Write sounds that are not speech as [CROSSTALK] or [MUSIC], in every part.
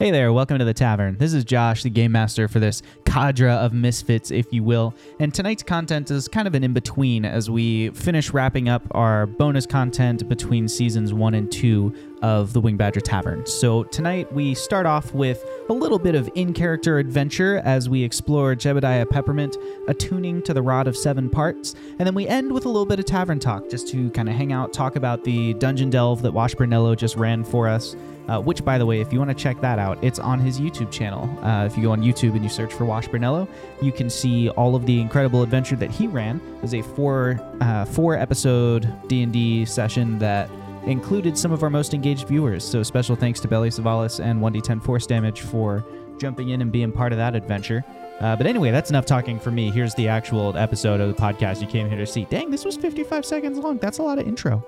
Hey there, welcome to the tavern. This is Josh, the game master for this cadre of misfits, if you will. And tonight's content is kind of an in between as we finish wrapping up our bonus content between seasons one and two of the Wing Badger Tavern. So tonight we start off with a little bit of in character adventure as we explore Jebediah Peppermint, attuning to the Rod of Seven Parts. And then we end with a little bit of tavern talk just to kind of hang out, talk about the dungeon delve that Washburnello just ran for us. Uh, which, by the way, if you want to check that out, it's on his YouTube channel. Uh, if you go on YouTube and you search for Wash Brunello, you can see all of the incredible adventure that he ran. It was a four uh, four episode D and D session that included some of our most engaged viewers. So special thanks to Belly Savalas and 1d10 Force Damage for jumping in and being part of that adventure. Uh, but anyway, that's enough talking for me. Here's the actual episode of the podcast you came here to see. Dang, this was 55 seconds long. That's a lot of intro.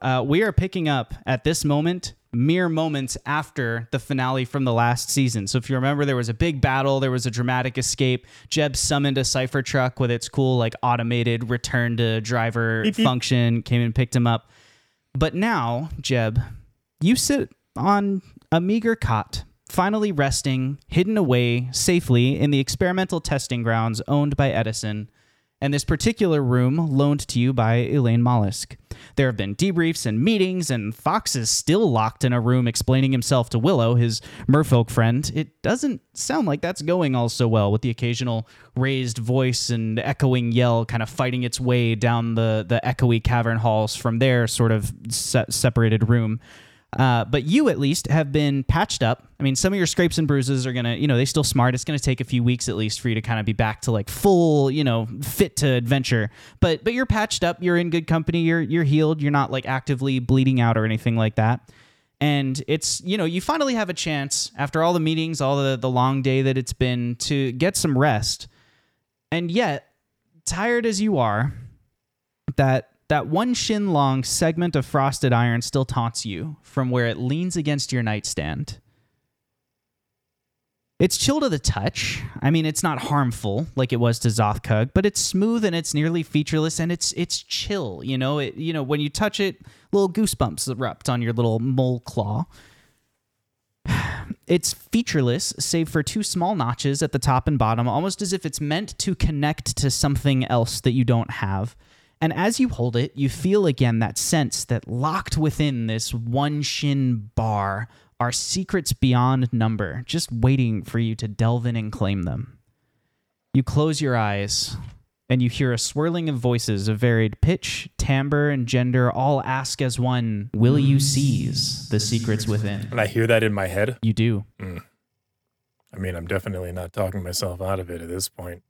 Uh, we are picking up at this moment mere moments after the finale from the last season. So if you remember, there was a big battle, there was a dramatic escape. Jeb summoned a cipher truck with its cool, like automated return to driver Beep, beep. function, came and picked him up. But now, Jeb, you sit on a meager cot, finally resting, hidden away safely in the experimental testing grounds owned by Edison and this particular room loaned to you by Elaine Mollusk. There have been debriefs and meetings, and Fox is still locked in a room explaining himself to Willow, his merfolk friend. It doesn't sound like that's going all so well, with the occasional raised voice and echoing yell kind of fighting its way down the, the echoey cavern halls from their sort of se- separated room. Uh, but you at least have been patched up. I mean, some of your scrapes and bruises are gonna, you know, they still smart. It's gonna take a few weeks at least for you to kind of be back to like full, you know, fit to adventure. But but you're patched up. You're in good company. You're you're healed. You're not like actively bleeding out or anything like that. And it's you know you finally have a chance after all the meetings, all the the long day that it's been to get some rest. And yet, tired as you are, that that one shin long segment of frosted iron still taunts you from where it leans against your nightstand. It's chill to the touch. I mean, it's not harmful like it was to Zothkug, but it's smooth and it's nearly featureless and it's it's chill. You know, it you know when you touch it, little goosebumps erupt on your little mole claw. [SIGHS] It's featureless, save for two small notches at the top and bottom, almost as if it's meant to connect to something else that you don't have. And as you hold it, you feel again that sense that locked within this one shin bar are secrets beyond number, just waiting for you to delve in and claim them. You close your eyes, and you hear a swirling of voices of varied pitch, timbre, and gender all ask as one, Will you seize the secrets within? And I hear that in my head. You do. I mean, I'm definitely not talking myself out of it at this point.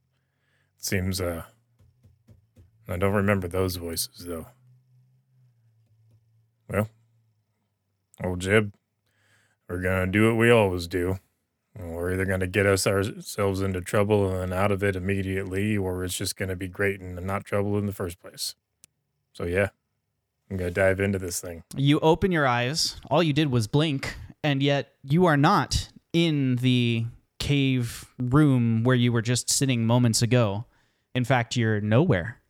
It seems, uh, I don't remember those voices, though. Well, old Jib, we're gonna do what we always do. We're either gonna get us ourselves into trouble and out of it immediately, or it's just gonna be great and not trouble in the first place. So yeah, I'm gonna dive into this thing. You open your eyes. All you did was blink, and yet you are not in the cave room where you were just sitting moments ago. In fact, you're nowhere.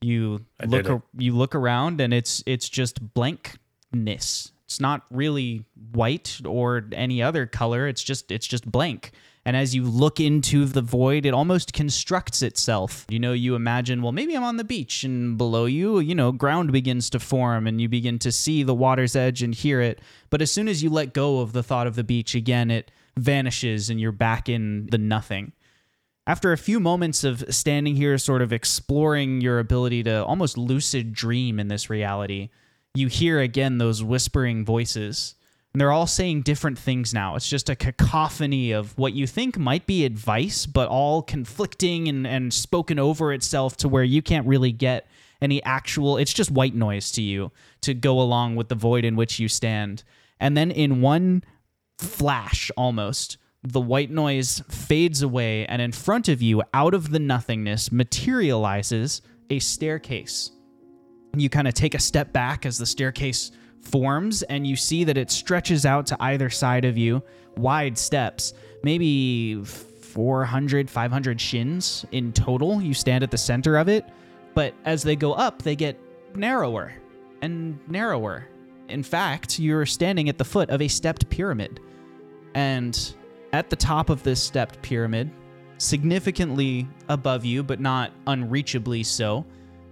You I look ar- you look around and it's it's just blankness. It's not really white or any other color. It's just it's just blank. And as you look into the void, it almost constructs itself. You know, you imagine, well, maybe I'm on the beach, and below you, you know, ground begins to form, and you begin to see the water's edge and hear it. But as soon as you let go of the thought of the beach again, it vanishes, and you're back in the nothing. After a few moments of standing here, sort of exploring your ability to almost lucid dream in this reality, you hear again those whispering voices. And they're all saying different things now. It's just a cacophony of what you think might be advice, but all conflicting and, and spoken over itself to where you can't really get any actual, it's just white noise to you to go along with the void in which you stand. And then in one flash almost, the white noise fades away, and in front of you, out of the nothingness, materializes a staircase. You kind of take a step back as the staircase forms, and you see that it stretches out to either side of you, wide steps, maybe 400, 500 shins in total. You stand at the center of it, but as they go up, they get narrower and narrower. In fact, you're standing at the foot of a stepped pyramid And at the top of this stepped pyramid, significantly above you, but not unreachably so,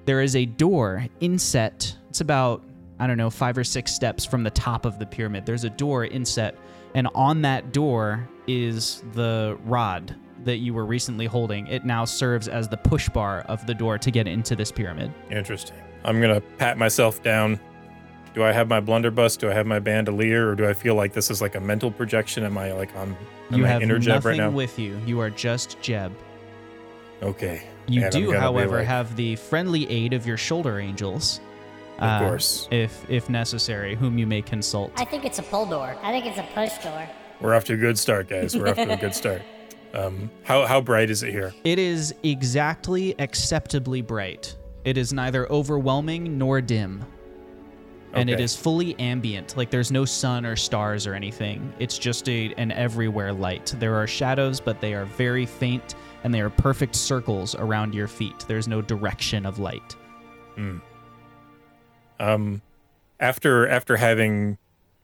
there is a door inset. It's about, I don't know, five or six steps from the top of the pyramid. There's a door inset, and on that door is the rod that you were recently holding. It now serves as the push bar of the door to get into this pyramid. Interesting. I'm gonna pat myself down. Do I have my blunderbuss? Do I have my bandolier, or do I feel like this is like a mental projection? Am I like I'm am you I have inner Jeb nothing right now? with you. You are just Jeb. okay. You And I'm do, gonna be however, like- have the friendly aid of your shoulder angels. Of uh, course. If if necessary, whom you may consult. I think it's a pull door. I think it's a push door. We're off to a good start, guys. We're off to a good start. [LAUGHS] Um, how how bright is it here? It is exactly acceptably bright. It is neither overwhelming nor dim. And it Okay. is fully ambient. Like there's no sun or stars or anything. It's just a, an everywhere light. There are shadows, but they are very faint and they are perfect circles around your feet. There's no direction of light. Um, after after having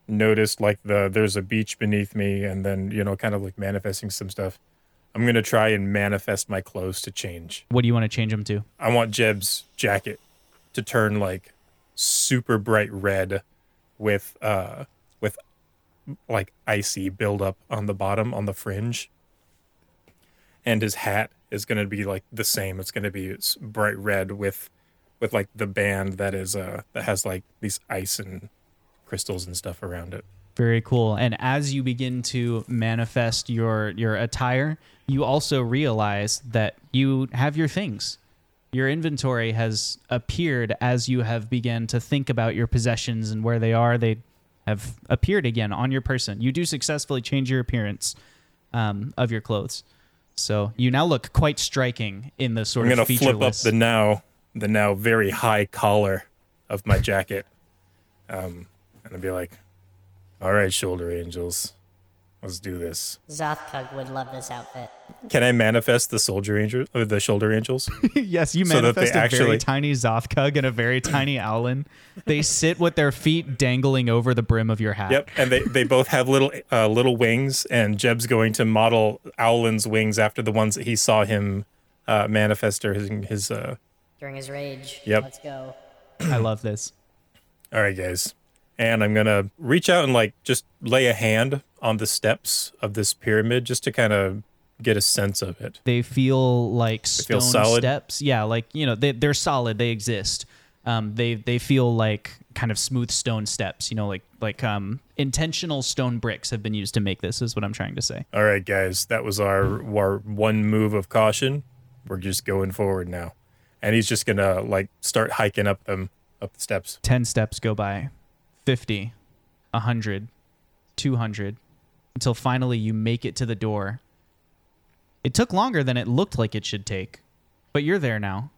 noticed like the there's a beach beneath me, and then you know kind of like manifesting some stuff, I'm gonna try and manifest my clothes to change. What do you want to change them to? I want Jeb's jacket to turn like super bright red with uh with like icy buildup on the bottom on the fringe. And his hat is going to be like the same. It's going to be bright red with with like the band that is uh that has like these ice and crystals and stuff around it. Very cool. And as you begin to manifest your your attire, you also realize that you have your things. Your inventory has appeared as you have begun to think about your possessions and where they are. They have appeared again on your person. You do successfully change your appearance um, of your clothes, so you now look quite striking in the sort I'm of going to flip up the now the now very high collar of my jacket. Um and I'll be like, "All right, shoulder angels. Let's do this." Zothkug would love this outfit. Can I manifest the soldier angel or the shoulder angels? [LAUGHS] yes, you So that they manifest a very tiny Zothkug and a very tiny Owlin. They sit with their feet dangling over the brim of your hat. Yep, and they, they both have little uh, little wings, and Jeb's going to model Owlin's wings after the ones that he saw him uh, manifest or his, his uh, During his rage. Yep. Let's go. I love this. all right guys. And I'm gonna reach out and like just lay a hand on the steps of this pyramid just to kind of get a sense of it. They feel like feel stone solid? steps. Yeah, like you know, they they're solid. They exist. Um, they they feel like kind of smooth stone steps. You know, like like um intentional stone bricks have been used to make this. Is what I'm trying to say. All right, guys, that was our our one move of caution. We're just going forward now, and he's just gonna like start hiking up them up the steps. 10 steps go by 50 100 200 until finally you make it to the door. It took longer than it looked like it should take but you're there now.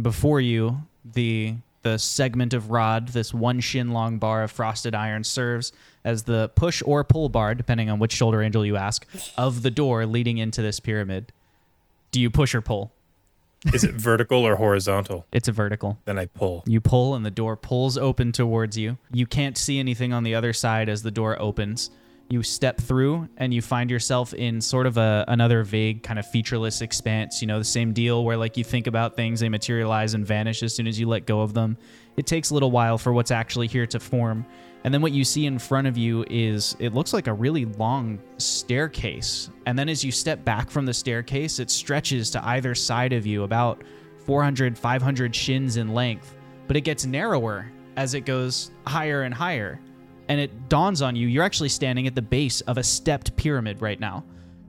Before you the the segment of rod this one shin long bar of frosted iron serves as the push or pull bar depending on which shoulder angel you ask of the door leading into this pyramid. Do you push or pull Is it vertical or horizontal? it's a vertical Then I pull. You pull, and the door pulls open towards you. You can't see anything on the other side as the door opens. You step through, and you find yourself in sort of a another vague kind of featureless expanse. You know, the same deal where like you think about things, they materialize and vanish as soon as you let go of them. It takes a little while for what's actually here to form. And then what you see in front of you is it looks like a really long staircase. And then as you step back from the staircase, it stretches to either side of you about 400, 500 shins in length, but it gets narrower as it goes higher and higher. And it dawns on you, you're actually standing at the base of a stepped pyramid right now.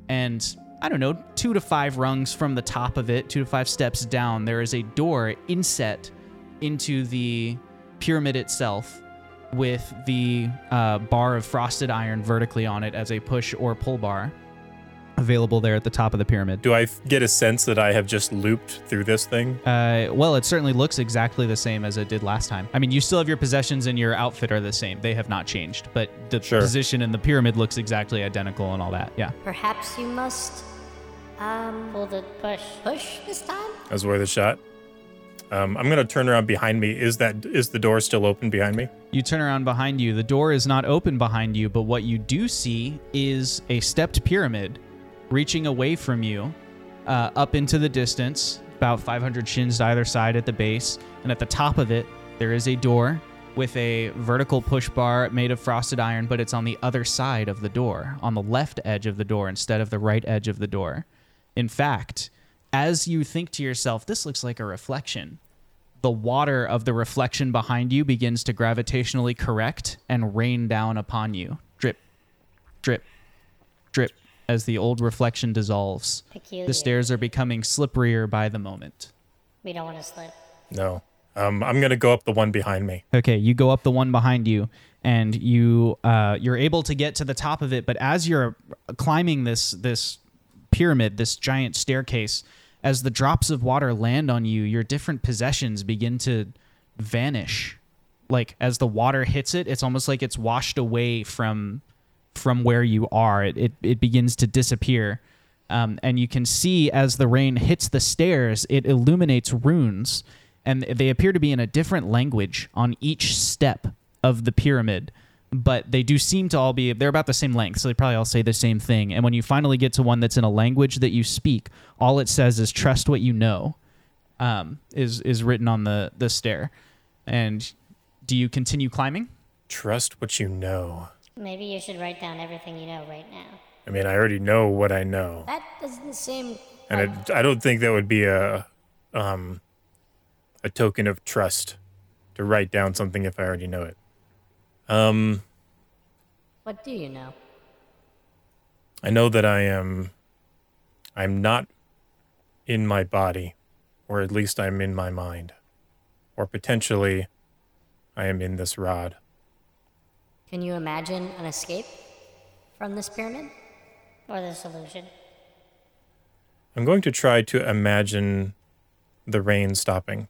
And I don't know, two to five rungs from the top of it, two to five steps down, there is a door inset into the pyramid itself with the uh, bar of frosted iron vertically on it as a push or pull bar available there at the top of the pyramid. Do I f- get a sense that I have just looped through this thing? Uh, well, it certainly looks exactly the same as it did last time. I mean, you still have your possessions and your outfit are the same. They have not changed, but the Sure. position in the pyramid looks exactly identical and all that. Yeah. Perhaps you must, um, pull the push. Push this time? That was worth a shot. Um, I'm gonna turn around behind me. Is that is the door still open behind me? You turn around behind you. The door is not open behind you, but what you do see is a stepped pyramid reaching away from you uh, up into the distance, about 500 shins to either side at the base. And at the top of it, there is a door with a vertical push bar made of frosted iron, but it's on the other side of the door, on the left edge of the door instead of the right edge of the door. In fact, as you think to yourself, this looks like a reflection, the water of the reflection behind you begins to gravitationally correct and rain down upon you. Drip, drip, drip, as the old reflection dissolves. Peculiar. The stairs are becoming slipperier by the moment. We don't want to slip. No. Um, I'm gonna go up the one behind me. Okay, you go up the one behind you, and you uh, you're able to get to the top of it. But as you're climbing this this pyramid, this giant staircase, as the drops of water land on you, your different possessions begin to vanish. Like as the water hits it, it's almost like it's washed away from from where you are. It it, it begins to disappear. Um, and you can see as the rain hits the stairs, it illuminates runes, and they appear to be in a different language on each step of the pyramid. But they do seem to all be, they're about the same length, so they probably all say the same thing. And when you finally get to one that's in a language that you speak, all it says is trust what you know, um, is, is written on the, the stair. And do you continue climbing? Trust what you know. Maybe you should write down everything you know right now. I mean, I already know what I know, That doesn't seem. and it, I don't think that would be a um, a token of trust to write down something if I already know it. Um, What do you know? I know that I am I'm not in my body, or at least I'm in my mind. Or potentially I am in this rod. Can you imagine an escape from this pyramid? Or this illusion? I'm going to try to imagine the rain stopping.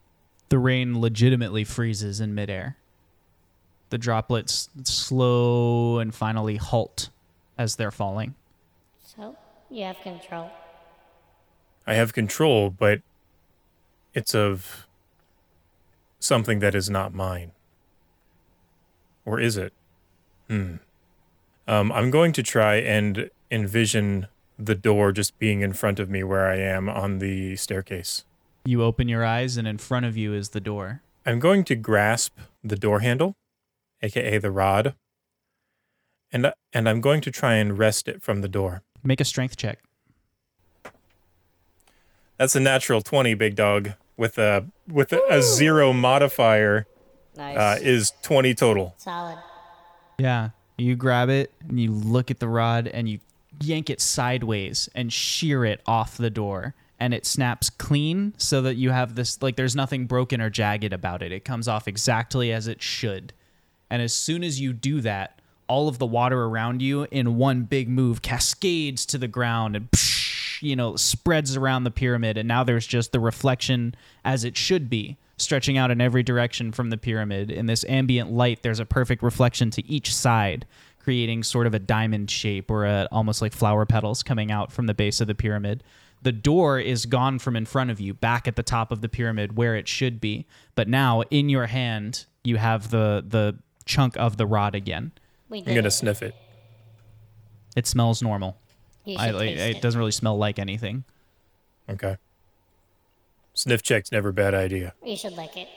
The rain legitimately freezes in midair. The droplets slow and finally halt as they're falling. So, you have control. I have control, but it's of something that is not mine. Or is it? Hmm. Um, I'm going to try and envision the door just being in front of me where I am on the staircase. You open your eyes, and in front of you is the door. I'm going to grasp the door handle, aka the rod, and and I'm going to try and wrest it from the door. Make a strength check. That's a natural 20, big dog, with a with a, a zero modifier Nice. uh, is 20 total. Solid. Yeah. You grab it and you look at the rod and you yank it sideways and shear it off the door. And it snaps clean so that you have this like there's nothing broken or jagged about it. It comes off exactly as it should. And as soon as you do that, all of the water around you in one big move cascades to the ground and psh, you know spreads around the pyramid. And now there's just the reflection as it should be stretching out in every direction from the pyramid. In this ambient light there's a perfect reflection to each side creating sort of a diamond shape or a, almost like flower petals coming out from the base of the pyramid. The door is gone from in front of you back at the top of the pyramid where it should be. But now in your hand you have the the chunk of the rod again I'm gonna it. sniff it. it smells normal You I, should taste it it. doesn't really smell like anything Okay. Sniff check's never a bad idea. You should like it.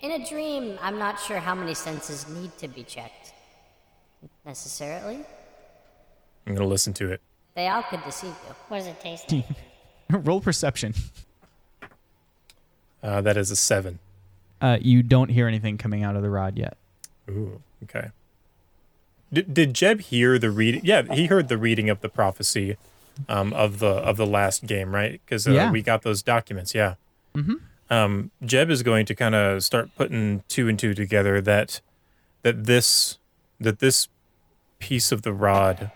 In a dream, I'm not sure how many senses need to be checked. Necessarily. I'm gonna listen to it. They all could deceive you. What does it taste like? [LAUGHS] roll perception Uh, that is a seven. uh, you don't hear anything coming out of the rod yet Ooh, okay. Did, did Jeb hear the read? Yeah, he heard the reading of the prophecy um, of the of the last game, right? Because uh, Yeah. we got those documents. Yeah. Mm-hmm. Um, Jeb is going to kind of start putting two and two together that that this that this piece of the rod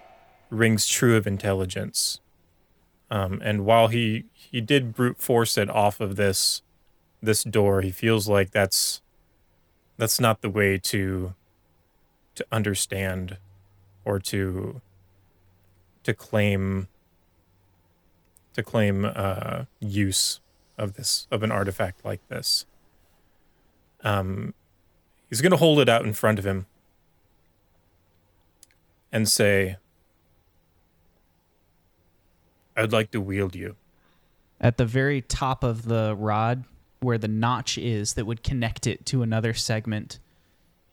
rings true of intelligence. Um, and while he he did brute force it off of this this door, he feels like that's that's not the way to to understand or to to claim to claim uh, use of this of an artifact like this. Um, he's going to hold it out in front of him and say, I'd like to wield you. At the very top of the rod, where the notch is that would connect it to another segment,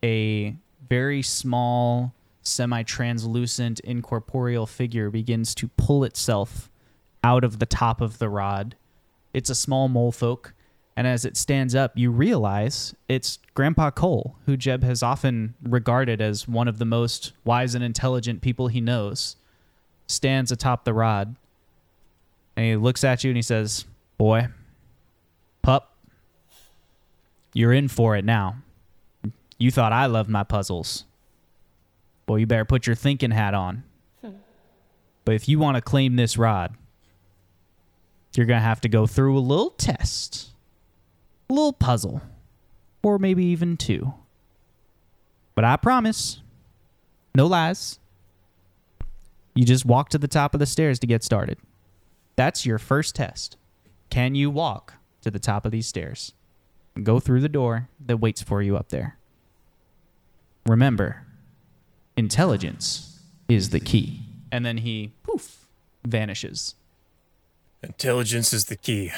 a very small, semi translucent, incorporeal figure begins to pull itself out of the top of the rod. It's a small mole folk, and as it stands up, you realize it's Grandpa Cole, who Jeb has often regarded as one of the most wise and intelligent people he knows, stands atop the rod. And he looks at you and he says, Boy, pup, you're in for it now. You thought I loved my puzzles. Well, you better put your thinking hat on. but if you want to claim this rod, you're going to have to go through a little test, a little puzzle, or maybe even two. But I promise, no lies. You just walk to the top of the stairs to get started. That's your first test. Can you walk to the top of these stairs? Go through the door that waits for you up there. Remember, intelligence is the key. And then he, poof, vanishes. Intelligence is the key.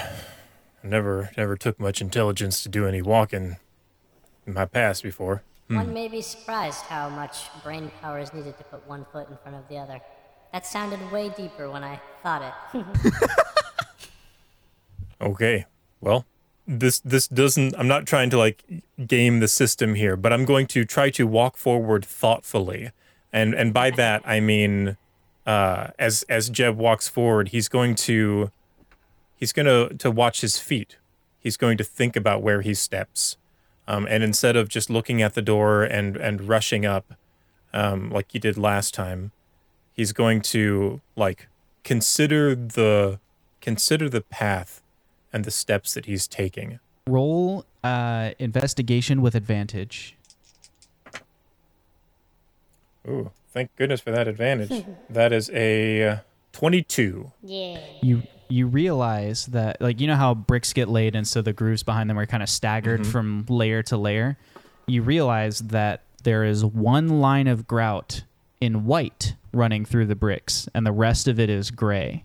I never never took much intelligence to do any walking in my past before. Hmm. One may be surprised how much brain power is needed to put one foot in front of the other. That sounded way deeper when I thought it. [LAUGHS] Okay. Well, this this doesn't I'm not trying to like game the system here, but I'm going to try to walk forward thoughtfully. And and by that I mean uh as as Jeb walks forward, he's going to he's going to to watch his feet. He's going to think about where he steps. Um, and instead of just looking at the door and and rushing up um, like he did last time, he's going to like consider the consider the path and the steps that he's taking. Roll uh, investigation with advantage. Ooh, thank goodness for that advantage. [LAUGHS] that is a uh, 22. yeah. You you realize that like you know how bricks get laid and so the grooves behind them are kind of staggered from layer to layer. You realize that there is one line of grout in white running through the bricks and the rest of it is gray.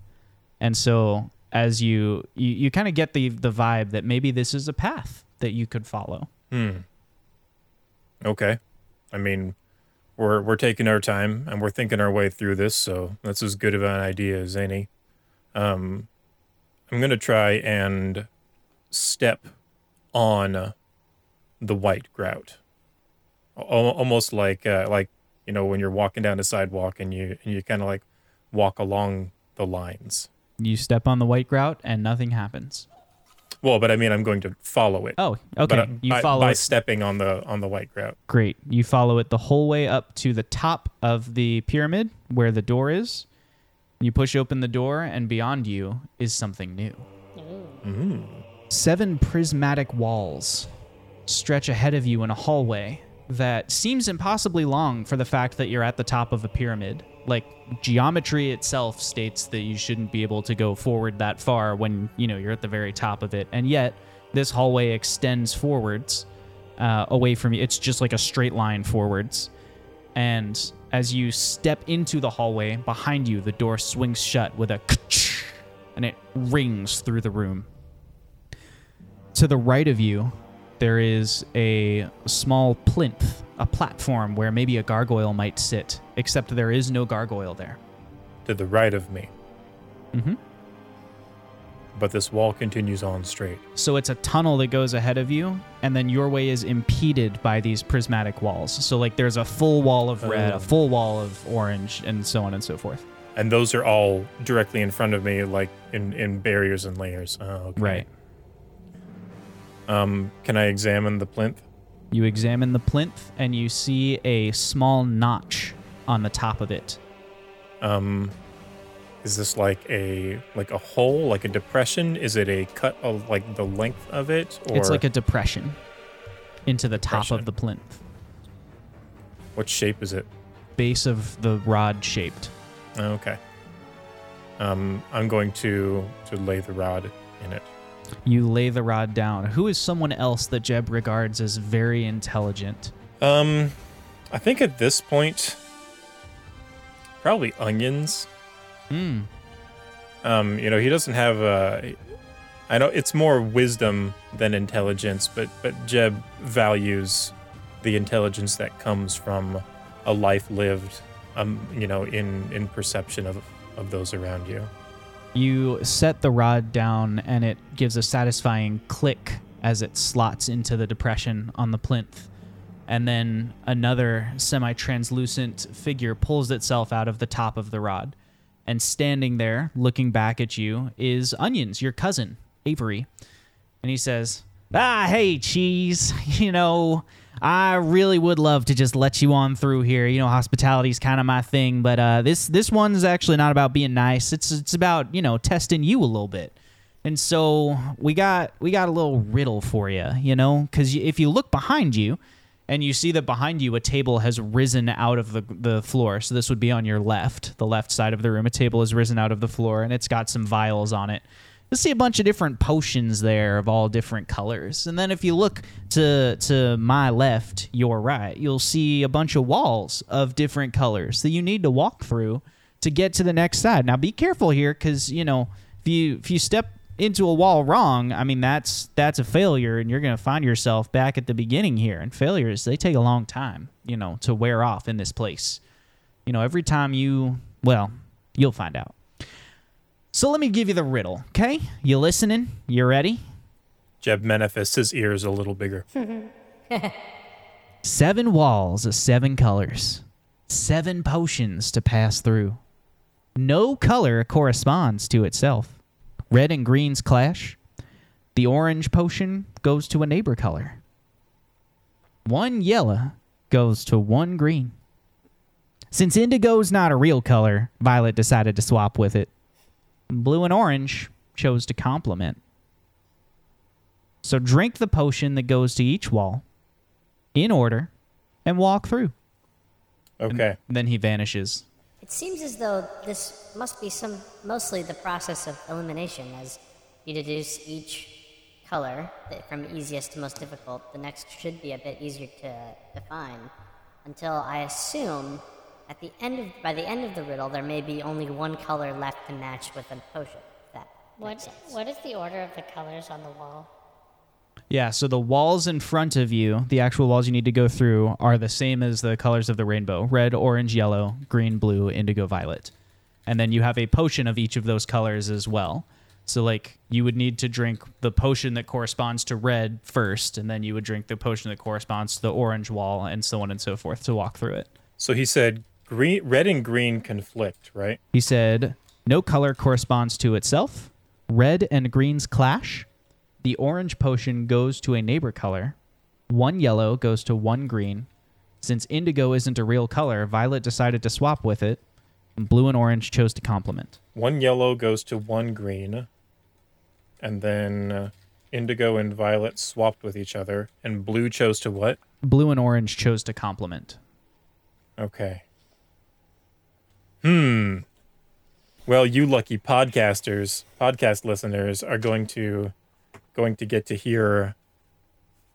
And so as you you, you kind of get the the vibe that maybe this is a path that you could follow. Hmm. Okay. I mean, we're we're taking our time and we're thinking our way through this, so that's as good of an idea as any. Um, I'm gonna try and step on the white grout, Al- almost like uh, like you know when you're walking down a sidewalk and you and you kind of like walk along the lines. You step on the white grout and nothing happens. Well, but I mean, I'm going to follow it. Oh, but okay. uh, you by, follow by it. stepping on the on the white grout. Great. You follow it the whole way up to the top of the pyramid where the door is. You push open the door, and beyond you is something new. Seven prismatic walls stretch ahead of you in a hallway that seems impossibly long for the fact that you're at the top of a pyramid. Like geometry itself states that you shouldn't be able to go forward that far when you know you're at the very top of it, and yet this hallway extends forwards uh, away from you. It's just like a straight line forwards. And as you step into the hallway behind you, the door swings shut with a and it rings through the room. To the right of you, there is a small plinth, a platform where maybe a gargoyle might sit, except there is no gargoyle there. to the right of me. Mm-hmm. But this wall continues on straight. So it's a tunnel that goes ahead of you, and then your way is impeded by these prismatic walls. So, like, there's a full wall of red, Oh. a full wall of orange, and so on and so forth. And those are all directly in front of me, like in, in barriers and layers. Oh, okay. Right. Um, can I examine the plinth? You examine the plinth, and you see a small notch on the top of it. Um, is this like a like a hole, like a depression? Is it a cut of like the length of it, or It's like a depression into the top of the plinth, what shape is it? base of the rod shaped. Okay. Um, I'm going to to lay the rod in it. You lay the rod down. Who is someone else that Jeb regards as very intelligent? Um, I think at this point, probably onions. Hmm. Um, you know, he doesn't have a. I know it's more wisdom than intelligence, but but Jeb values the intelligence that comes from a life lived, um, you know, in in perception of of those around you. You set the rod down, and it gives a satisfying click as it slots into the depression on the plinth. And then another semi translucent figure pulls itself out of the top of the rod. And standing there, looking back at you, is Onions, your cousin, Avery. And he says, Ah, hey, Cheese. [LAUGHS] You know, I really would love to just let you on through here. You know, hospitality is kind of my thing, but uh, this this one's actually not about being nice. It's it's about you know testing you a little bit. And so we got we got a little riddle for you, you know, because if you look behind you, and you see that behind you a table has risen out of the the floor. So this would be on your left, the left side of the room. A table has risen out of the floor, and it's got some vials on it. You'll see a bunch of different potions there of all different colors. And then if you look to to my left, your right, you'll see a bunch of walls of different colors that you need to walk through to get to the next side. Now be careful here cuz you know, if you if you step into a wall wrong, I mean that's that's a failure and you're going to find yourself back at the beginning here. And failures, they take a long time, you know, to wear off in this place. You know, every time you, well, you'll find out. So let me give you the riddle, okay? You listening? You ready? Jeb manifests his ears a little bigger. [LAUGHS] Seven walls of seven colors, seven potions to pass through. No color corresponds to itself. Red and greens clash. The orange potion goes to a neighbor color. One yellow goes to one green. Since indigo's not a real color, Violet decided to swap with it. Blue and orange chose to complement. So drink the potion that goes to each wall in order and walk through. Okay. Then he vanishes. It seems as though this must be some mostly the process of elimination, as you deduce each color from easiest to most difficult. The next should be a bit easier to define, until I assume at the end of by the end of the riddle there may be only one color left to match with a potion. That What what is the order of the colors on the wall? Yeah, so the walls in front of you, the actual walls you need to go through, are the same as the colors of the rainbow red, orange, yellow, green, blue, indigo, violet. And then you have a potion of each of those colors as well. So, like, you would need to drink the potion that corresponds to red first, and then you would drink the potion that corresponds to the orange wall, and so on and so forth to walk through it. So he said green, red and green conflict, right? He said, No color corresponds to itself. Red and greens clash. The orange potion goes to a neighbor color. One yellow goes to one green. Since indigo isn't a real color, Violet decided to swap with it. And blue and orange chose to complement. One yellow goes to one green, and then uh, indigo and violet swapped with each other, and blue chose to what? Blue and orange chose to complement. Okay. Hmm. Well, you lucky podcasters, podcast listeners are going to going to get to hear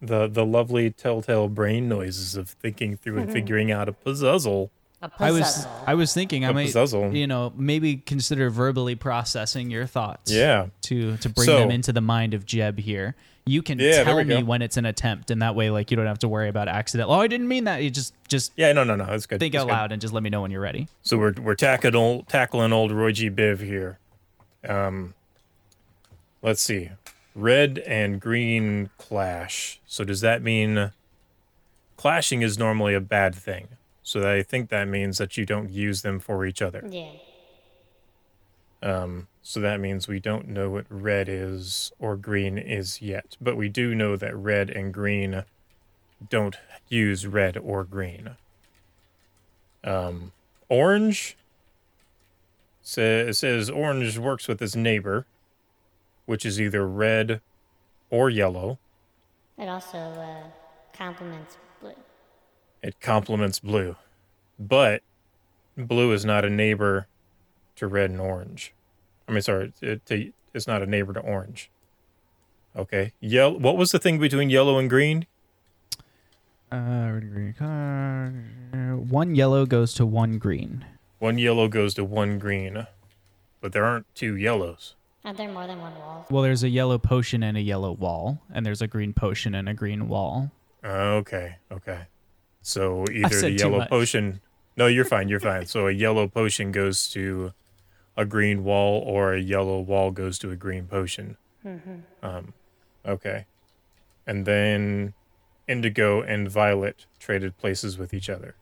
the the lovely telltale brain noises of thinking through and [LAUGHS] figuring out a puzzle. A I was puzzle. I was thinking I A might puzzle. you know maybe consider verbally processing your thoughts. Yeah. To to bring So- them into the mind of Jeb here. You can Yeah, tell me go. when it's an attempt, and that way, like you don't have to worry about accident. Oh, I didn't mean that. You just just Yeah, no, no, no, that's good. think That's out good. loud and just let me know when you're ready. So we're we're tackling old tackling old Roy G. Biv here. Um, let's see, red and green clash. So does that mean clashing is normally a bad thing? So I think that means that you don't use them for each other. Yeah. Um, so that means we don't know what red is or green is yet, but we do know that red and green don't use red or green. Um, orange sa- it says orange works with his neighbor, which is either red or yellow. It also uh, complements. It complements blue, but blue is not a neighbor to red and orange. I mean, sorry, it, to, it's not a neighbor to orange. Okay. Yellow. What was the thing between yellow and green? Uh, red, green, color. One yellow goes to one green. One yellow goes to one green, but there aren't two yellows. Are there more than one wall? Well, there's a yellow potion and a yellow wall, and there's a green potion and a green wall. Okay. Okay. So either the yellow potion. No, you're fine. You're fine. So a yellow potion goes to a green wall, or a yellow wall goes to a green potion. Um, okay. And then indigo and violet traded places with each other.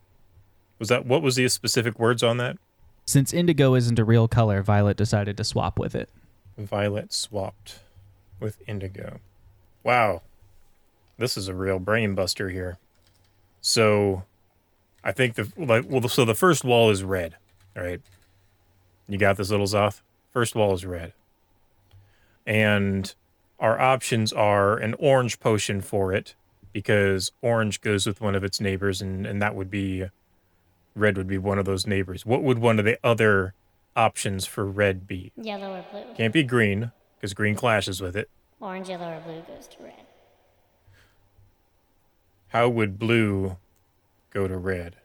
Was that what was the specific words on that? Since indigo isn't a real color, Violet decided to swap with it. Violet swapped with indigo. Wow. This is a real brain buster here. So I think the like well so the first wall is red, right? You got this little Zoth? First wall is red. And our options are an orange potion for it because orange goes with one of its neighbors and, and that would be red would be one of those neighbors. What would one of the other options for red be? Yellow or blue? Can't be green because green clashes with it. Orange, yellow, or blue goes to red. How would blue go to red?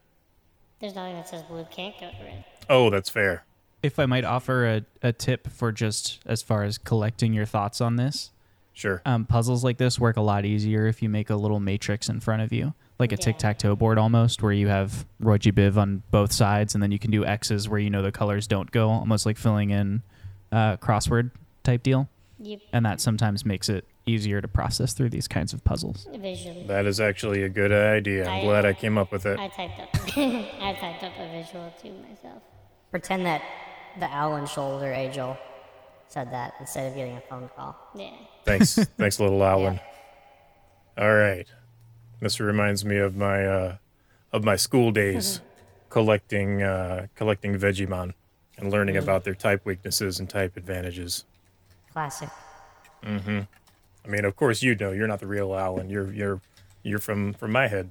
There's nothing that says blue can't go to red. Oh, that's fair. If I might offer a, a tip for just as far as collecting your thoughts on this, Sure. um, puzzles like this work a lot easier if you make a little matrix in front of you, like a Yeah. tic tac toe board almost, where you have Roy G. Biv on both sides, and then you can do X's where you know the colors don't go, almost like filling in uh, crossword type deal. Yep. And that sometimes makes it easier to process through these kinds of puzzles. Visually. That is actually a good idea. I'm I- glad I came up with it. I typed up. [LAUGHS] I typed up a visual too myself. Pretend that the owl and shoulder angel said that instead of getting a phone call. Yeah. Thanks. [LAUGHS] Thanks, little Owlin. All right. This reminds me of my uh, of my school days [LAUGHS] collecting uh, collecting Vegemon and learning about their type weaknesses and type advantages. Classic. I mean, of course you know you're not the real Owlin. You're you're you're from from my head.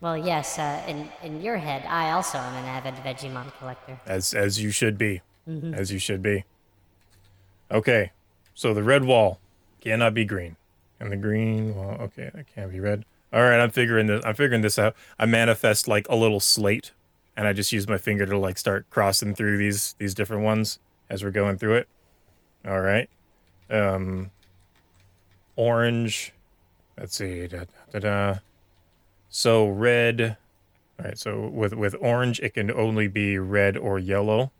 Well, yes, uh, in, in your head, I also am an avid veggie Vegemon collector. as as you should be, as you should be. Okay, so the red wall cannot be green, and the green wall. Okay, that can't be red. All right, I'm figuring this. I'm figuring this out. I manifest like a little slate, and I just use my finger to like start crossing through these these different ones as we're going through it. All right, um, orange. Let's see. Da, da, da. So red. All right, so with with orange, it can only be red or yellow.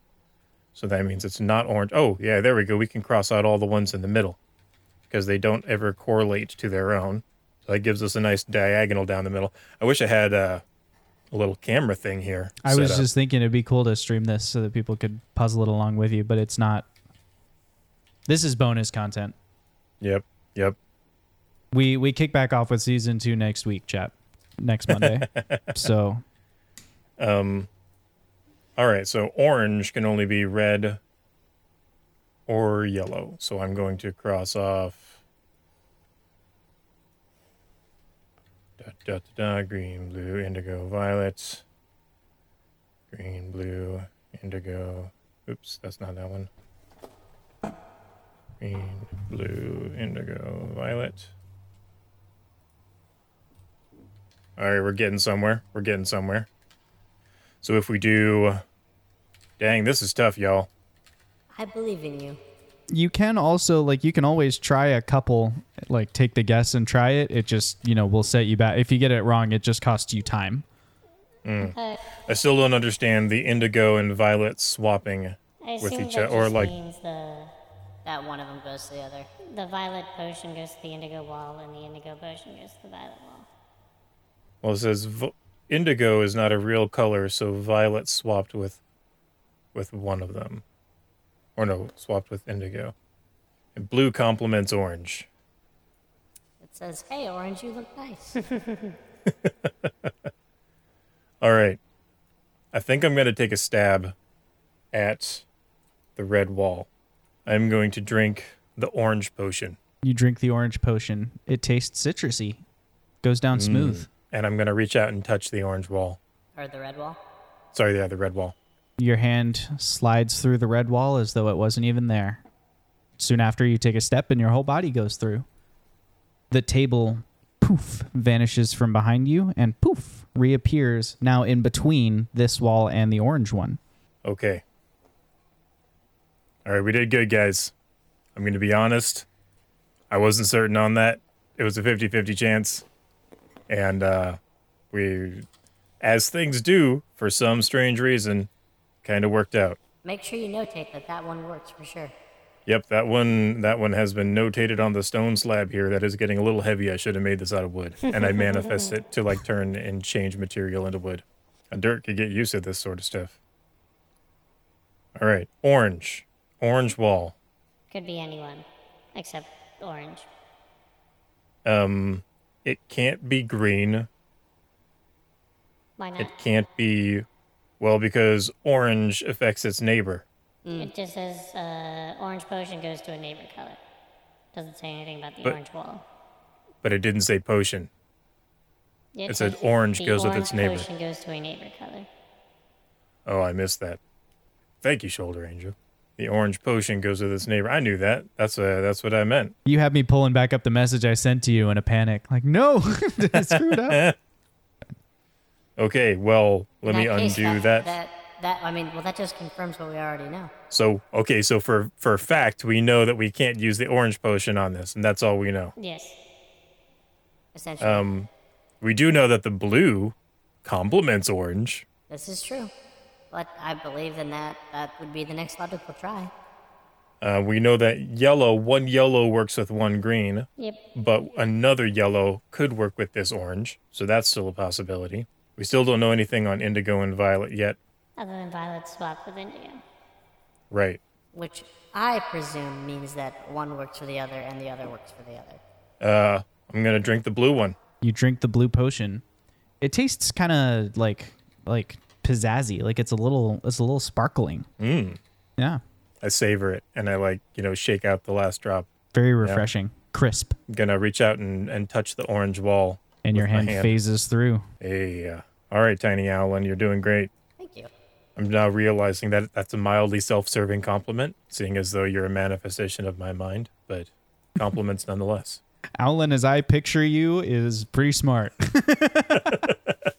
So that means it's not orange. Oh, yeah, there we go. We can cross out all the ones in the middle because they don't ever correlate to their own. So that gives us a nice diagonal down the middle. I wish I had uh, a little camera thing here. I was up. just thinking it'd be cool to stream this so that people could puzzle it along with you, but it's not. This is bonus content. Yep, yep. We we kick back off with season two next week, chap. Next Monday. [LAUGHS] so Um, all right, so orange can only be red or yellow. So I'm going to cross off da, da, da, da, green, blue, indigo, violet. Green, blue, indigo. Oops, that's not that one. Green, blue, indigo, violet. All right, we're getting somewhere. We're getting somewhere. So if we do, dang, this is tough, y'all. I believe in you. you can also like you can always try a couple like take the guess and try it. It just, you know, will set you back. If you get it wrong, it just costs you time. Uh, I still don't understand the indigo and violet swapping. I With each other, or like- means the That one of them goes to the other. the violet potion goes to the indigo wall, and the indigo potion goes to the violet wall. Well, it says v- indigo is not a real color, so violet swapped with with one of them, or no, swapped with indigo. And blue complements orange. It says, "Hey, orange, you look nice." [LAUGHS] [LAUGHS] All right, I think I'm going to take a stab at the red wall. I'm going to drink the orange potion. You drink the orange potion. It tastes citrusy. Goes down mm. smooth. and I'm gonna reach out and touch the orange wall. or the red wall. Sorry, yeah, the red wall. Your hand slides through the red wall as though it wasn't even there. Soon after, you take a step and your whole body goes through. The table poof vanishes from behind you and poof reappears now in between this wall and the orange one. Okay. All right, we did good, guys. I'm going to be honest. I wasn't certain on that. It was a 50 50 chance. And uh, we, as things do, for some strange reason, kind of worked out. Make sure you notate that that one works for sure. Yep, that one that one has been notated on the stone slab here. That is getting a little heavy. I should have made this out of wood. And I [LAUGHS] manifest it to like turn and change material into wood. And dirt could get used to this sort of stuff. All right, orange. Orange wall. Could be anyone except orange. Um it can't be green. Why not? It can't be well because orange affects its neighbor. It just says uh, orange potion goes to a neighbor color. Doesn't say anything about the But- orange wall. But it didn't say potion. It said orange goes with its neighbor. potion goes to a neighbor color. Oh, I missed that. Thank you, Shoulder Angel. The orange potion goes with its neighbor. I knew that. That's uh, that's what I meant. You had me pulling back up the message I sent to you in a panic. Like, no, [LAUGHS] did I screw up? [LAUGHS] Okay, well, let me case, undo that. That, that, I mean, well, that just confirms what we already know. So, okay, so for for fact, we know that we can't use the orange potion on this, and that's all we know. Yes. Essentially, Um, we do know that the blue complements orange. this is true. But I believe in that. That would be the next logical try. Uh, we know that yellow, one yellow works with one green, Yep. but another yellow could work with this orange, so that's still a possibility. We still don't know anything on indigo and violet yet. Other than violet swapped with indigo. Right. Which I presume means that one works for the other and the other works for the other. Uh, I'm gonna drink the blue one. You drink the blue potion. It tastes kind of like like pizzazzy. Like it's a little it's a little sparkling. Mm. Yeah, I savor it and I like, you know, shake out the last drop. very refreshing, crisp, I'm gonna reach out and, and touch the orange wall. and your with my hand, phases through. Hey, uh, all right, Tiny Owlin, you're doing great. Thank you. I'm now realizing that that's a mildly self-serving compliment, seeing as though you're a manifestation of my mind, but [LAUGHS] compliments nonetheless. Owlin, as I picture you, is pretty smart. [LAUGHS] [LAUGHS]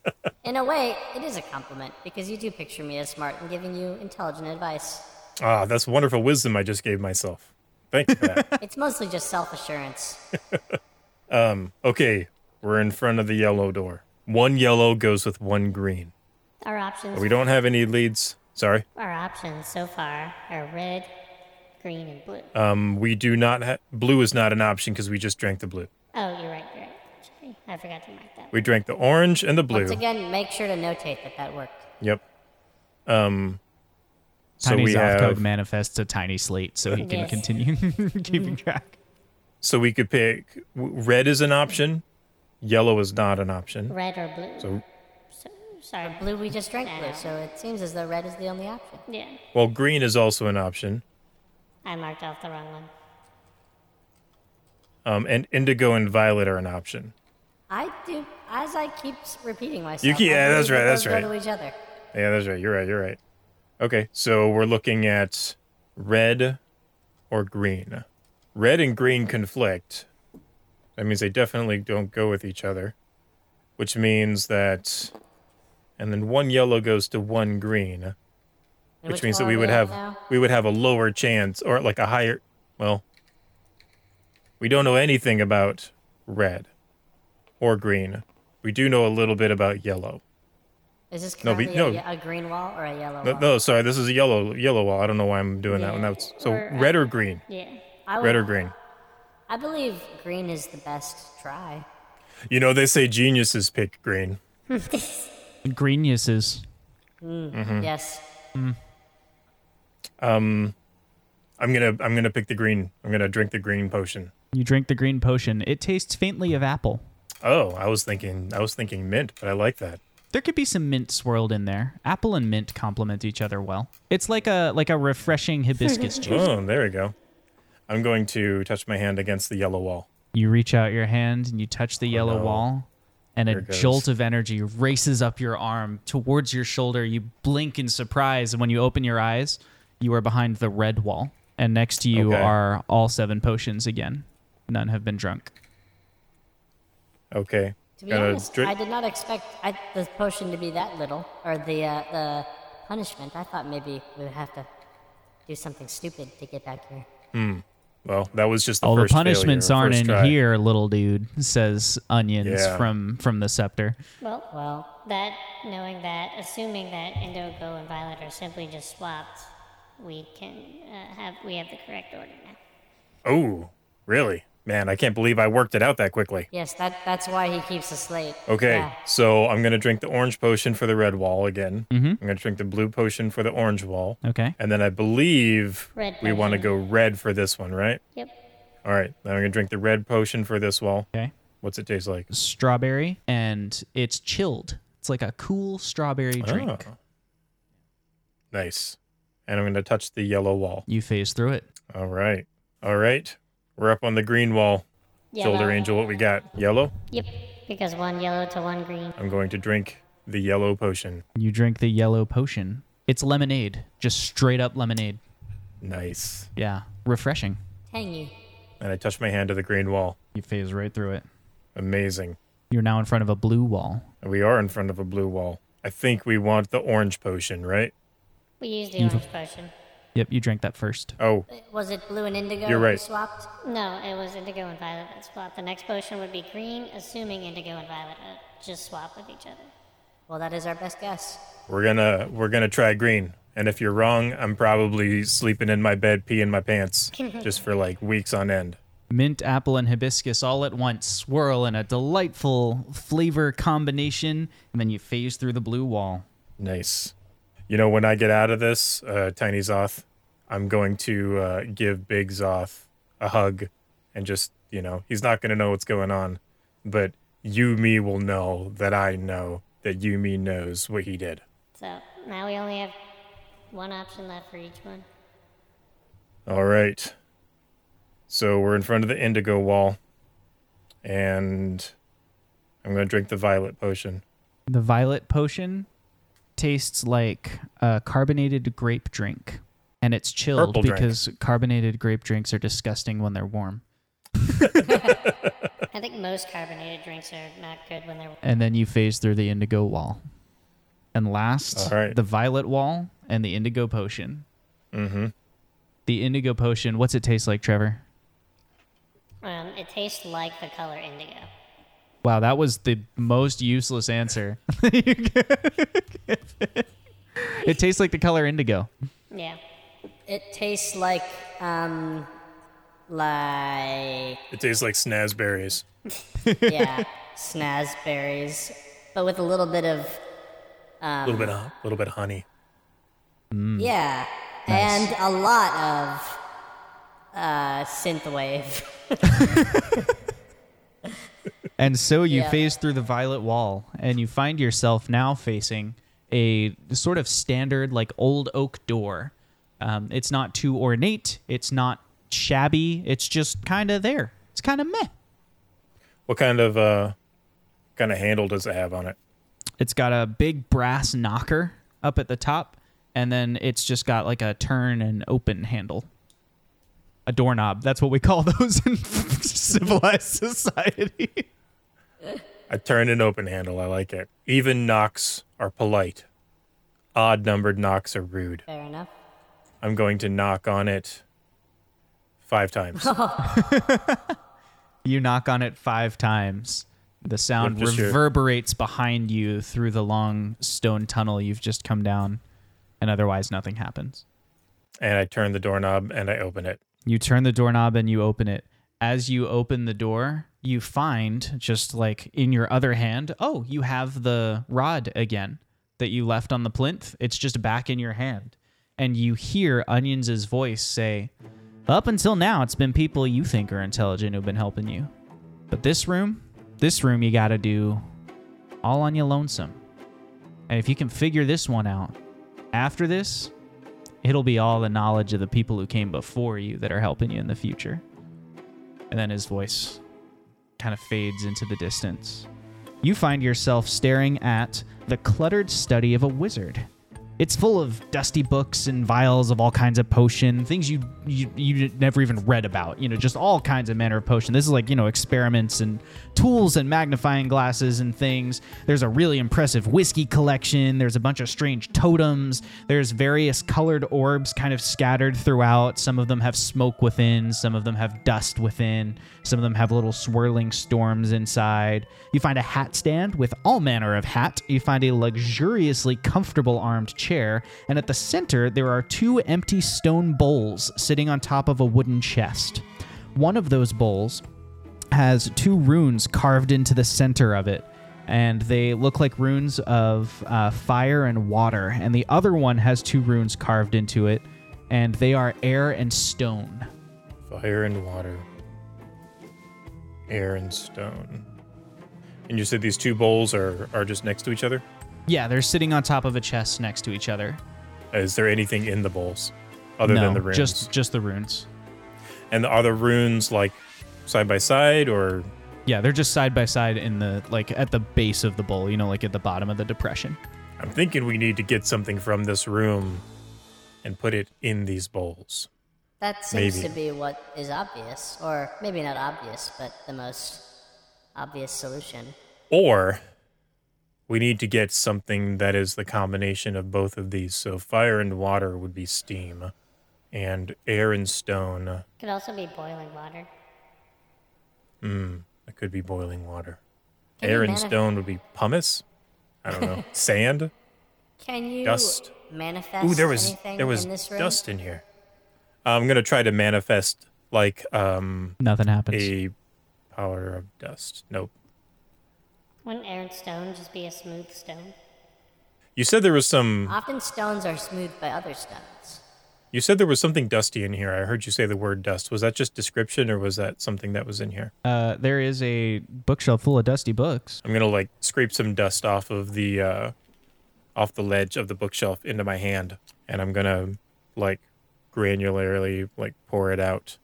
In a way, it is a compliment because you do picture me as smart and giving you intelligent advice. Ah, that's wonderful wisdom I just gave myself. Thank you for that. [LAUGHS] It's mostly just self assurance. [LAUGHS] Um, okay, we're in front of the yellow door. One yellow goes with one green. Our options. We don't have any leads. Sorry. Our options so far are red, green, and blue. Um, we do not have blue is not an option because we just drank the blue. oh, you're right. You're right. Sorry, I forgot to mark that. We drank the orange and the blue. Once again, make sure to notate that that worked. Yep. Um. So Tiny we Zothkug have. manifests a tiny slate so he can Yes. continue [LAUGHS] keeping track. So we could pick w- red is an option, yellow is not an option. Red or blue. So So, sorry. Blue, we just drank blue, so it seems as though red is the only option. Yeah. well, green is also an option. I marked off the wrong one. Um, and indigo and violet are an option. I do, as I keep repeating myself. You keep- yeah, that's right, that's right. to each other. Yeah, that's right. You're right. You're right. Okay, so we're looking at red or green. Red and green conflict. That means they definitely don't go with each other, which means that, and then one yellow goes to one green, And which means that we would have now? we would have a lower chance or like a higher. Well, we don't know anything about red or green. We do know a little bit about yellow. Is this No, we- currently a, no. a green wall or a yellow No, wall? no, sorry, this is a yellow yellow wall. I don't know why I'm doing that one. That's so or- red or green, Yeah. I red or green. I believe green is the best try. You know they say geniuses pick green. [LAUGHS] Greeniuses. Mm-hmm. Yes. Um I'm gonna I'm gonna pick the green. I'm gonna drink the green potion. You drink the green potion. It tastes faintly of apple. Oh, I was thinking I was thinking mint, but I like that. There could be some mint swirled in there. Apple and mint complement each other well. It's like a like a refreshing hibiscus [LAUGHS] juice. Oh, there we go. I'm going to touch my hand against the yellow wall. You reach out your hand and you touch the oh, yellow no. wall, and a Here it jolt of energy races up your arm towards your shoulder. You blink in surprise, and when you open your eyes, you are behind the red wall. And next to you Okay. are all seven potions again. None have been drunk. Okay. To be Gonna honest, drink- I did not expect I, the potion to be that little, or the uh, the punishment. I thought maybe we would have to do something stupid to get back here. Hmm. Well, that was just the Oh, the punishments failure, aren't in try. here, little dude. Says onions Yeah. from from the scepter. Well, Well, that, knowing that, assuming that Indigo and Violet are simply just swapped, we can uh, have we have the correct order now. Oh, really? Man, I can't believe I worked it out that quickly. yes, that that's why he keeps a slate. Okay, Yeah. so I'm gonna drink the orange potion for the red wall again. Mm-hmm. I'm gonna drink the blue potion for the orange wall, Okay. and then I believe Red we want to go red for this one, right? Yep. All right, Now I'm gonna drink the red potion for this wall. Okay. What's it taste like? Strawberry, and it's chilled. It's like a cool strawberry drink. Oh. Nice. And I'm gonna touch the yellow wall. You phase through it. All right, all right. We're up on the green wall. Shoulder angel, what we got? Yellow. Yep. Because one yellow to one green. I'm going to drink the yellow potion. You drink the yellow potion. It's lemonade, just straight up lemonade. Nice. Yeah, refreshing. Tangy. And I touch my hand to the green wall. You phase right through it. Amazing. You're now in front of a blue wall. We are in front of a blue wall. I think we want the orange potion, right? We use the You've- orange potion. Yep, you drank that first. Oh, Was it blue and indigo? You're we right. Swapped. No, it was Indigo and Violet that swapped. The next potion would be green, assuming Indigo and Violet uh, just swap with each other. Well, that is our best guess. we're gonna we're gonna try green. And if you're wrong, I'm probably sleeping in my bed, peeing my pants, [LAUGHS] just for like weeks on end. Mint, apple, and hibiscus all at once swirl in a delightful flavor combination, and then you phase through the blue wall. Nice. You know, when I get out of this, uh, Tiny Zoth, I'm going to uh, give Big Zoth a hug and just, you know, he's not going to know what's going on, but you, me will know that I know that you, me knows what he did. So now we only have one option left for each one. All right. So we're in front of the indigo wall, and I'm going to drink the violet potion. The violet potion tastes like a carbonated grape drink, and it's chilled Purple drink. because carbonated grape drinks are disgusting when they're warm. [LAUGHS] I think most carbonated drinks are not good when they're. And then you phase through the indigo wall. And last, All right. the violet wall and the indigo potion. Mm-hmm. The indigo potion, what's it taste like, Trevor? Um, it tastes like the color indigo. Wow, that was the most useless answer. [LAUGHS] [LAUGHS] it tastes like the color indigo. Yeah. It tastes like um, like It tastes like snazberries. [LAUGHS] yeah, snazberries, but with a little bit of A little bit of, a little bit of honey. yeah, and a lot of uh, synthwave. [LAUGHS] And so you Yeah. phase through the violet wall, and you find yourself now facing a sort of standard, like old oak door. Um, it's not too ornate. It's not shabby. It's just kind of there. It's kind of meh. What kind of uh, kind of handle does it have on it? It's got a big brass knocker up at the top, and then it's just got like a turn and open handle. A doorknob. That's what we call [LAUGHS] those in [LAUGHS] civilized society. [LAUGHS] A turn and open handle. I like it. Even knocks are polite. Odd numbered knocks are rude. Fair enough. I'm going to knock on it five times. [LAUGHS] [LAUGHS] You knock on it five times. The sound With just your- reverberates behind you through the long stone tunnel you've just come down, and otherwise nothing happens. and I turn the doorknob and I open it. You turn the doorknob and you open it. As you open the door, you find just like in your other hand, oh, you have the rod again that you left on the plinth. It's just back in your hand. And you hear Onions' voice say, Up until now, it's been people you think are intelligent who've been helping you. But this room, this room, you got to do all on your lonesome. And if you can figure this one out, after this, it'll be all the knowledge of the people who came before you that are helping you in the future. And then his voice kind of fades into the distance. You find yourself staring at the cluttered study of a wizard. It's full of dusty books and vials of all kinds of potion, things you you you never even read about. You know, just all kinds of manner of potion. This is like you know experiments and tools and magnifying glasses and things. There's a really impressive whiskey collection. There's a bunch of strange totems. There's various colored orbs kind of scattered throughout. Some of them have smoke within. Some of them have dust within. Some of them have little swirling storms inside. You find a hat stand with all manner of hat. You find a luxuriously comfortable armed chair, and at the center there are two empty stone bowls sitting on top of a wooden chest. One of those bowls has two runes carved into the center of it, and they look like runes of uh, fire and water. And the other one has two runes carved into it, and they are air and stone. Fire and water. Air and stone. And you said these two bowls are, are just next to each other? Yeah, they're sitting on top of a chest next to each other. Is there anything in the bowls other no, than the runes? just just the runes. and are the runes like side by side or Yeah, they're just side by side in the like at the base of the bowl. You know, like at the bottom of the depression. I'm thinking we need to get something from this room and put it in these bowls. That seems Maybe. to be what is obvious, or maybe not obvious, but the most obvious solution. Or we need to get something that is the combination of both of these. So fire and water would be steam, and air and stone. Could also be boiling water. Hmm. it could be boiling water. Can air and manif- stone would be pumice. I don't know. [LAUGHS] Sand. Can you Dust. manifest Ooh, there was there was in this room? dust in here. I'm gonna try to manifest like um Nothing happens. a powder of dust. Nope. Wouldn't air and stone just be a smooth stone? You said there was some. Often stones are smoothed by other stones. You said there was something dusty in here. I heard you say the word dust. Was that just description, or was that something that was in here? Uh, there is a bookshelf full of dusty books. I'm gonna like scrape some dust off of the uh, off the ledge of the bookshelf into my hand, and I'm gonna like granularly like pour it out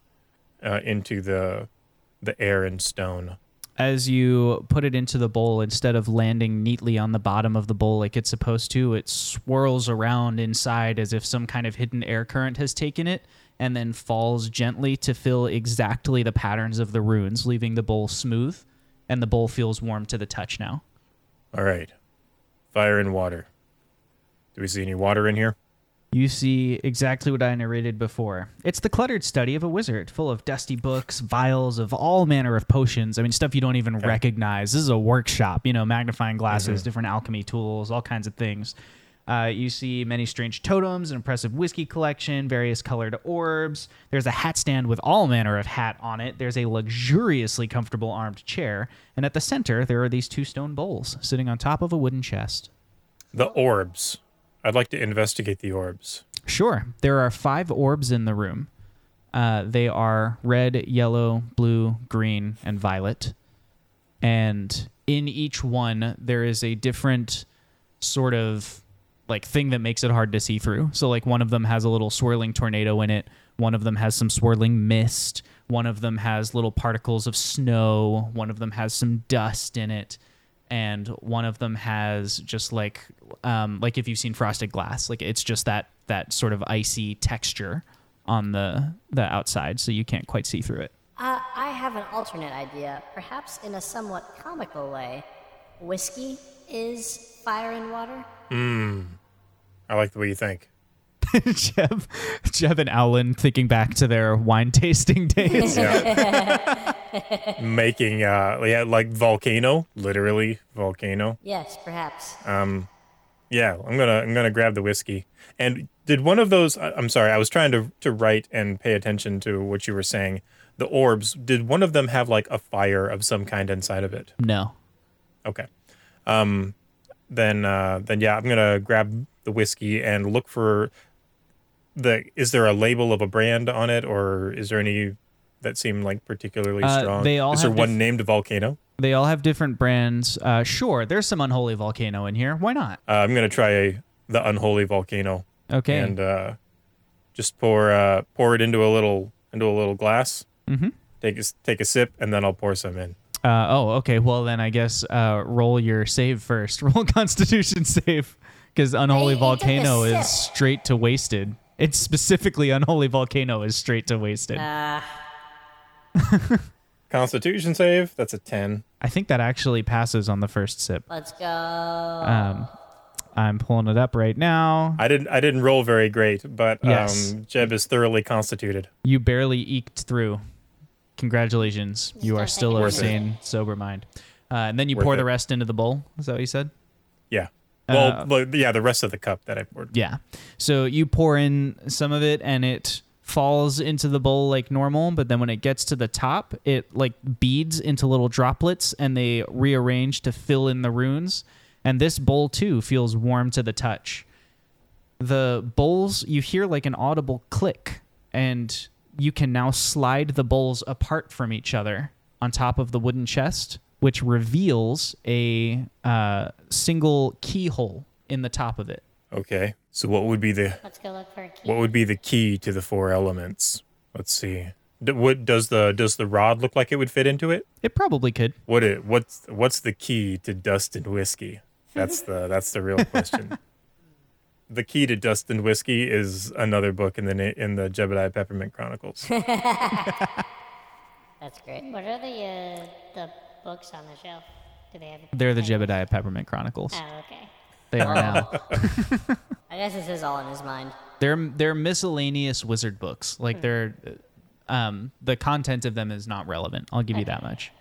uh, into the the air and stone. As you put it into the bowl, instead of landing neatly on the bottom of the bowl like it's supposed to, it swirls around inside as if some kind of hidden air current has taken it and then falls gently to fill exactly the patterns of the runes, leaving the bowl smooth. And the bowl feels warm to the touch now. All right, fire and water. Do we see any water in here? You see exactly what I narrated before. It's the cluttered study of a wizard, full of dusty books, vials of all manner of potions. I mean, stuff you don't even recognize. This is a workshop, you know, magnifying glasses, different alchemy tools, all kinds of things. Uh, you see many strange totems, an impressive whiskey collection, various colored orbs. There's a hat stand with all manner of hat on it. There's a luxuriously comfortable armed chair. And at the center, there are these two stone bowls sitting on top of a wooden chest. The orbs. I'd like to investigate the orbs. Sure. There are five orbs in the room. Uh, they are red, yellow, blue, green, and violet. And in each one, there is a different sort of like thing that makes it hard to see through. So, like, one of them has a little swirling tornado in it, one of them has some swirling mist, one of them has little particles of snow, one of them has some dust in it and one of them has just like um, like if you've seen frosted glass like it's just that that sort of icy texture on the the outside so you can't quite see through it Uh, I have an alternate idea, perhaps in a somewhat comical way. Whiskey is fire and water. I like the way you think. [LAUGHS] Jeb, Jeb and Owlin thinking back to their wine tasting days. [LAUGHS] Making uh yeah, like volcano, literally volcano. Yes, perhaps. Um yeah, I'm gonna I'm gonna grab the whiskey. And did one of those? I- I'm sorry, I was trying to to write and pay attention to what you were saying. The orbs. Did one of them have like a fire of some kind inside of it? No. Okay. Um, then uh, then yeah, I'm gonna grab the whiskey and look for the. Is there a label of a brand on it, or is there any that seem like particularly Uh, strong? they all is there one diff- named volcano? They all have different brands. Uh, sure, there's some unholy volcano in here. Why not? Uh, I'm gonna try the unholy volcano. Okay. and uh, just pour uh, pour it into a little into a little glass. Mm-hmm. Take a, s- take a sip, and then I'll pour some in. Uh, oh, okay. Well, then I guess uh, roll your save first. [LAUGHS] Roll Constitution save, because Unholy He- he took a Volcano is straight to wasted. It's specifically Unholy Volcano is straight to wasted. Uh, [LAUGHS] Constitution save. That's a ten. I think that actually passes on the first sip. let's go. Um, I'm pulling it up right now. I didn't. I didn't roll very great, but Yes. um, Jeb is thoroughly constituted. You barely eked through. Congratulations. You are still of Worth it. sane, sober mind. Uh, and then you Worth pour it. the rest into the bowl. Is that what you said? Yeah. Well, Uh, well, yeah. The rest of the cup that I poured. Yeah. So you pour in some of it and it falls into the bowl like normal, but then when it gets to the top, it like beads into little droplets and they rearrange to fill in the runes. And this bowl too feels warm to the touch. The bowls, you hear like an audible click, and you can now slide the bowls apart from each other on top of the wooden chest, which reveals a uh, single keyhole in the top of it. Okay. So what would be the Let's go look for a key. what would be the key to the four elements? Let's see. D- what does the does the rod look like it would fit into it? It probably could. What it what's what's the key to dust and whiskey? That's [LAUGHS] the that's the real question. [LAUGHS] the key to dust and whiskey is another book in the in the Jebediah Peppermint Chronicles. [LAUGHS] That's great. What are the uh, the books on the shelf? Do they have? They're the? Jebediah Peppermint Chronicles. Oh, okay. They are now. I guess this is all in his mind. They're they're miscellaneous wizard books. Like they're um the content of them is not relevant. I'll give you that much.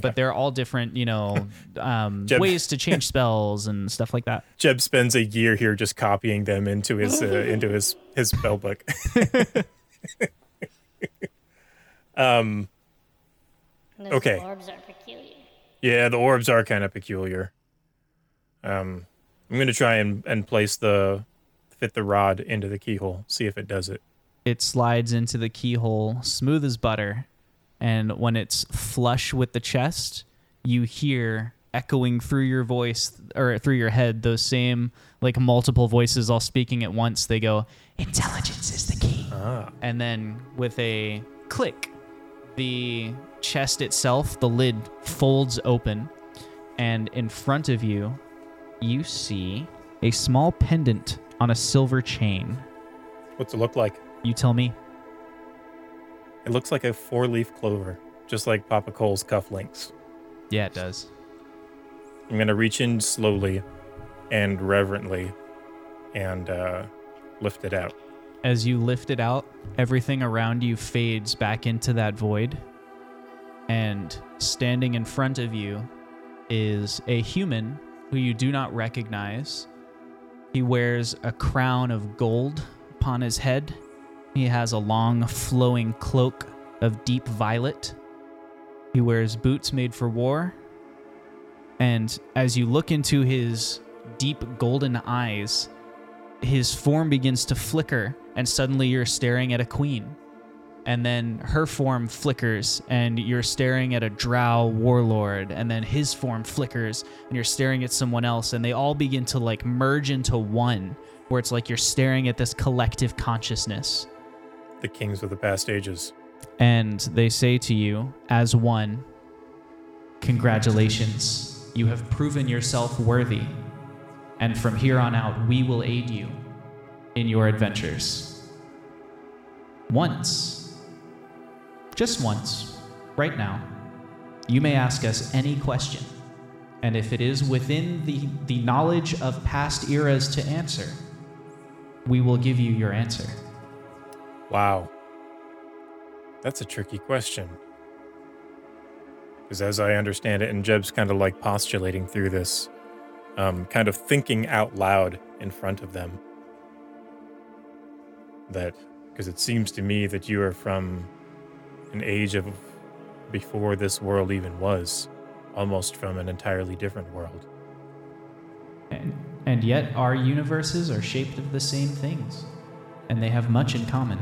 But they're all different, you know, [LAUGHS] um, Jeb- ways to change spells and stuff like that. Jeb spends a year here just copying them into his uh, [LAUGHS] into his his spell book. [LAUGHS] um And those Okay. orbs are peculiar. Yeah, the orbs are kind of peculiar. Um, I'm gonna try and, and place the fit the rod into the keyhole, see if it does it. It slides into the keyhole smooth as butter, and when it's flush with the chest, you hear echoing through your voice or through your head those same like multiple voices all speaking at once. They go, "Intelligence is the key." Ah, and then with a click, the chest itself, the lid folds open, and in front of you, you see a small pendant on a silver chain. what's it look like? You tell me. It looks like a four leaf clover, just like Papa Cole's cufflinks. Yeah, it does. I'm gonna reach in slowly and reverently and uh, lift it out. As you lift it out, everything around you fades back into that void. And standing in front of you is a human who you do not recognize. He wears a crown of gold upon his head. He has a long, flowing cloak of deep violet. He wears boots made for war. And as you look into his deep golden eyes, his form begins to flicker, and suddenly you're staring at a queen. And then her form flickers, and you're staring at a drow warlord. And then his form flickers, and you're staring at someone else. And they all begin to like merge into one, where it's like you're staring at this collective consciousness. The kings of the past ages. And they say to you, as one, Congratulations, you have proven yourself worthy. And from here on out, we will aid you in your adventures. Once, just once, right now, you may ask us any question. And if it is within the, the knowledge of past eras to answer, we will give you your answer. Wow. That's a tricky question. Because as I understand it, and Jeb's kind of like postulating through this, um, kind of thinking out loud in front of them. That, because it seems to me that you are from an age of before this world even was, almost from an entirely different world. And, and yet, our universes are shaped of the same things, and they have much in common.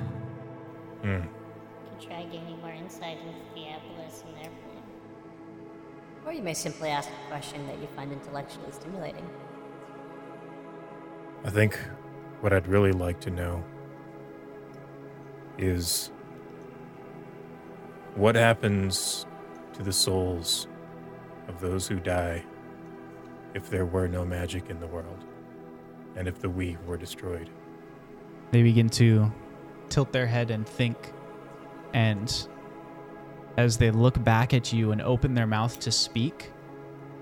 Hmm. Could try gaining more insight with Diabolos and their plan. Or you may simply ask a question that you find intellectually stimulating. I think what I'd really like to know is what happens to the souls of those who die if there were no magic in the world. and if the we were destroyed. They begin to tilt their head and think. And as they look back at you and open their mouth to speak,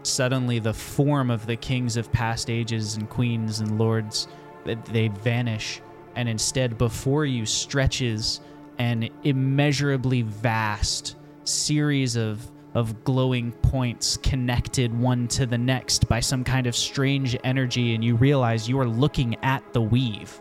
suddenly the form of the kings of past ages and queens and lords they vanish and instead before you stretches an immeasurably vast series of of glowing points connected one to the next by some kind of strange energy and you realize you are looking at the weave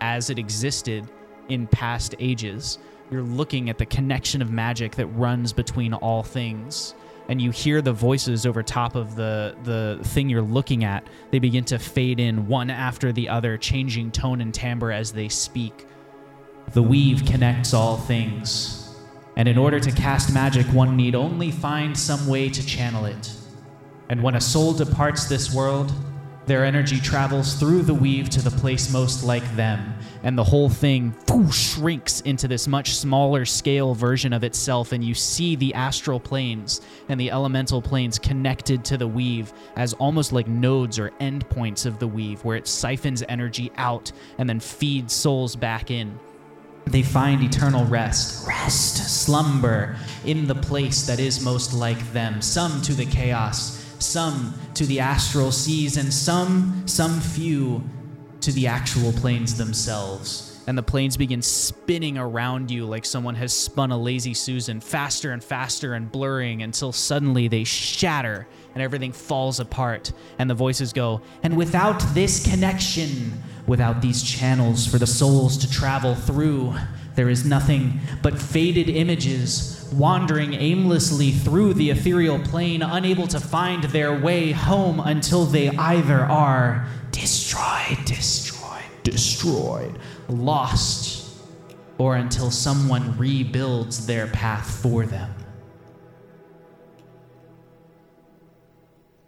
as it existed in past ages. You're looking at the connection of magic that runs between all things and you hear the voices over top of the the thing you're looking at. They begin to fade in one after the other changing tone and timbre as they speak the weave connects all things. And in order to cast magic one need only find some way to channel it. And when a soul departs this world their energy travels through the weave to the place most like them, and the whole thing shrinks into this much smaller scale version of itself, and you see the astral planes and the elemental planes connected to the weave as almost like nodes or endpoints of the weave, where it siphons energy out and then feeds souls back in. They find eternal rest, rest, slumber in the place that is most like them, some to the chaos some to the astral seas, and some, some few, to the actual planes themselves. And the planes begin spinning around you like someone has spun a lazy Susan, faster and faster and blurring until suddenly they shatter and everything falls apart. And the voices go, And without this connection, without these channels for the souls to travel through, there is nothing but faded images wandering aimlessly through the ethereal plane, unable to find their way home until they either are destroyed, destroyed, destroyed, lost, or until someone rebuilds their path for them.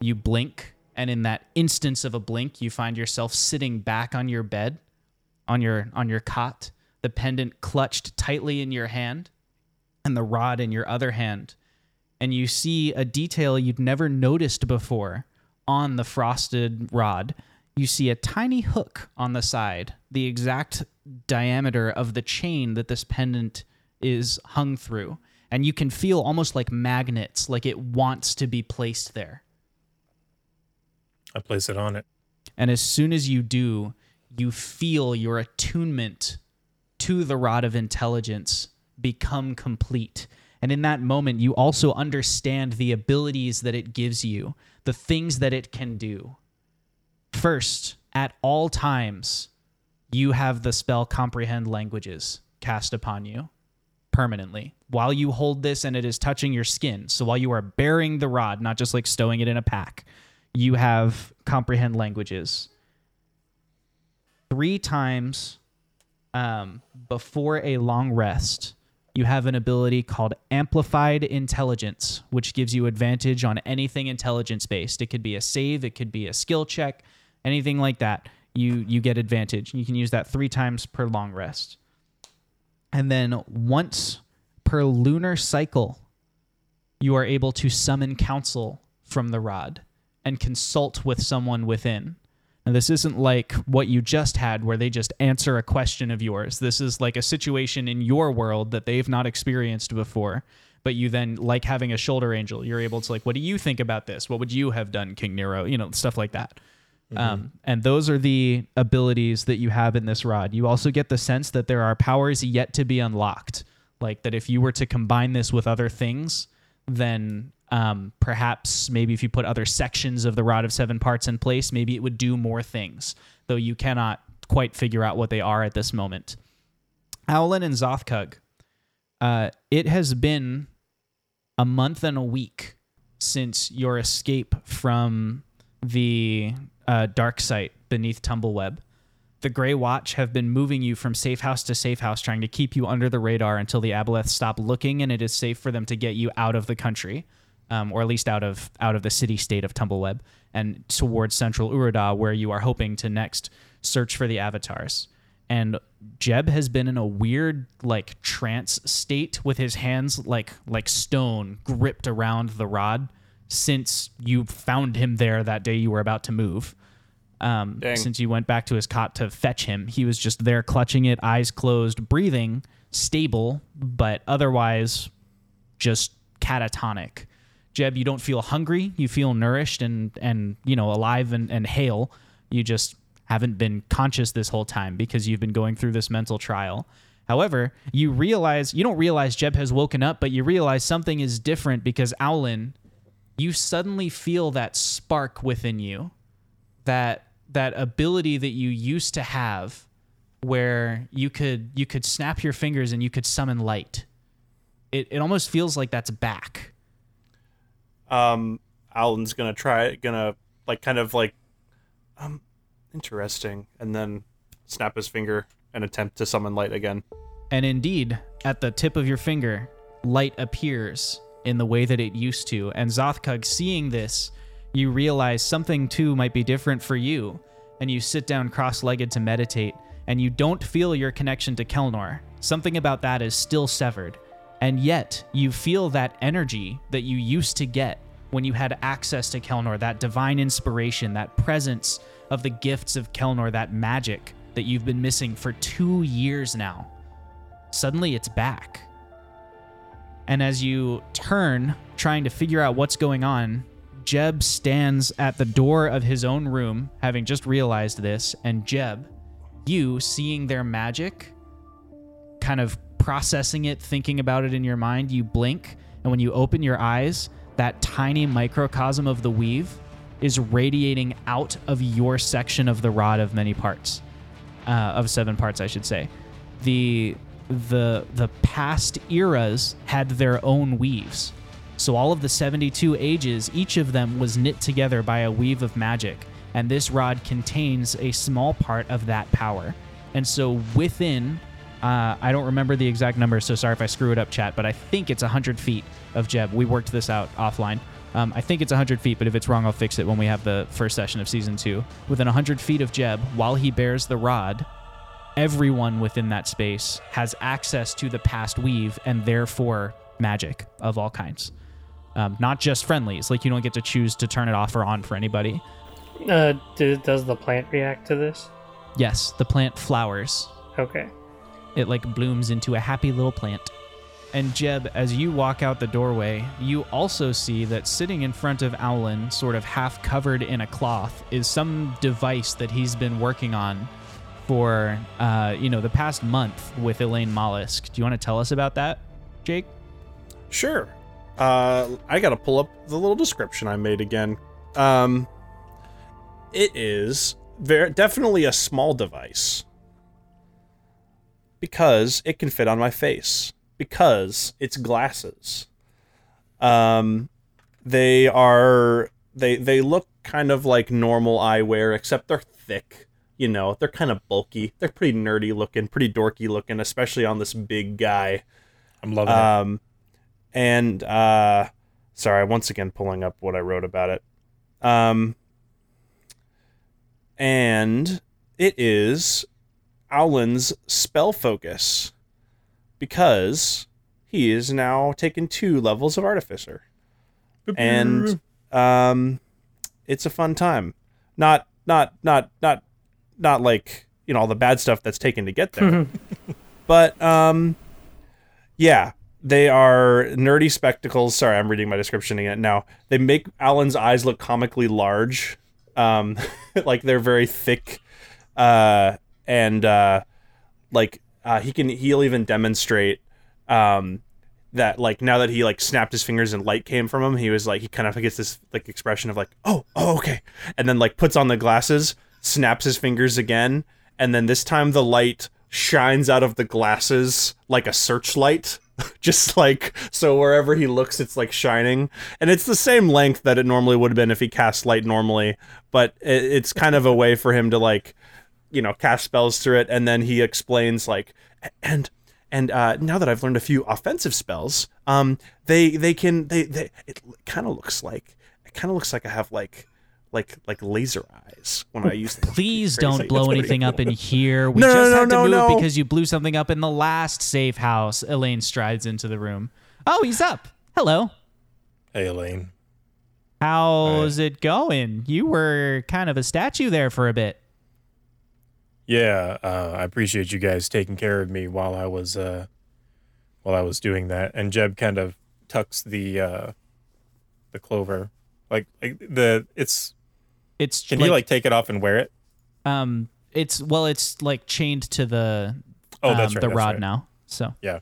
You blink, and in that instance of a blink, you find yourself sitting back on your bed, on your on your cot, the pendant clutched tightly in your hand and the rod in your other hand. And you see a detail you'd never noticed before on the frosted rod. You see a tiny hook on the side, the exact diameter of the chain that this pendant is hung through. And you can feel almost like magnets, like it wants to be placed there. I place it on it. And as soon as you do, you feel your attunement to the rod of intelligence become complete. And in that moment, you also understand the abilities that it gives you, the things that it can do. First, at all times, you have the spell comprehend languages cast upon you permanently while you hold this and it is touching your skin. So while you are bearing the rod, not just like stowing it in a pack, you have comprehend languages. Three times um, before a long rest, you have an ability called Amplified Intelligence, which gives you advantage on anything intelligence based. It could be a save, it could be a skill check, anything like that. You you get advantage. You can use that three times per long rest, and then once per lunar cycle, you are able to summon counsel from the rod and consult with someone within. And this isn't like what you just had where they just answer a question of yours. This is like a situation in your world that they've not experienced before. But you then, like having a shoulder angel, you're able to, like, what do you think about this? What would you have done, King Nero? You know, stuff like that. Mm-hmm. Um, and those are the abilities that you have in this rod. You also get the sense that there are powers yet to be unlocked. Like that if you were to combine this with other things, then um, perhaps maybe if you put other sections of the rod of seven parts in place, maybe it would do more things, though you cannot quite figure out what they are at this moment. Owlin and Zothkug, uh, it has been a month and a week since your escape from the uh, dark site beneath Tumbleweb. The Grey Watch have been moving you from safe house to safe house, trying to keep you under the radar until the Aboleth stop looking and it is safe for them to get you out of the country um, or at least out of out of the city state of Tumbleweb and towards central Urada, where you are hoping to next search for the avatars. And Jeb has been in a weird like trance state with his hands like like stone gripped around the rod since you found him there that day you were about to move. Um, since you went back to his cot to fetch him, he was just there clutching it, eyes closed, breathing, stable, but otherwise just catatonic. Jeb, you don't feel hungry. You feel nourished and and you know alive and, and hale. You just haven't been conscious this whole time because you've been going through this mental trial. However, you realize you don't realize Jeb has woken up, but you realize something is different because Owlin, you suddenly feel that spark within you, that that ability that you used to have, where you could you could snap your fingers and you could summon light. It it almost feels like that's back. Um Owlin's gonna try gonna like kind of like um interesting and then snap his finger and attempt to summon light again. And indeed, at the tip of your finger, light appears in the way that it used to. And Zothkug, seeing this, you realize something too might be different for you. And you sit down cross legged to meditate, and you don't feel your connection to Kelnor. Something about that is still severed. And yet, you feel that energy that you used to get when you had access to Kelnor, that divine inspiration, that presence of the gifts of Kelnor, that magic that you've been missing for two years now suddenly it's back. And as you turn, trying to figure out what's going on, Jeb stands at the door of his own room, having just realized this. And Jeb, you seeing their magic, kind of processing it, thinking about it in your mind, you blink. And when you open your eyes, that tiny microcosm of the weave is radiating out of your section of the rod of many parts, uh, of seven parts, I should say. The the the past eras had their own weaves. So all of the 72 ages, each of them was knit together by a weave of magic, and this rod contains a small part of that power. And so within, uh, I don't remember the exact number, so sorry if I screw it up, chat, but I think it's 100 feet of Jeb. We worked this out offline. Um, I think it's 100 feet, but if it's wrong, I'll fix it when we have the first session of season two. Within 100 feet of Jeb, while he bears the rod, everyone within that space has access to the past weave and therefore magic of all kinds. Um, not just friendlies. Like you don't get to choose to turn it off or on for anybody. Uh, do, does the plant react to this? Yes, the plant flowers. Okay. It like blooms into a happy little plant. And Jeb, as you walk out the doorway, you also see that sitting in front of Owlin, sort of half covered in a cloth, is some device that he's been working on for, uh, you know, the past month with Elaine Mollusk. Do you want to tell us about that, Jake? Sure. Uh, I gotta pull up the little description I made again. Um, it is very definitely a small device because it can fit on my face because it's glasses. Um, they are they they look kind of like normal eyewear except they're thick. You know, they're kind of bulky. They're pretty nerdy looking, pretty dorky looking, especially on this big guy. I'm loving it. Um, and uh, sorry, once again pulling up what I wrote about it. Um, and it is Owlin's spell focus because he is now taken two levels of artificer, and um, it's a fun time. Not not not not not like you know all the bad stuff that's taken to get there, [LAUGHS] but um, yeah, they are nerdy spectacles. Sorry, I'm reading my description again now. They make Owlin's eyes look comically large. Um, [LAUGHS] like they're very thick, uh, and uh, like uh, he can he'll even demonstrate um that like now that he like snapped his fingers and light came from him, he was like he kind of gets this like expression of like oh oh okay, and then like puts on the glasses, snaps his fingers again, and then this time the light shines out of the glasses like a searchlight. [LAUGHS] Just like so wherever he looks it's like shining. And it's the same length that it normally would have been if he cast light normally but it's kind of a way for him to like you know cast spells through it and then he explains like and and uh, now that I've learned a few offensive spells, um, they they can they they it kind of looks like it kind of looks like I have like like like laser eyes when I use them. Please don't blow what anything he- up in here. [LAUGHS] We No, no, just no, had to no, move no. because you blew something up in the last safe house. Elaine strides into the room. Oh, he's up. Hello. hey, Elaine. How's it going? You were kind of a statue there for a bit. Yeah, uh, I appreciate you guys taking care of me while I was uh, while I was doing that. And Jeb kind of tucks the uh, the clover, like, like the it's. It's Can you like take it off and wear it? um it's well it's like chained to the Oh, um, that's right. the that's rod right. now. So Yeah.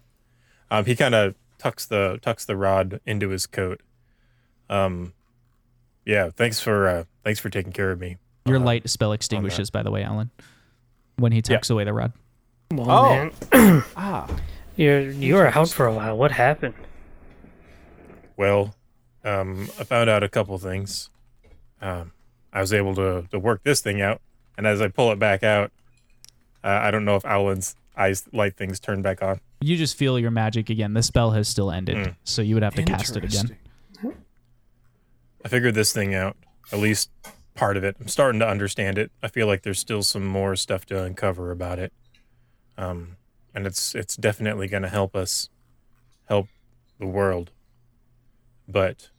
Um, he kind of tucks the tucks the rod into his coat. Um, yeah. Thanks for uh, thanks for taking care of me. your Uh, light spell extinguishes, by the way, Owlin. When he tucks away the rod. Well, Oh. man, [CLEARS THROAT] Ah. you're you were out for a while. What happened? Well, um, I found out a couple things. Um, I was able to to work this thing out, and as I pull it back out, uh, I don't know if Alan's eyes light things turn back on. You just feel your magic again. The spell has still ended, Mm. so you would have to cast it again. I figured this thing out, at least part of it. I'm starting to understand it. I feel like there's still some more stuff to uncover about it. Um, and it's it's definitely going to help us help the world. But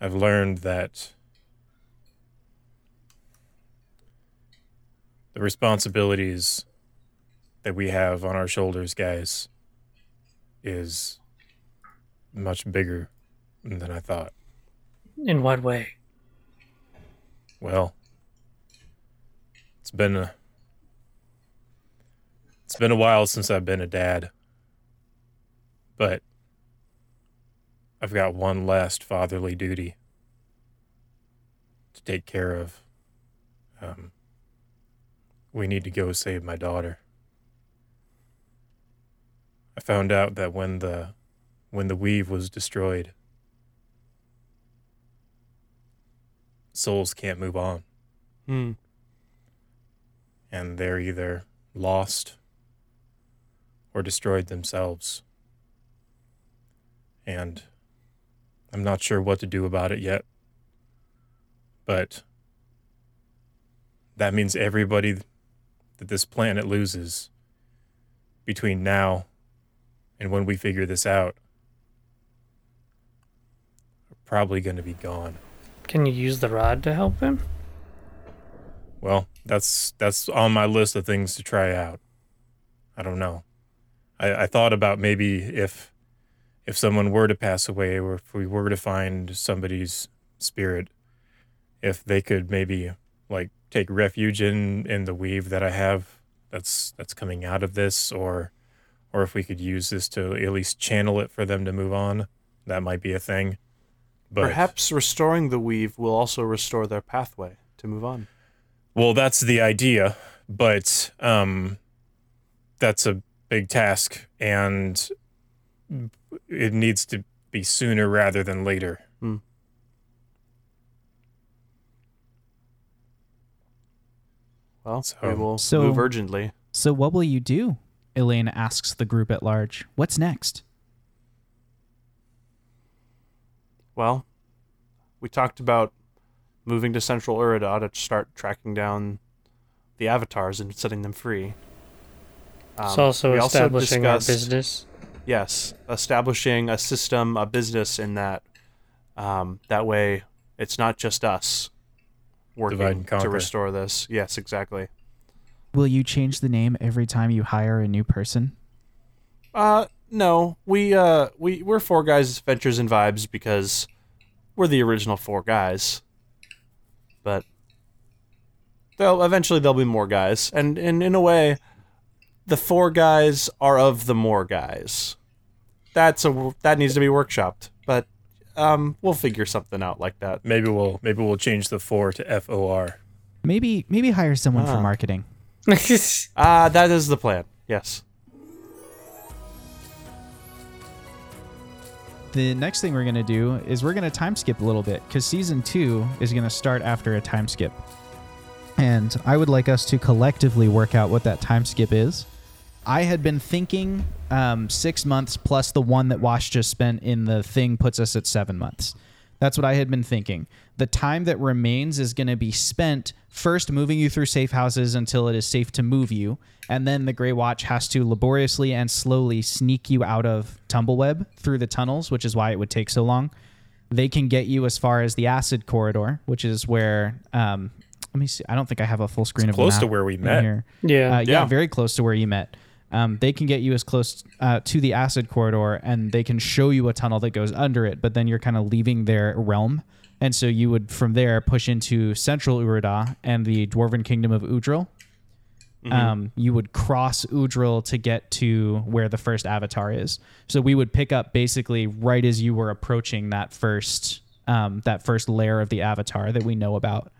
I've learned that the responsibilities that we have on our shoulders, guys, is much bigger than I thought. In what way? Well, it's been a it's been a while since I've been a dad. But I've got one last fatherly duty to take care of. Um, we need to go save my daughter. I found out that when the when the weave was destroyed, souls can't move on Hmm. and they're either lost or destroyed themselves. And I'm not sure what to do about it yet. But that means everybody that this planet loses between now and when we figure this out are probably going to be gone. Can you use the rod to help him? Well, that's that's on my list of things to try out. I don't know. I, I thought about maybe if if someone were to pass away or if we were to find somebody's spirit, if they could maybe like take refuge in in the weave that I have that's that's coming out of this or or if we could use this to at least channel it for them to move on. That might be a thing. But Perhaps restoring the weave will also restore their pathway to move on. Well, that's the idea, but um, that's a big task, and it needs to be sooner rather than later. Well, So- we will So- move urgently. So what will you do? Elaine asks the group at large. What's next? Well, we talked about moving to Central Urida to start tracking down the avatars and setting them free. Um, it's also we establishing our discussed- business. Yes, establishing a system, a business in that. Um, that way, it's not just us working to restore this. Yes, exactly. Will you change the name every time you hire a new person? Uh, no, we uh we we're four guys, adventures and vibes because we're the original four guys. But they'll eventually there'll be more guys, and and in a way, the four guys are of the more guys. That's a that needs to be workshopped, but um we'll figure something out like that. Maybe we'll maybe we'll change the four to F O R. Maybe maybe hire someone for Ah. marketing. [LAUGHS] Ah, that is the plan. Yes. The next thing we're going to do is we're going to time skip a little bit because season two is going to start after a time skip. And I would like us to collectively work out what that time skip is. I had been thinking um, six months plus the one that Wash just spent in the thing puts us at seven months. That's what I had been thinking. The time that remains is going to be spent first moving you through safe houses until it is safe to move you, and then the Grey Watch has to laboriously and slowly sneak you out of Tumbleweb through the tunnels, which is why it would take so long. they can get you as far as the acid corridor, which is where. Um, let me see. I don't think I have a full screen of the close to where we met. Here. Yeah. Uh, yeah, Yeah. very close to where you met. Um, they can get you as close uh, to the acid corridor, and they can show you a tunnel that goes under it. But then you're kind of leaving their realm, and so you would from there push into central Urida and the dwarven kingdom of Udril. Um, you would cross Udril to get to where the first avatar is. So we would pick up basically right as you were approaching that first um, that first layer of the avatar that we know about.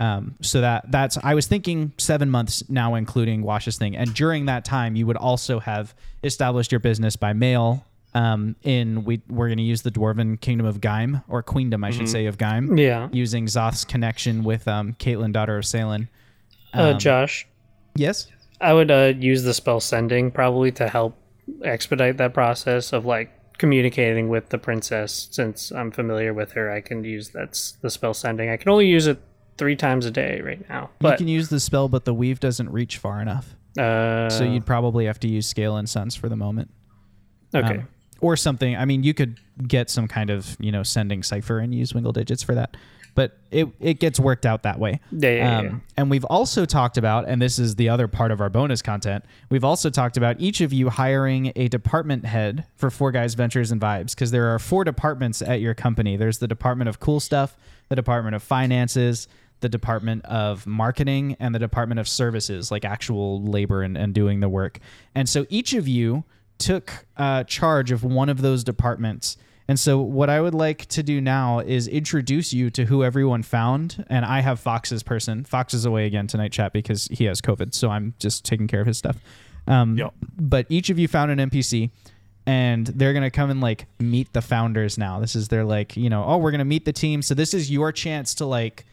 Um, so that that's I was thinking seven months now, including Wash's thing, and during that time you would also have established your business by mail. Um, in we we're going to use the dwarven kingdom of Gaim or queendom, I should say, of Gaim. Yeah. Using Zoth's connection with um, Caitlin, daughter of Salen. Uh, Um, Josh, Yes. I would uh, use the spell sending probably to help expedite that process of like communicating with the princess. Since I'm familiar with her, I can use that's the spell sending. I can only use it three times a day right now, you can use the spell, but the weave doesn't reach far enough. uh, So you'd probably have to use scale and sense for the moment. okay. Um, or something. I mean, you could get some kind of, you know, sending cipher and use wingle digits for that. But it, it gets worked out that way. Yeah, yeah, yeah. Um, and we've also talked about, and this is the other part of our bonus content, we've also talked about each of you hiring a department head for Four Guys Ventures and Vibes, because there are four departments at your company. There's the Department of Cool Stuff, the Department of Finances, the Department of Marketing, and the Department of Services, like actual labor and, and doing the work. And so each of you took uh, charge of one of those departments. And so, what I would like to do now is introduce you to who everyone found. And I have Fox's person. Fox is away again tonight, chat, because he has COVID. So I'm just taking care of his stuff. Um, Yep. But each of you found an NPC, and they're gonna come and like meet the founders now. This is their like, you know, oh, we're gonna meet the team. So this is your chance to like.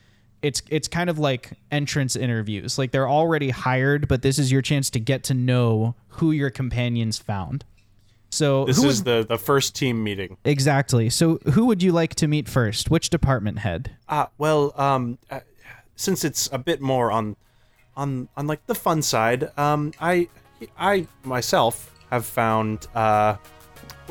It's it's kind of like entrance interviews. Like they're already hired, but this is your chance to get to know who your companions found. So This who is the the first team meeting. Exactly. So, who would you like to meet first? Which department head? Uh, well, um, uh, since it's a bit more on, on, on like the fun side, um, I, I myself have found uh,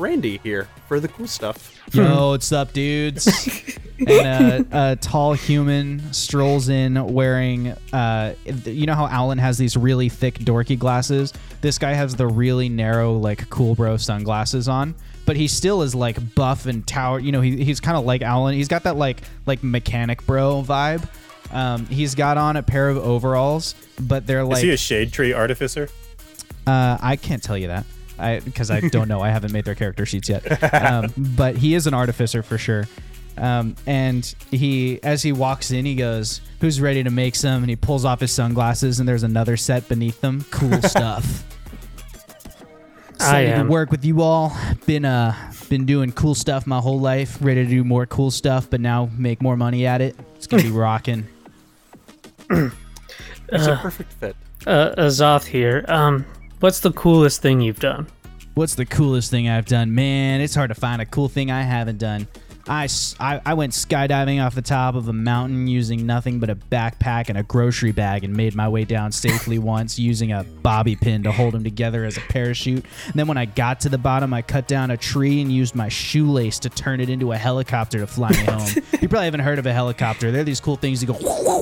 Randy here for the cool stuff. Yo, what's up, dudes? [LAUGHS] and a, a tall human strolls in wearing, uh, you know how Alan has these really thick, dorky glasses? This guy has the really narrow, like, cool bro sunglasses on. But he still is like buff and tower. You know, he, he's kind of like Alan. He's got that like like mechanic bro vibe. Um, he's got on a pair of overalls, but they're like Is he a shade tree artificer? Uh, I can't tell you that. I because I don't know. I haven't made their character sheets yet. Um, [LAUGHS] but he is an artificer for sure. Um, and he, as he walks in, he goes, "Who's ready to make some?" And he pulls off his sunglasses, and there's another set beneath them. Cool [LAUGHS] stuff. I Excited to work with you all. Been uh, been doing cool stuff my whole life. Ready to do more cool stuff, but now make more money at it. It's gonna be [LAUGHS] rocking. [CLEARS THROAT] It's a perfect fit. Uh, Azoth here. Um, what's the coolest thing you've done? What's the coolest thing I've done? Man, it's hard to find a cool thing I haven't done. I, s- I- I went skydiving off the top of a mountain using nothing but a backpack and a grocery bag and made my way down safely [LAUGHS] once using a bobby pin to hold them together as a parachute. And then when I got to the bottom, I cut down a tree and used my shoelace to turn it into a helicopter to fly me home. [LAUGHS] you probably haven't heard of a helicopter. They're these cool things that go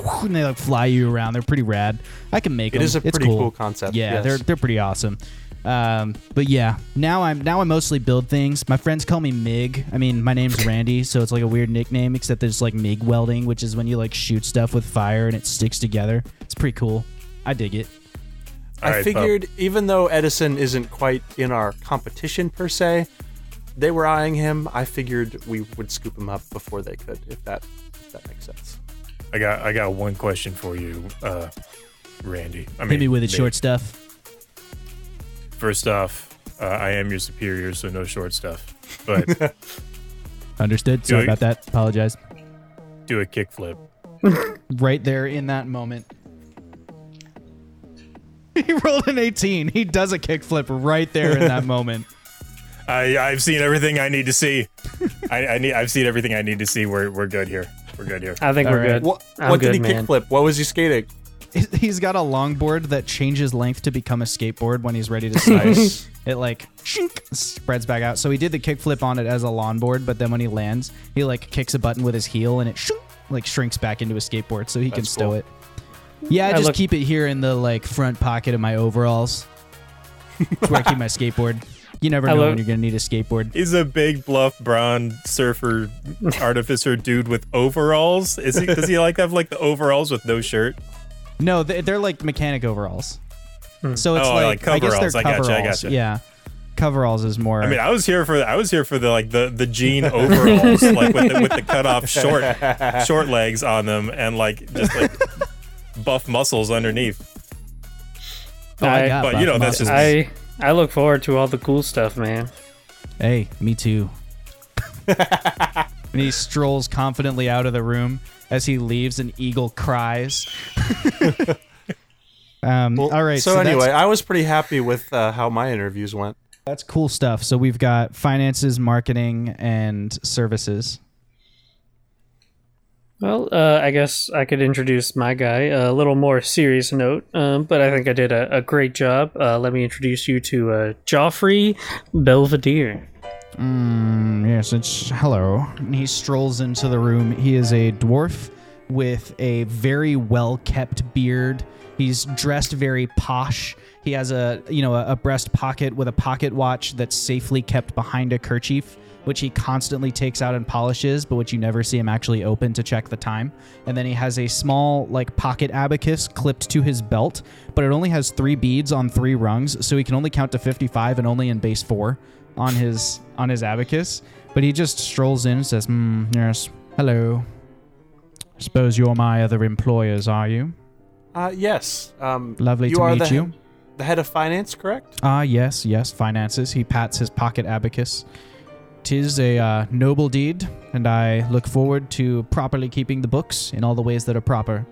[LAUGHS] and they like fly you around. They're pretty rad. I can make It them. is a It's pretty cool concept, Yeah, yes. they're they're pretty awesome. Um, but yeah, now I'm now I mostly build things. My friends call me Mig. I mean, my name's [LAUGHS] Randy, so it's like a weird nickname. Except there's like Mig welding, which is when you like shoot stuff with fire and it sticks together. It's pretty cool. I dig it. I All right, Bob. figured even though Edison isn't quite in our competition per se, they were eyeing him. I figured we would scoop him up before they could, if that if that makes sense. I got I got one question for you, uh, Randy. I mean, Hit me with it, Mig. short stuff. First off, uh, I am your superior, so no short stuff. But [LAUGHS] Understood. Sorry Do it. about that. Apologize. do a kickflip. [LAUGHS] Right there in that moment. He [LAUGHS] rolled an 18. He does a kickflip right there in that moment. I I've seen everything I need to see. I, I need I've seen everything I need to see. We're we're good here. We're good here. I think All we're right. good. What, I'm what good, did he man. kickflip? What was he skating? [LAUGHS] he's got a longboard that changes length to become a skateboard when he's ready to slice. it like shink, spreads back out. So he did the kickflip on it as a longboard, but then when he lands, he like kicks a button with his heel and it shink, like shrinks back into a skateboard so he can That's stow cool. it. Yeah, I I just look- keep it here in the like front pocket of my overalls. That's where I keep my [LAUGHS] skateboard. You never know look- when you're gonna need a skateboard. He's a big, bluff, brown surfer [LAUGHS] artificer dude with overalls. Is he? Does he like have like the overalls with no shirt? No, they- they're like mechanic overalls. Hmm. So it's Oh, like, like I guess they're I gotcha, I coveralls. gotcha. Yeah, coveralls is more. I mean, I was here for I was here for the like the the jean overalls, like with the, with the cut off short [LAUGHS] short legs on them, and like just like buff muscles underneath. Oh, I I- but, you know, buff that's just- I I look forward to all the cool stuff, man. Hey, me too. [LAUGHS] and he strolls confidently out of the room. As he leaves, an eagle cries. [LAUGHS] um, Well, all right. So, that's- anyway, I was pretty happy with uh, how my interviews went. that's cool stuff. So we've got finances, marketing, and services. Well, uh, I guess I could introduce my guy. A little more serious note, um, but I think I did a, a great job. Uh, let me introduce you to uh, Joffrey Belvedere. Mm, yes, it's hello. And he strolls into the room. He is a dwarf with a very well kept beard. He's dressed very posh. He has a you know a, a breast pocket with a pocket watch that's safely kept behind a kerchief, which he constantly takes out and polishes, but which you never see him actually open to check the time. And then he has a small like pocket abacus clipped to his belt, but it only has three beads on three rungs, so he can only count to 55 and only in base four on his on his abacus. But he just strolls in and says, hmm, yes, hello. Suppose you're my other employers, are you? Uh, yes. Um, Lovely you to are meet the, you. The head of finance, correct? Ah, yes, yes, finances. He pats his pocket abacus. Tis a uh, noble deed, and I look forward to properly keeping the books in all the ways that are proper.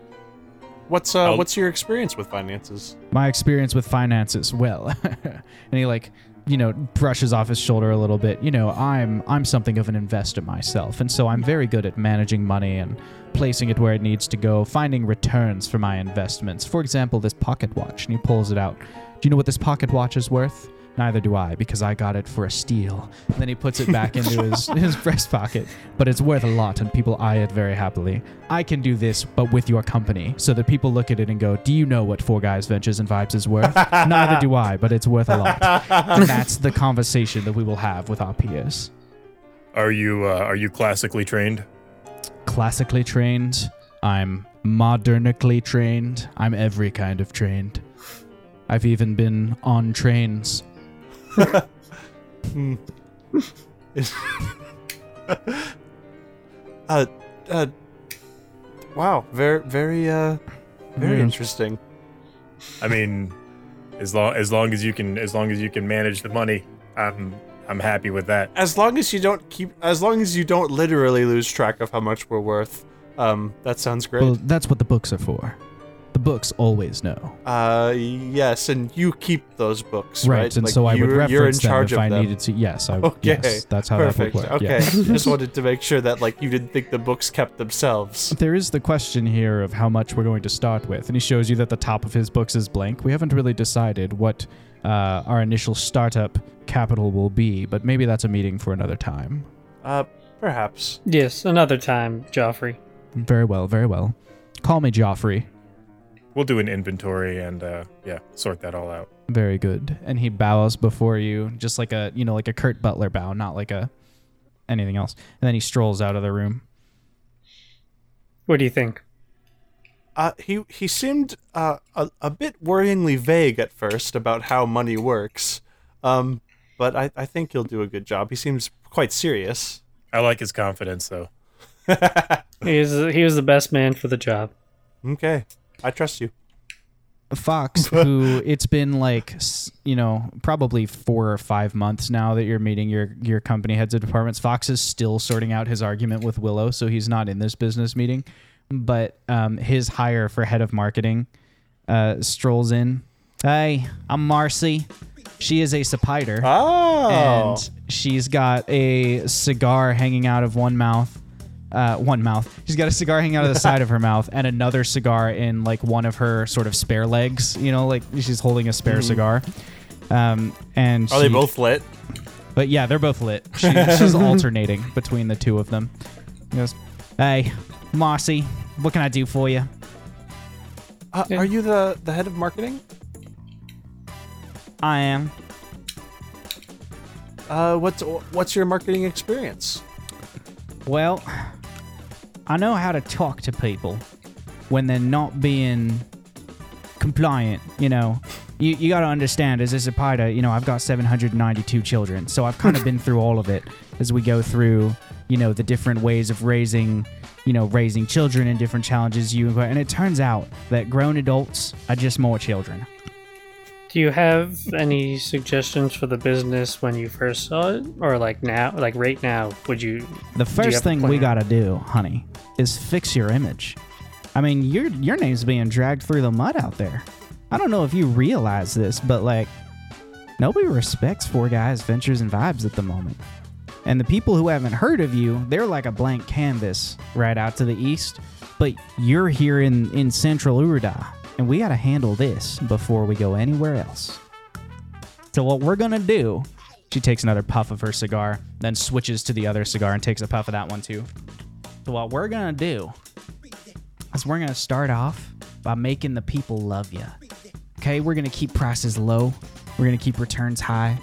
What's uh, what's your experience with finances? My experience with finances, well, [LAUGHS] and he like, you know, brushes off his shoulder a little bit. You know, I'm I'm something of an investor myself, and so I'm very good at managing money and placing it where it needs to go, finding returns for my investments. For example, this pocket watch, and he pulls it out. Do you know what this pocket watch is worth? Neither do I, because I got it for a steal. And then he puts it back into his, [LAUGHS] his breast pocket. But it's worth a lot, and people eye it very happily. I can do this, but with your company, so that people look at it and go, Do you know what Four Guys Ventures and Vibes is worth? [LAUGHS] Neither do I, but it's worth a lot. and that's the conversation that we will have with our peers. Are you uh, are you classically trained? Classically trained, I'm modernically trained, I'm every kind of trained. I've even been on trains. [LAUGHS] Uh, uh, wow, very, very, uh, very Mm. interesting. I mean, as long as long as you can as long as you can manage the money, I'm I'm happy with that. As long as you don't keep, as long as you don't literally lose track of how much we're worth, um, that sounds great. Well, that's what the books are for. The books always know. uh, yes, and you keep those books, Right, right? and Like, so I would reference you're in them if of I them. needed to. Yes, I, Okay, yes, that's how Perfect. that would work. Okay, yes. [LAUGHS] just wanted to make sure that like you didn't think the books kept themselves. There is the question here of how much we're going to start with, and he shows you that the top of his books is blank. We haven't really decided what uh, our initial startup capital will be, but maybe that's a meeting for another time. Uh, perhaps. Yes, another time, Joffrey. Very well, very well. Call me Joffrey. We'll do an inventory and uh, yeah, sort that all out. Very good. And he bows before you, just like a you know like a curt Butler bow, not like a anything else. And then he strolls out of the room. What do you think? Uh, he he seemed uh, a, a bit worryingly vague at first about how money works, um, but I, I think he'll do a good job. He seems quite serious. I like his confidence though. [LAUGHS] He was he was the best man for the job. Okay, I trust you. Fox, [LAUGHS] who it's been like you know probably four or five months now that you're meeting your your company heads of departments. Fox is still sorting out his argument with Willow, so he's not in this business meeting. But um, his hire for head of marketing uh, strolls in. Hey, I'm Marcy. She is a Sapiter. Oh, and she's got a cigar hanging out of one mouth uh, one mouth. She's got a cigar hanging out of the side of her mouth, and another cigar in like one of her sort of spare legs. You know, like she's holding a spare cigar. Um, and Mm-hmm. Are they she- both lit? But yeah, they're both lit. She, [LAUGHS] she's alternating between the two of them. He goes, "Hey, Marcy, what can I do for you?" Uh, Are you the the head of marketing? I am. Uh, what's what's your marketing experience? Well, I know how to talk to people when they're not being compliant, you know. You, you got to understand, as a Zapata, you know, I've got 792 children. So I've kind of [LAUGHS] been through all of it as we go through, you know, the different ways of raising, you know, raising children and different challenges you And it turns out that grown adults are just more children. Do you have any suggestions for the business when you first saw it, or like now, like right now? Would you? The first a thing we gotta do, honey, is fix your image. I mean, your your name's being dragged through the mud out there. I don't know if you realize this, but like, nobody respects Four Guys, Ventures, and Vibes at the moment. And the people who haven't heard of you, they're like a blank canvas right out to the east. But you're here in in Central Urida, and we gotta handle this before we go anywhere else. So what we're gonna do she takes another puff of her cigar, then switches to the other cigar and takes a puff of that one too. So what we're gonna do is we're gonna start off by making the people love you. Okay, we're gonna keep prices low. We're gonna keep returns high.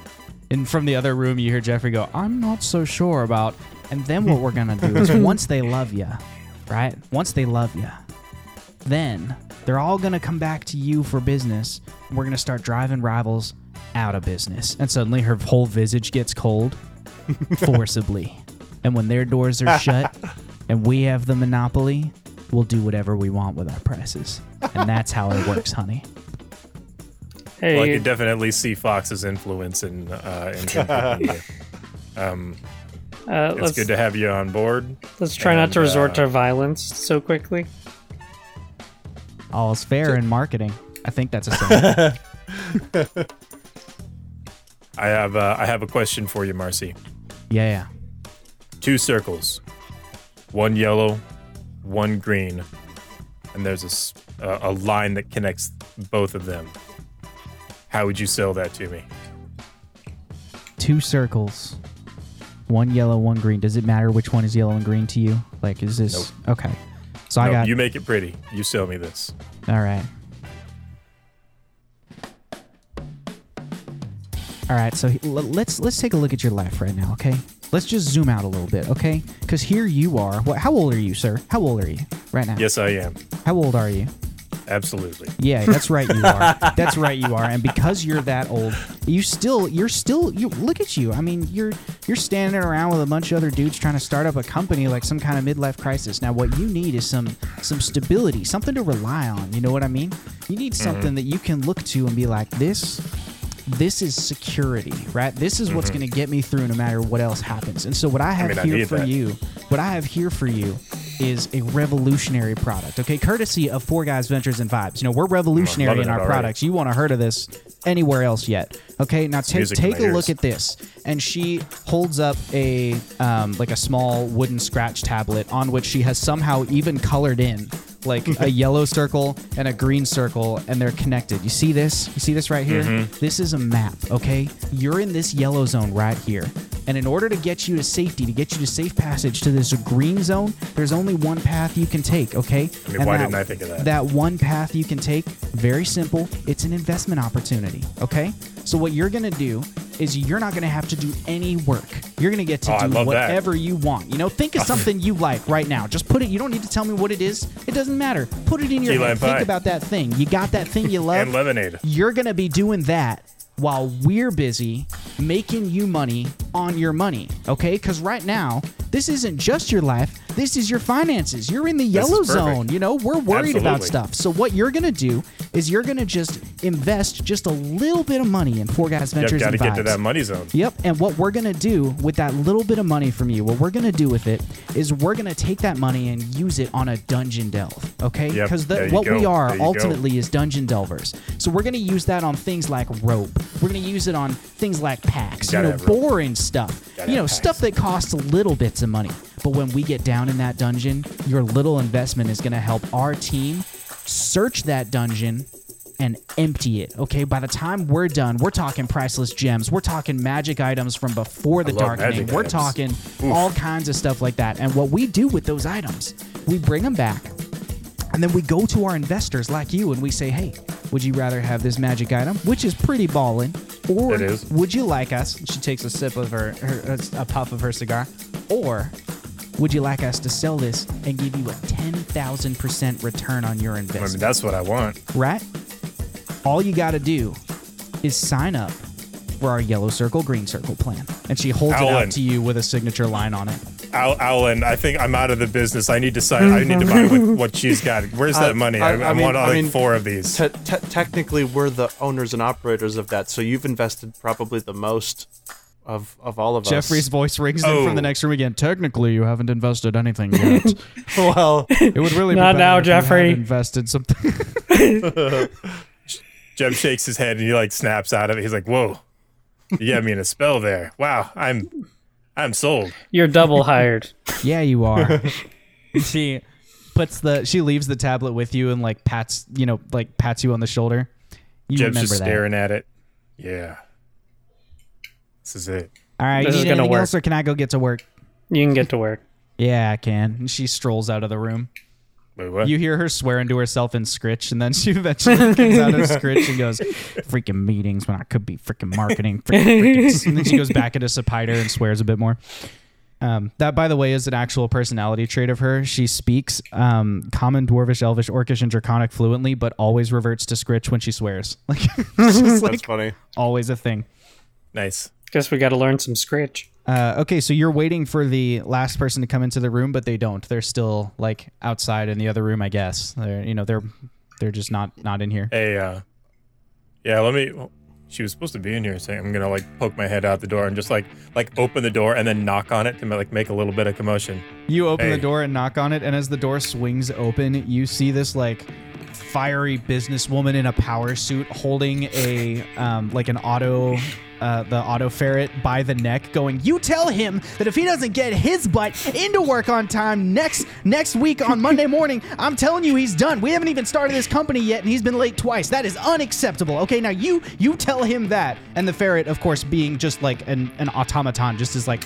And from the other room, you hear Jeffrey go, "I'm not so sure about." And then what we're gonna do is [LAUGHS] once they love you, right? Once they love you, then they're all gonna come back to you for business. And we're gonna start driving rivals out of business. And suddenly her whole visage gets cold [LAUGHS] forcibly. And when their doors are shut [LAUGHS] and we have the monopoly, we'll do whatever we want with our prices. And that's how it works, honey. Hey, Well, I can definitely see Fox's influence in uh, in [LAUGHS] um, uh, it's good to have you on board. let's try not to resort uh, to violence so quickly. All's fair in marketing. I think that's a saying. [LAUGHS] [LAUGHS] I have uh, I have a question for you, Marcy. yeah, yeah. Two circles, one yellow, one green, and there's a a line that connects both of them. How would you sell that to me? Two circles. One yellow, one green. Does it matter which one is yellow and green to you? Like, is this okay? So I No, got you make it pretty. You sell me this. All right. All right, so he- l- let's let's take a look at your life right now, okay? Let's just zoom out a little bit, okay? Because here you are. What? How old are you, sir? How old are you right now? Yes, I am. How old are you? Absolutely. Yeah, that's right. You are. [LAUGHS] that's right. You are. And because you're that old, you still you're still you look at you. I mean, you're you're standing around with a bunch of other dudes trying to start up a company like some kind of midlife crisis. Now, what you need is some some stability, something to rely on. You know what I mean? You need mm-hmm. something that you can look to and be like, this this is security, right? This is what's mm-hmm. going to get me through no matter what else happens. And so what I have mean, here need for that. you, what I have here for you is a revolutionary product, okay? Courtesy of Four Guys Ventures and Vibes. You know, we're revolutionary in our already. products. You want to heard of this anywhere else yet? Okay, now take music take a look at this. And she holds up a um, like a small wooden scratch tablet on which she has somehow even colored in like a yellow circle and a green circle and they're connected. You see this? You see this right here? Mm-hmm. This is a map, okay? You're in this yellow zone right here. And in order to get you to safety, to get you to safe passage to this green zone, there's only one path you can take, okay? I mean, And why that- didn't I think of that? That one path you can take, very simple. It's an investment opportunity, okay? So what you're gonna do is you're not gonna have to do any work. You're gonna get to Oh, do love that. whatever you want. You know, think of oh. something you like right now. Just put it. You don't need to tell me what it is. It doesn't matter. Put it in your head. lime Think pie. about that thing. You got that thing you [LAUGHS] love and lemonade. you're going to be doing that while we're busy making you money on your money, okay? Because right now, this isn't just your life, this is your finances. You're in the yellow zone, you know? We're worried about stuff. So, what you're going to do is you're going to just invest just a little bit of money in Four Guys Ventures got to get to that money zone. Yep. And what we're going to do with that little bit of money from you, what we're going to do with it is we're going to take that money and use it on a dungeon delve. Okay? Yep, Because you what we go, are there you go. ultimately is dungeon delvers. So we're going to use that on things like rope. We're going to use it on things like packs, you Gotta know, boring stuff. You know, have stuff that costs little bits of money. But when we get down in that dungeon, your little investment is going to help our team search that dungeon and empty it. Okay, by the time we're done, we're talking priceless gems. We're talking magic items from before the darkening. We're items. talking all kinds of stuff like that. And what we do with those items, we bring them back and then we go to our investors like you and we say, hey, would you rather have this magic item, which is pretty ballin', or It is. would you like us? She takes a sip of her, her a puff of her cigar, or would you like us to sell this and give you a 10,000% return on your I investment? mean, that's what I want. right? All you got to do is sign up for our yellow circle, green circle plan. And she holds it out to you with a signature line on it. Al- Alan, I think I'm out of the business. I need to sign. I need to buy what, what she's got. Where's Uh, that money? I- I, I I, mean- want I like mean- four of these. Te- te- technically, we're the owners and operators of that, so you've invested probably the most of of all of Jeffrey's us. Jeffrey's voice rings in from Oh. the next room again. Technically, you haven't invested anything yet. [LAUGHS] well, it would really Not better now, if you had Jeffrey. invested something. [LAUGHS] Jeb shakes his head and he like snaps out of it. He's like, "Whoa, you got me in a spell there. Wow, I'm, I'm sold." You're double hired. [LAUGHS] yeah, you are. she puts the she leaves the tablet with you and like pats you know like pats you on the shoulder. You Jeb's remember just that. staring at it. Yeah, this is it. All right, This you is need gonna anything work. else, or can I go get to work? You can get to work. Yeah, I can. And she strolls out of the room. Wait, what? You hear her swearing to herself in Scritch, and then she [LAUGHS] eventually comes out of Scritch and goes, "Freaking meetings when I could be freaking marketing." Freaking, freaking. And then she goes back into Sepiter and swears a bit more. Um, that, by the way, is an actual personality trait of her. She speaks um, Common, Dwarvish, Elvish, Orcish, and Draconic fluently, but always reverts to Scritch when she swears. [LAUGHS] Like, [LAUGHS] it's just that's funny. always a thing. nice. Guess we got to learn some Scritch. Uh, okay, so you're waiting for the last person to come into the room, but they don't. They're still like outside in the other room, I guess. They're you know they're they're just not not in here. Hey, uh, yeah. Let me. She was supposed to be in here. Saying I'm gonna like poke my head out the door and just like like open the door and then knock on it to like make a little bit of commotion. You open the door and knock on it, and as the door swings open, you see this like fiery businesswoman in a power suit holding a um, like an auto uh, the auto ferret by the neck, going, "You tell him that if he doesn't get his butt into work on time next next week on Monday [LAUGHS] morning, I'm telling you he's done. We haven't even started this company yet, and he's been late twice. That is unacceptable. Okay, now you you tell him that." And the ferret, of course, being just like an an automaton, just is like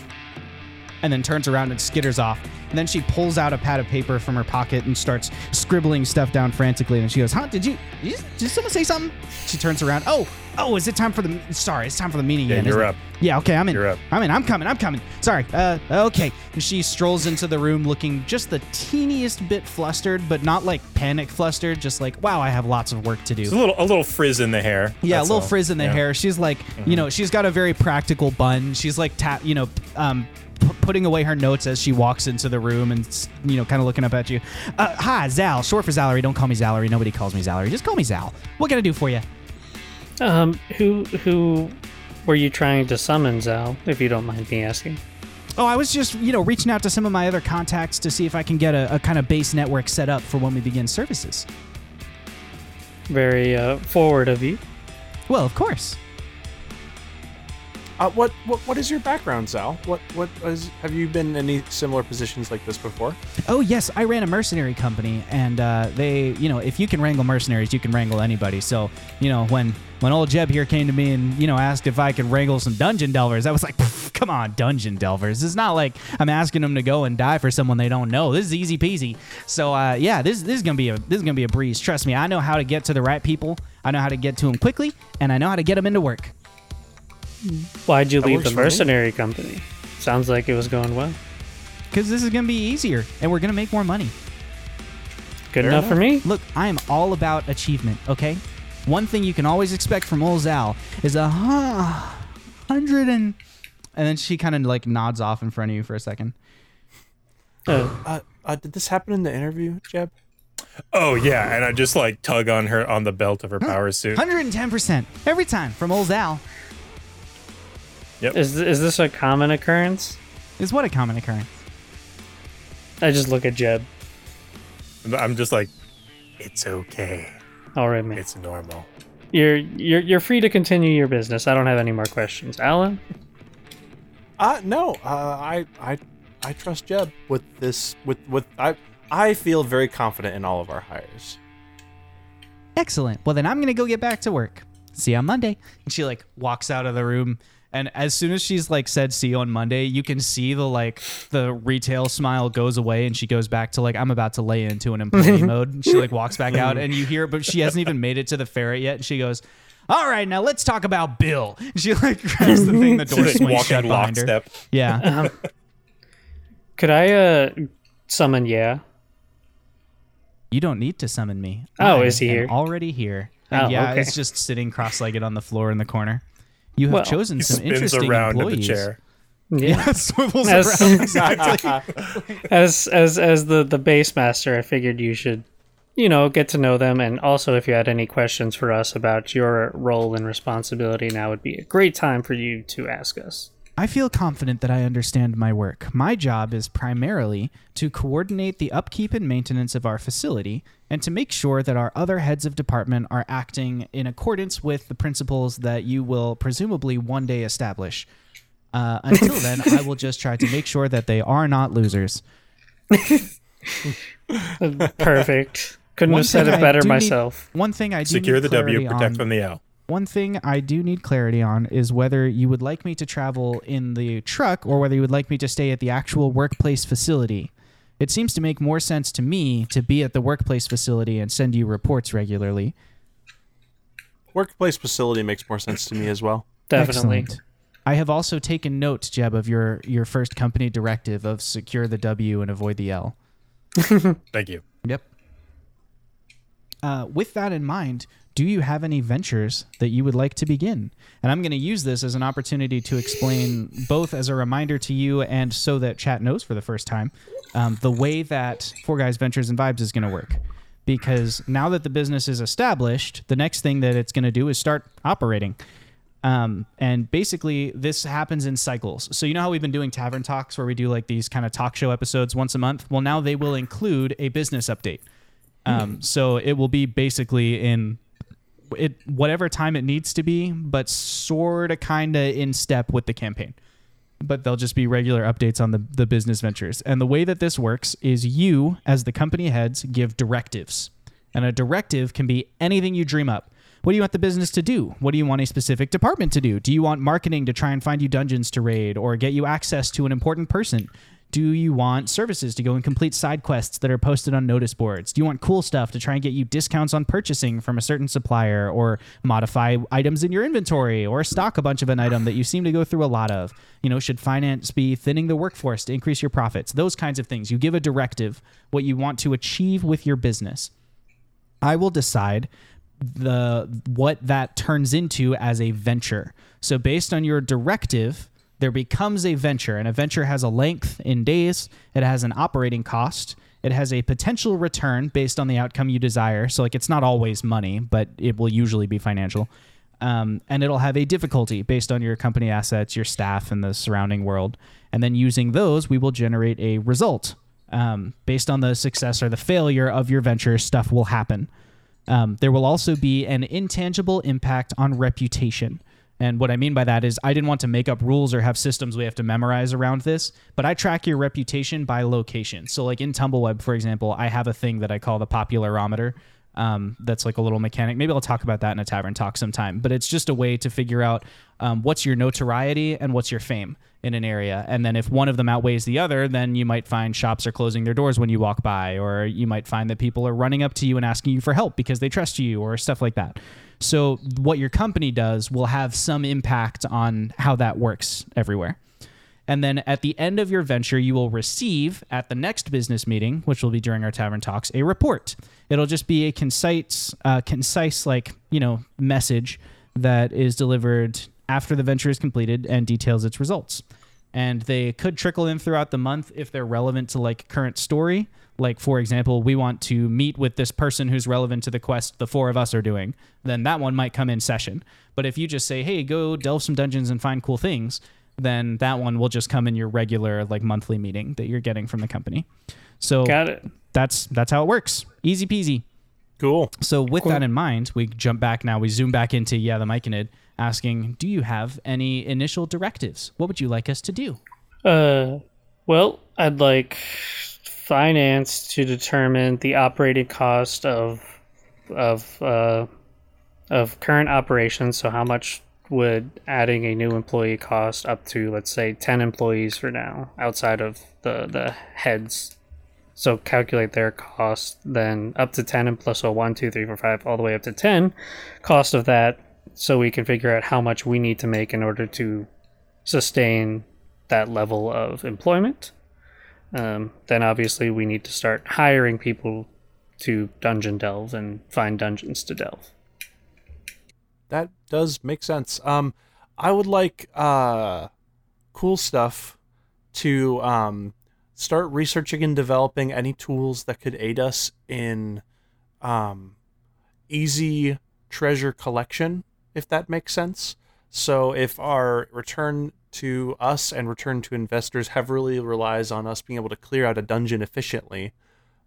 and then turns around and skitters off. And then she pulls out a pad of paper from her pocket and starts scribbling stuff down frantically. And she goes, "Huh? Did you? Did, you, did someone say something?" She turns around. Oh, oh, is it time for the? Sorry, it's time for the meeting. Yeah, again, you're up. it? Yeah, okay, I'm in. You're up. I'm in. I'm coming. I'm coming. Sorry. Uh, okay. And she strolls into the room, looking just the teeniest bit flustered, but not like panic flustered. Just like, wow, I have lots of work to do. There's a little a little frizz in the hair. Yeah, a little all. frizz in the Yeah. Mm-hmm. hair. She's like, you know, she's got a very practical bun. She's like, tap, you know, um, p- putting away her notes as she walks into the room and you know, kind of looking up at you. Uh, hi, Zal. Short for Zalery. Don't call me Zalery. Nobody calls me Zalery. Just call me Zal. What can I do for you? Um, who who were you trying to summon, Zal? If you don't mind me asking. Oh, I was just, you know, reaching out to some of my other contacts to see if I can get a, a kind of base network set up for when we begin services. Very uh, forward of you. Well, of course. Uh, what what what is your background, Zal? What what is have you been in any similar positions like this before? Oh yes, I ran a mercenary company, and uh, they, you know, if you can wrangle mercenaries, you can wrangle anybody. So, you know, when when old Jeb here came to me and you know asked if I could wrangle some dungeon delvers, I was like, come on, dungeon delvers. It's not like I'm asking them to go and die for someone they don't know. This is easy peasy. So, uh, yeah, this this is gonna be a this is gonna be a breeze. Trust me, I know how to get to the right people. I know how to get to them quickly, and I know how to get them into work. Why'd you That leave the for me. mercenary company? Sounds like it was going well. Because this is gonna be easier, and we're gonna make more money. Good Fair enough, for me. Look, I am all about achievement, okay? One thing you can always expect from old Zal is a huh, hundred and. And then she kind of like nods off in front of you for a second. Uh, Uh, uh, did this happen in the interview, Jeb? Oh yeah, and I just like tug on her on the belt of her power suit. 110% every time from old Zal is is this a common occurrence? is what a common occurrence. I just look at Jeb. I'm just like, it's okay. All right, man. It's normal. You're you're you're free to continue your business. I don't have any more questions. Alan, Uh no. Uh, I I I trust Jeb with this. With with I I feel very confident in all of our hires. Excellent. Well, then I'm gonna go get back to work. See you on Monday. And she like walks out of the room. And as soon as she's like said see you on Monday, you can see the like the retail smile goes away and she goes back to like I'm about to lay into an employee mode. And she like walks back out and you hear but she hasn't even made it to the ferret yet and she goes, All right, now let's talk about Bill. And she like grabs the thing, the [LAUGHS] door swings walk shut behind her. lockstep. Yeah. [LAUGHS] Could I uh summon yeah? You don't need to summon me. Oh, I is he here? Already here. And Oh, yeah, okay. it's just sitting cross-legged on the floor in the corner. You have Well, chosen some interesting around in employees. the chair. Yeah, [LAUGHS] swivels As- around exactly. [LAUGHS] As as as the the base master, I figured you should, you know, get to know them, and also if you had any questions for us about your role and responsibility, now would be a great time for you to ask us. I feel confident that I understand my work. My job is primarily to coordinate the upkeep and maintenance of our facility and to make sure that our other heads of department are acting in accordance with the principles that you will presumably one day establish. Uh, until [LAUGHS] then, I will just try to make sure that they are not losers. [LAUGHS] Perfect. Couldn't One have said it better do need- myself. One thing I do Secure need the W, protect on- from the L. One thing I do need clarity on is whether you would like me to travel in the truck or whether you would like me to stay at the actual workplace facility. It seems to make more sense to me to be at the workplace facility and send you reports regularly. Workplace facility makes more sense to me as well. Definitely. Excellent. I have also taken note, Jeb, of your, your first company directive of secure the W and avoid the L. [LAUGHS] Thank you. Yep. Uh, with that in mind, do you have any ventures that you would like to begin? And I'm going to use this as an opportunity to explain, both as a reminder to you and so that chat knows for the first time, um, the way that Four Guys Ventures and Vibes is going to work. Because now that the business is established, the next thing that it's going to do is start operating. Um, and basically, this happens in cycles. So, you know how we've been doing tavern talks where we do like these kind of talk show episodes once a month? Well, now they will include a business update. Um, so, it will be basically in it whatever time it needs to be, but sort of kind of in step with the campaign. But they'll just be regular updates on the, the business ventures. And the way that this works is you, as the company heads, give directives. And a directive can be anything you dream up. What do you want the business to do? What do you want a specific department to do? Do you want marketing to try and find you dungeons to raid or get you access to an important person? Do you want services to go and complete side quests that are posted on notice boards? Do you want cool stuff to try and get you discounts on purchasing from a certain supplier or modify items in your inventory or stock a bunch of an item that you seem to go through a lot of? You know, should finance be thinning the workforce to increase your profits? Those kinds of things. You give a directive, what you want to achieve with your business. I will decide the what that turns into as a venture. So based on your directive, there becomes a venture, and a venture has a length in days. It has an operating cost. It has a potential return based on the outcome you desire. So like it's not always money, but it will usually be financial. Um, and it'll have a difficulty based on your company assets, your staff, and the surrounding world. And then using those, we will generate a result. Um, based on the success or the failure of your venture, stuff will happen. Um, there will also be an intangible impact on reputation. And what I mean by that is, I didn't want to make up rules or have systems we have to memorize around this, but I track your reputation by location. So, like in Tumbleweb, for example, I have a thing that I call the popularometer. Um, that's like a little mechanic. Maybe I'll talk about that in a tavern talk sometime. But it's just a way to figure out um, what's your notoriety and what's your fame in an area. And then if one of them outweighs the other, then you might find shops are closing their doors when you walk by, or you might find that people are running up to you and asking you for help because they trust you, or stuff like that. So, what your company does will have some impact on how that works everywhere. And then at the end of your venture, you will receive at the next business meeting, which will be during our tavern talks, a report. It'll just be a concise, uh, concise like you know message that is delivered after the venture is completed and details its results. And they could trickle in throughout the month if they're relevant to like current story. Like for example, we want to meet with this person who's relevant to the quest the four of us are doing. Then that one might come in session. But if you just say, "Hey, go delve some dungeons and find cool things," then that one will just come in your regular like monthly meeting that you're getting from the company. So Got it. that's that's how it works. Easy peasy. Cool. So with that in mind, we jump back now. We zoom back into yeah, the Myconid, asking, "Do you have any initial directives? What would you like us to do?" Uh, Well, I'd like finance to determine the operating cost of of uh, of current operations. So, how much would adding a new employee cost up to, let's say, ten employees for now, outside of the the heads? So, calculate their cost, then up to ten and plus so one, two, three, four, five, all the way up to ten. Cost of that, so we can figure out how much we need to make in order to sustain that level of employment. Um, then obviously we need to start hiring people to dungeon delve and find dungeons to delve. That does make sense. Um, I would like uh, cool stuff to um, start researching and developing any tools that could aid us in um, easy treasure collection, if that makes sense. So if our return to us and return to investors heavily relies on us being able to clear out a dungeon efficiently,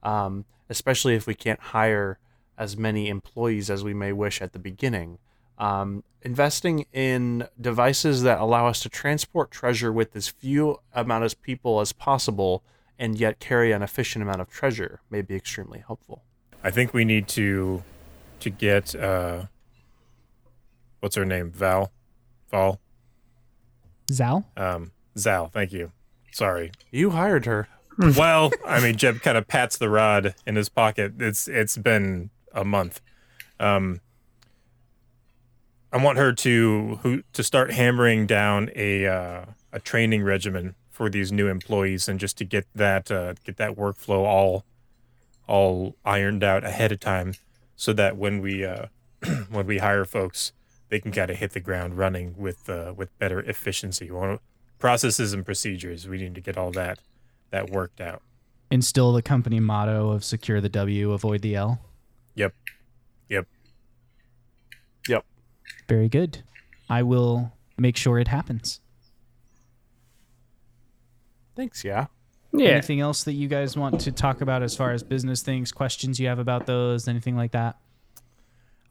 um, especially if we can't hire as many employees as we may wish at the beginning. Um, investing in devices that allow us to transport treasure with as few amount of people as possible and yet carry an efficient amount of treasure may be extremely helpful. I think we need to to get uh what's her name? Val? Val? Zal? Um Zal, thank you. Sorry. You hired her. [LAUGHS] well, I mean Jeb kind of pats the rod in his pocket. It's it's been a month. Um I want her to who to start hammering down a uh, a training regimen for these new employees and just to get that uh, get that workflow all all ironed out ahead of time so that when we uh, [CLEARS THROAT] when we hire folks they can kind of hit the ground running with uh, with better efficiency. Processes and procedures. We need to get all that that worked out. Instill the company motto of secure the W, avoid the L. Yep. Yep. Yep. Very good. I will make sure it happens. Thanks, yeah. Yeah. Anything else that you guys want to talk about as far as business things, questions you have about those, anything like that?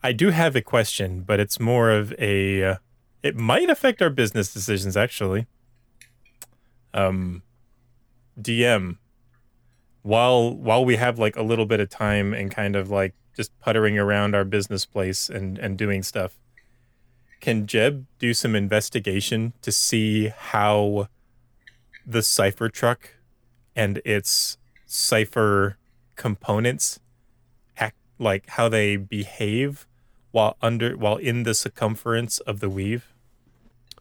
I do have a question, but it's more of a. Uh, it might affect our business decisions, actually. Um, DM, while while we have like a little bit of time and kind of like just puttering around our business place and and doing stuff, can Jeb do some investigation to see how the cipher truck and its cipher components act like how they behave while under while in the circumference of the weave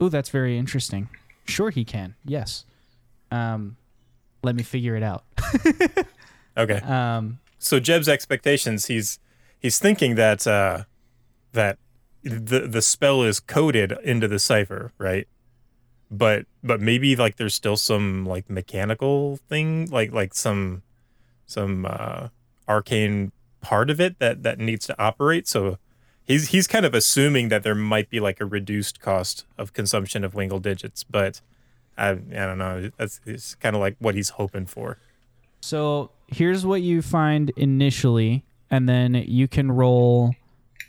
Oh, that's very interesting. Sure, he can. Yes. Um, let me figure it out. [LAUGHS] okay Um, so jeb's expectations he's he's thinking that uh that the the spell is coded into the cipher right but but maybe like there's still some like mechanical thing like like some some uh arcane part of it that that needs to operate so he's he's kind of assuming that there might be like a reduced cost of consumption of wingle digits but i i don't know that's it's kind of like what he's hoping for so here's what you find initially, and then you can roll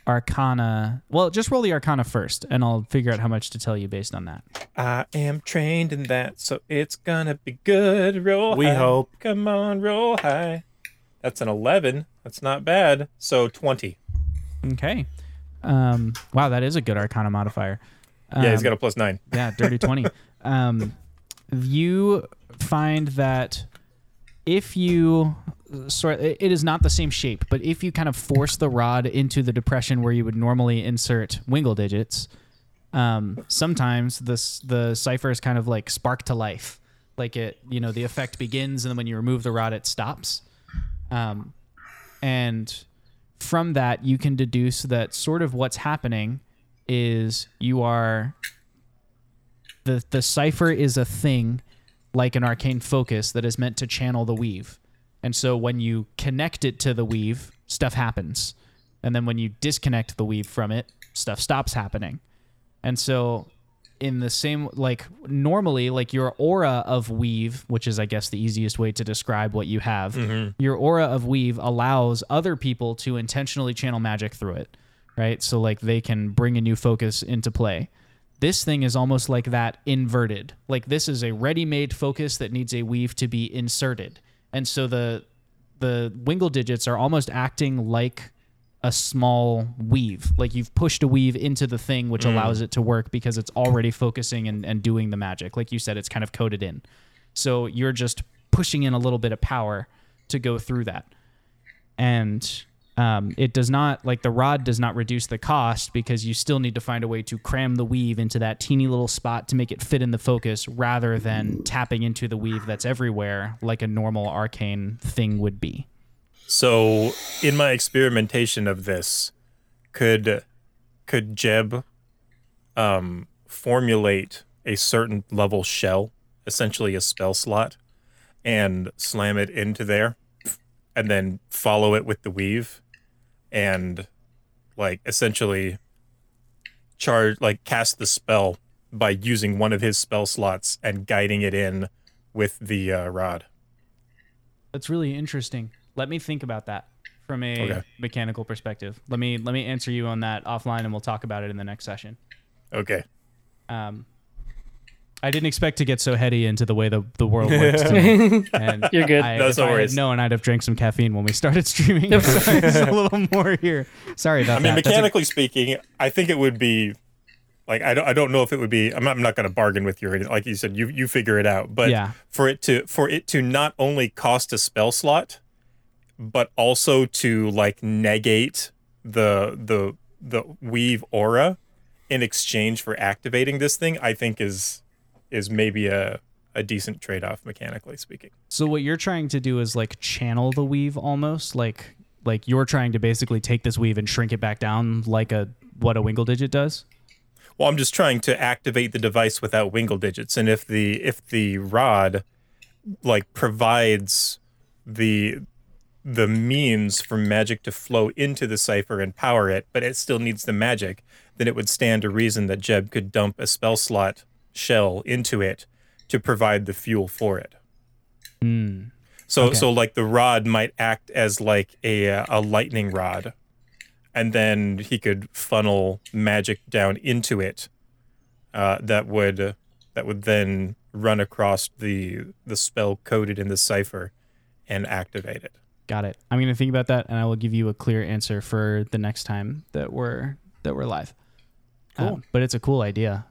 Arcana. Well, just roll the Arcana first, and I'll figure out how much to tell you based on that. I am trained in that, so it's gonna be good. Roll We high. hope. Come on, roll high. That's an 11. That's not bad. So 20. Okay. Um, wow, that is a good Arcana modifier. yeah, he's got a plus nine. Yeah, dirty [LAUGHS] 20. um, you find that if you sort it it is not the same shape, but if you kind of force the rod into the depression where you would normally insert wingle digits, um, sometimes this the cipher is kind of like spark to life. Like it, you know, the effect begins and then when you remove the rod it stops. Um, and from that you can deduce that sort of what's happening is you are the the cipher is a thing like an arcane focus that is meant to channel the weave. And so when you connect it to the weave, stuff happens. And then when you disconnect the weave from it, stuff stops happening. And so in the same like normally like your aura of weave, which is I guess the easiest way to describe what you have, mm-hmm. your aura of weave allows other people to intentionally channel magic through it, right? So like they can bring a new focus into play This thing is almost like that inverted. Like this is a ready-made focus that needs a weave to be inserted. And so the the wingle digits are almost acting like a small weave. Like you've pushed a weave into the thing which allows it to work because it's already focusing and, and doing the magic. Like you said, it's kind of coded in. So you're just pushing in a little bit of power to go through that. And um, it does not, like the rod does not reduce the cost because you still need to find a way to cram the weave into that teeny little spot to make it fit in the focus rather than tapping into the weave that's everywhere like a normal arcane thing would be. So, in my experimentation of this, could could Jeb um, formulate a certain level shell, essentially a spell slot, and slam it into there, and then follow it with the weave, and like essentially charge like cast the spell by using one of his spell slots and guiding it in with the uh, rod. That's really interesting. Let me think about that from a Okay. mechanical perspective. Let me let me answer you on that offline and we'll talk about it in the next session. Okay. Um, I didn't expect to get so heady into the way the, the world works tonight. [LAUGHS] And [LAUGHS] You're good. I, No, if no I had known, I'd have drank some caffeine when we started streaming. [LAUGHS] so it's a little more here. Sorry about that. I mean, that. That's a- mechanically speaking, I think it would be like I don't, I don't know if it would be. I'm not, I'm not going to bargain with you. Like you said, you you figure it out. But Yeah. for it to for it to not only cost a spell slot, but also to like negate the the the weave aura in exchange for activating this thing, I think is is maybe a a decent trade off mechanically speaking. So what you're trying to do is like channel the weave almost like like you're trying to basically take this weave and shrink it back down like a what a wingle digit does. Well, I'm just trying to activate the device without wingle digits, and if the if the rod like provides the the means for magic to flow into the cipher and power it, but it still needs the magic, then it would stand to reason that Jeb could dump a spell slot shell into it to provide the fuel for it. So Okay. so like the rod might act as like a uh, a lightning rod, and then he could funnel magic down into it. Uh, that would that would then run across the the spell coded in the cipher, and activate it. Got it. I'm gonna think about that, and I will give you a clear answer for the next time that we're that we're live. Cool. but it's a cool idea.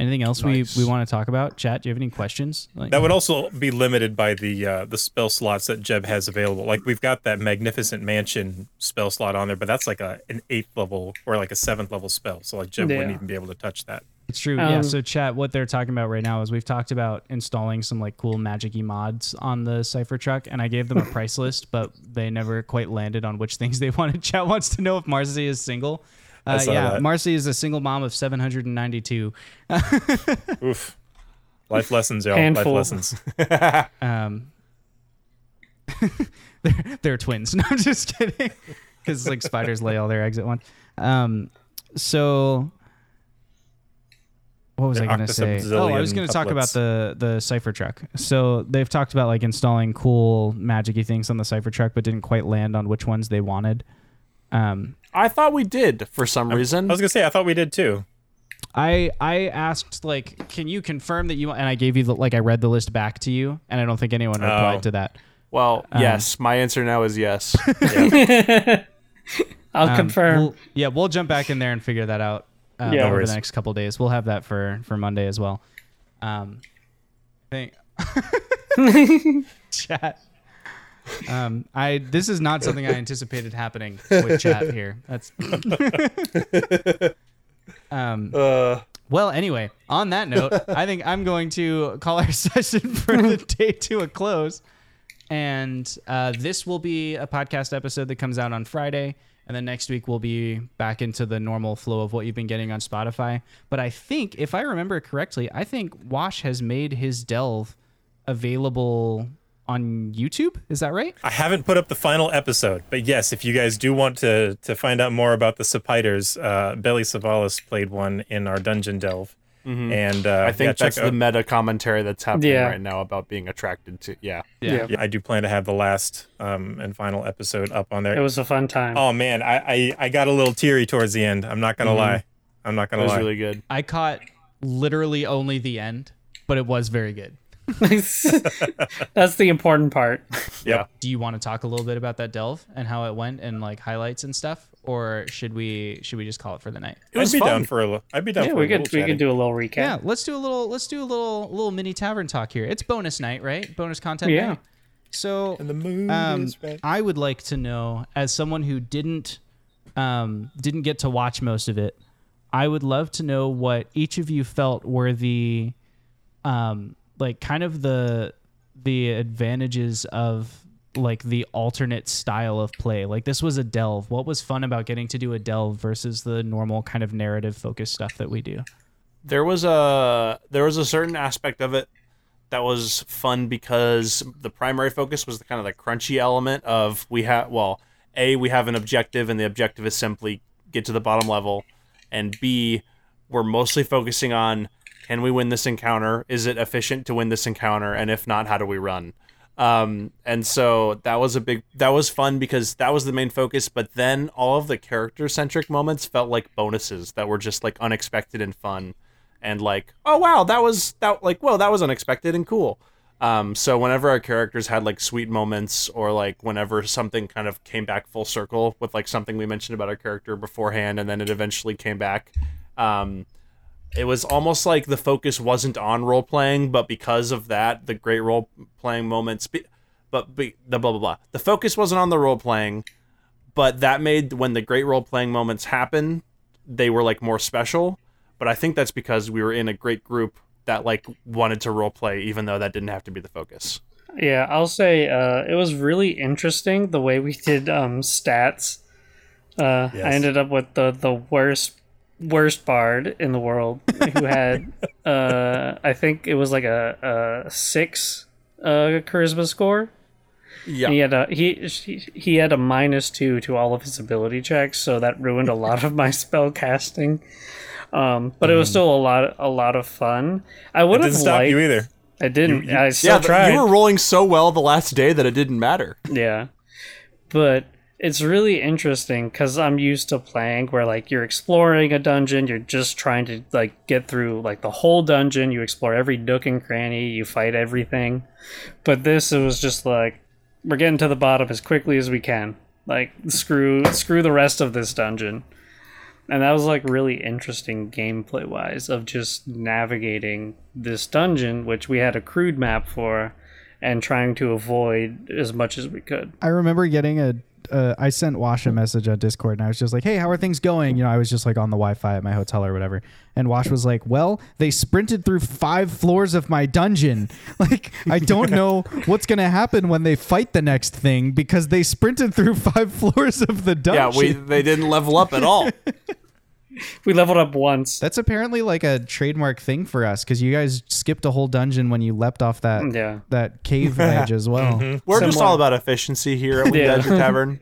Anything else Nice. we, we want to talk about? Chat, do you have any questions? Like, That would also be limited by the uh, the spell slots that Jeb has available. Like we've got that magnificent mansion spell slot on there, but that's like a an eighth level or like a seventh level spell. So like Jeb wouldn't even be able to touch that. It's true. yeah. Um, So chat, what they're talking about right now is we've talked about installing some like cool magic-y mods on the Cypher truck, and I gave them a [LAUGHS] price list, but they never quite landed on which things [LAUGHS] they wanted. Chat wants to know if Marcy is single. Uh, yeah, that. Marcy is a single mom of 792. [LAUGHS] Oof. Life lessons, y'all. Handful. Life lessons. Um, they're, they're twins. No, I'm just kidding. Because like spiders lay all their eggs at once. Um, so what was They're I going to say? Oh, I was going to talk about the the cipher truck. So they've talked about like installing cool magicy things on the cipher truck, but didn't quite land on which ones they wanted. Um, I thought we did for some reason. I was gonna say I thought we did too. I I asked like, can you confirm that you? And I gave you the, like I read the list back to you, and I don't think anyone replied Oh. to that. well, Um, yes, my answer now is yes. [LAUGHS] [LAUGHS] I'll Um, confirm. we'll- yeah, we'll jump back in there and figure that out uh, Yeah. Over worries. the next couple days. We'll have that for for Monday as well. Um, thank [LAUGHS] chat. Um, I this is not something I anticipated happening with chat here. That's [LAUGHS] um. uh, Well, anyway, on that note, I think I'm going to call our [LAUGHS] session for the day to a close. And uh, this will be a podcast episode that comes out on Friday. And then next week, we'll be back into the normal flow of what you've been getting on Spotify. But I think, if I remember correctly, I think Wash has made his Delve available on YouTube. Is that right? I haven't put up the final episode, but yes, if you guys do want to to find out more about the Sepiders, uh, Belly Savalas played one in our dungeon delve, and uh, I think yeah, check that's the out- meta commentary that's happening Yeah. right now about being attracted to. Yeah. Yeah. yeah, I do plan to have the last um, and final episode up on there. It was a fun time. Oh man, I, I I got a little teary towards the end. I'm not gonna lie. I'm not gonna lie. it was lie. really good. I caught literally only the end, but it was very good. [LAUGHS] That's the important part. Yeah. Do you want to talk a little bit about that delve and how it went and like highlights and stuff, or should we should we just call it for the night? It I'd be fun. down for a. li- I'd be down Yeah, for we a could we chatting. could do a little recap. Yeah, let's do a little let's do a little little mini tavern talk here. It's bonus night, right? Bonus content. Yeah. night. So And the moon um, is red. I would like to know, as someone who didn't um, didn't get to watch most of it, I would love to know what each of you felt were the um, like kind of the the advantages of like the alternate style of play. Like this was a delve. What was fun about getting to do a delve versus the normal kind of narrative focused stuff that we do? there was a there was a certain aspect of it that was fun because the primary focus was the kind of the crunchy element of we have well a we have an objective and the objective is simply get to the bottom level and b we're mostly focusing on can we win this encounter is it efficient to win this encounter and if not how do we run um, and so that was a big that was fun because that was the main focus but then all of the character centric moments felt like bonuses that were just like unexpected and fun and like oh wow that was that like whoa that was unexpected and cool. Um, so whenever our characters had like sweet moments or like whenever something kind of came back full circle with like something we mentioned about our character beforehand and then it eventually came back um, it was almost like the focus wasn't on role playing but because of that the great role playing moments be, but be, the blah blah blah the focus wasn't on the role playing but that made when the great role playing moments happen they were like more special but i think that's because we were in a great group that like wanted to role play even though that didn't have to be the focus Yeah, I'll say uh, it was really interesting the way we did um, stats. Uh, Yes. I ended up with the, the worst worst bard in the world who had [LAUGHS] uh, I think it was like a, a six uh, charisma score. yeah And he had a he, he had a minus two to all of his ability checks, so that ruined a lot of my [LAUGHS] spell casting. Um, but it was still a lot a lot of fun. I It would have didn't stop liked. you either. I didn't. You- you- I still yeah, tried. you were rolling so well the last day that it didn't matter. Yeah. But it's really interesting because I'm used to playing where like you're exploring a dungeon, you're just trying to like get through like the whole dungeon, you explore every nook and cranny, you fight everything. But this it was just like we're getting to the bottom as quickly as we can. Like screw screw the rest of this dungeon. And that was like really interesting gameplay wise of just navigating this dungeon, which we had a crude map for, and trying to avoid as much as we could. I remember getting a. Uh, I sent Wash a message on Discord and I was just like, "Hey, how are things going?" You know, I was just like on the Wi-Fi at my hotel or whatever, and Wash was like, "Well, they sprinted through five floors of my dungeon. [LAUGHS] Like, I don't know [LAUGHS] what's gonna happen when they fight the next thing because they sprinted through five [LAUGHS] floors of the dungeon." Yeah, we they didn't level up at all. [LAUGHS] We leveled up once. That's apparently like a trademark thing for us because you guys skipped a whole dungeon when you leapt off that mm, Yeah. that cave [LAUGHS] edge as well. Mm-hmm. We're just all about efficiency here at We Yeah. Badger [LAUGHS] Tavern.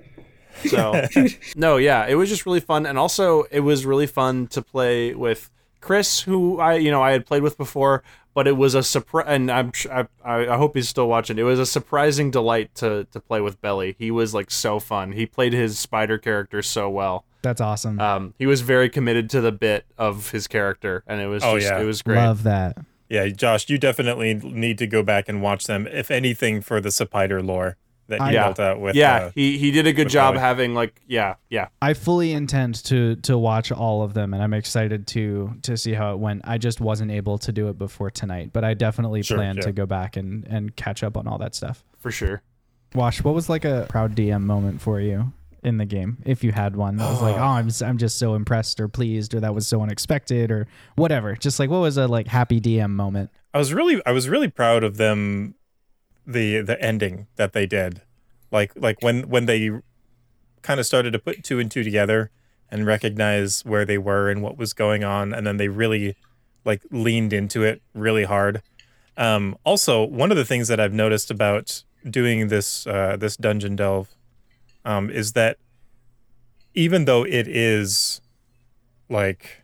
So no, yeah, it was just really fun, and also it was really fun to play with Chris, who I you know I had played with before, but it was a surprise, and I'm I, I I hope he's still watching. It was a surprising delight to to play with Belly. He was like so fun. He played his spider character so well. That's awesome. Um, he was very committed to the bit of his character, and it was Oh, just, yeah. it was great. Love that. Yeah, Josh, you definitely need to go back and watch them, if anything, for the Spider lore that he Yeah. built out with. yeah, uh, he he did a good job Belly. having like yeah yeah I fully intend to to watch all of them, and I'm excited to to see how it went. I just wasn't able to do it before tonight, but I definitely Sure, plan sure. to go back and and catch up on all that stuff. for sure. Wash, what was like a proud DM moment for you in the game, if you had one? That was like, oh, I'm s- I'm just so impressed or pleased, or that was so unexpected, or whatever. Just like what was a like happy DM moment? I was really I was really proud of them the the ending that they did. Like like when when they kind of started to put two and two together and recognize where they were and what was going on and then they really like leaned into it really hard. Um also one of the things that I've noticed about doing this uh this dungeon delve um is that even though it is like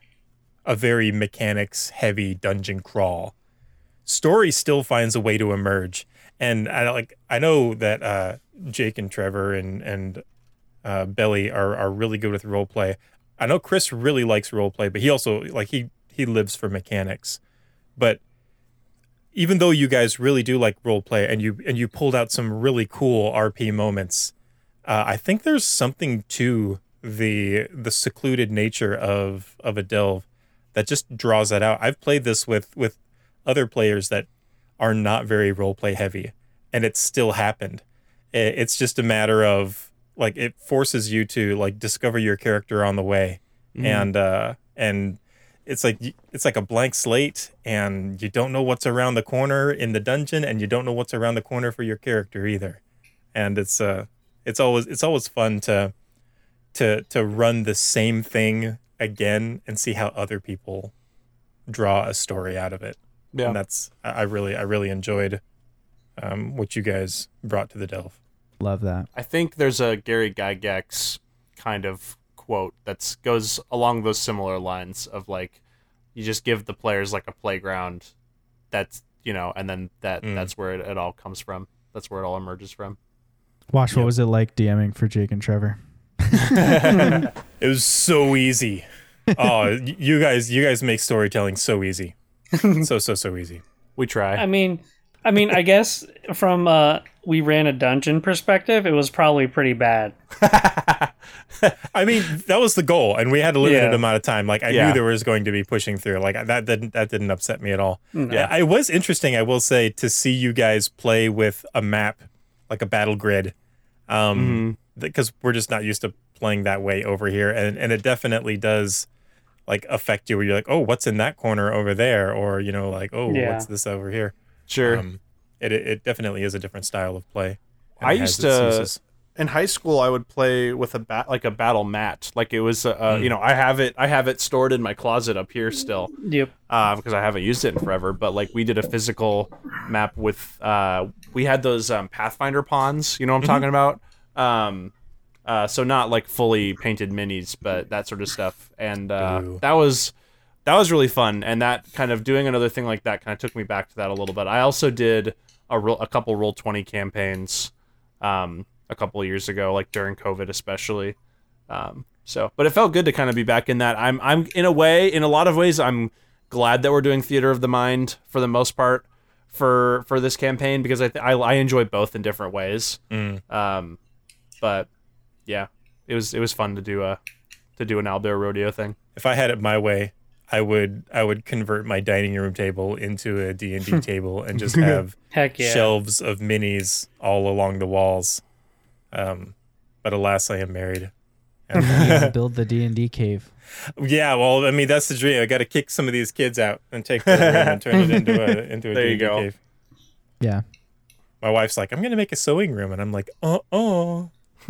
a very mechanics heavy dungeon crawl story still finds a way to emerge and i like i know that uh jake and trevor and and uh belly are are really good with role play I know Chris really likes role play, but he also like he he lives for mechanics. But even though you guys really do like role play and you and you pulled out some really cool RP moments, uh, I think there's something to the the secluded nature of of a delve that just draws that out. I've played this with with other players that are not very role play heavy, and it still happened. It, it's just a matter of like it forces you to like discover your character on the way, and uh, and it's like it's like a blank slate, and you don't know what's around the corner in the dungeon, and you don't know what's around the corner for your character either, and it's uh it's always it's always fun to to to run the same thing again and see how other people draw a story out of it. Yeah. And that's I I really I really enjoyed um, what you guys brought to the delve. Love that. I think there's a Gary Gygax kind of quote that goes along those similar lines of like you just give the players like a playground that's you know and then that Mm. that's where it, it all comes from that's where it all emerges from Wash, what Yep. was it like DMing for Jake and Trevor? [LAUGHS] It was so easy. oh, you guys you guys make storytelling so easy. [LAUGHS] so so so easy. we try I mean, I mean, I guess from uh, we ran a dungeon perspective, it was probably pretty bad. [LAUGHS] I mean, that was the goal, and we had a limited Yeah. amount of time. Like I Yeah. knew there was going to be pushing through. Like that didn't that didn't upset me at all. Yeah. It was interesting. I will say to see you guys play with a map, like a battle grid, um, because we're just not used to playing that way over here, and and it definitely does like affect you. Where you're like, oh, what's in that corner over there, or you know, like, oh, Yeah. what's this over here? sure Um, it it it definitely is a different style of play. I used to- uses. In high school I would play with a bat like a battle mat like it was uh, Mm. you know I have it I have it stored in my closet up here still Yep. uh, because I haven't used it in forever. But like we did a physical map with uh, we had those um, Pathfinder pawns. You know what I'm talking about? Um, uh, so not like fully painted minis, but that sort of stuff. And uh, Ooh. that was that was really fun. And that kind of doing another thing like that kind of took me back to that a little bit. I also did a ro- a couple roll twenty campaigns um, a couple of years ago, like during COVID especially. Um, so, but it felt good to kind of be back in that. I'm, I'm in a way, in a lot of ways, I'm glad that we're doing theater of the mind for the most part for for this campaign because I th- I, I enjoy both in different ways. Mm. Um, but yeah, it was it was fun to do a to do an Albert rodeo thing. if I had it my way, I would I would convert my dining room table into a D&D [LAUGHS] table and just [LAUGHS] have Heck yeah. shelves of minis all along the walls. Um, but alas, I am married. And, Build the D and D cave. yeah, well, I mean that's the dream. I got to kick some of these kids out and take their room and turn it into a [LAUGHS] into a There you D&D go. cave. Yeah. My wife's like, I'm gonna make a sewing room, and I'm like, uh oh. [LAUGHS] [LAUGHS]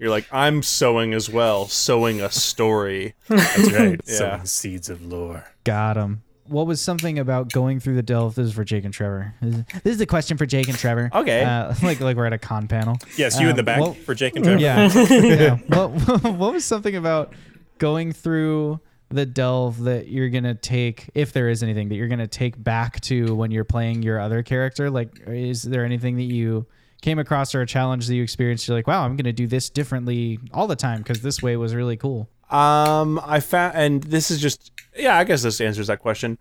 You're like I'm sewing as well, sewing a story. That's right. Yeah. Sowing seeds of lore. Got him. What was something about going through the delve? This is for Jake and Trevor. This is, this is the question for Jake and Trevor. Okay. Uh, [LAUGHS] like like we're at a con panel. Yes, you in the Um, back well- for Jake and Trevor. Yeah. [LAUGHS] yeah. What [LAUGHS] what was something about going through the delve that you're gonna take, if there is anything that you're gonna take back to when you're playing your other character? Like, is there anything that you came across or a challenge that you experienced? You're like, wow, I'm gonna do this differently all the time because this way was really cool. Um, I found, and this is just, yeah, I guess this answers that question.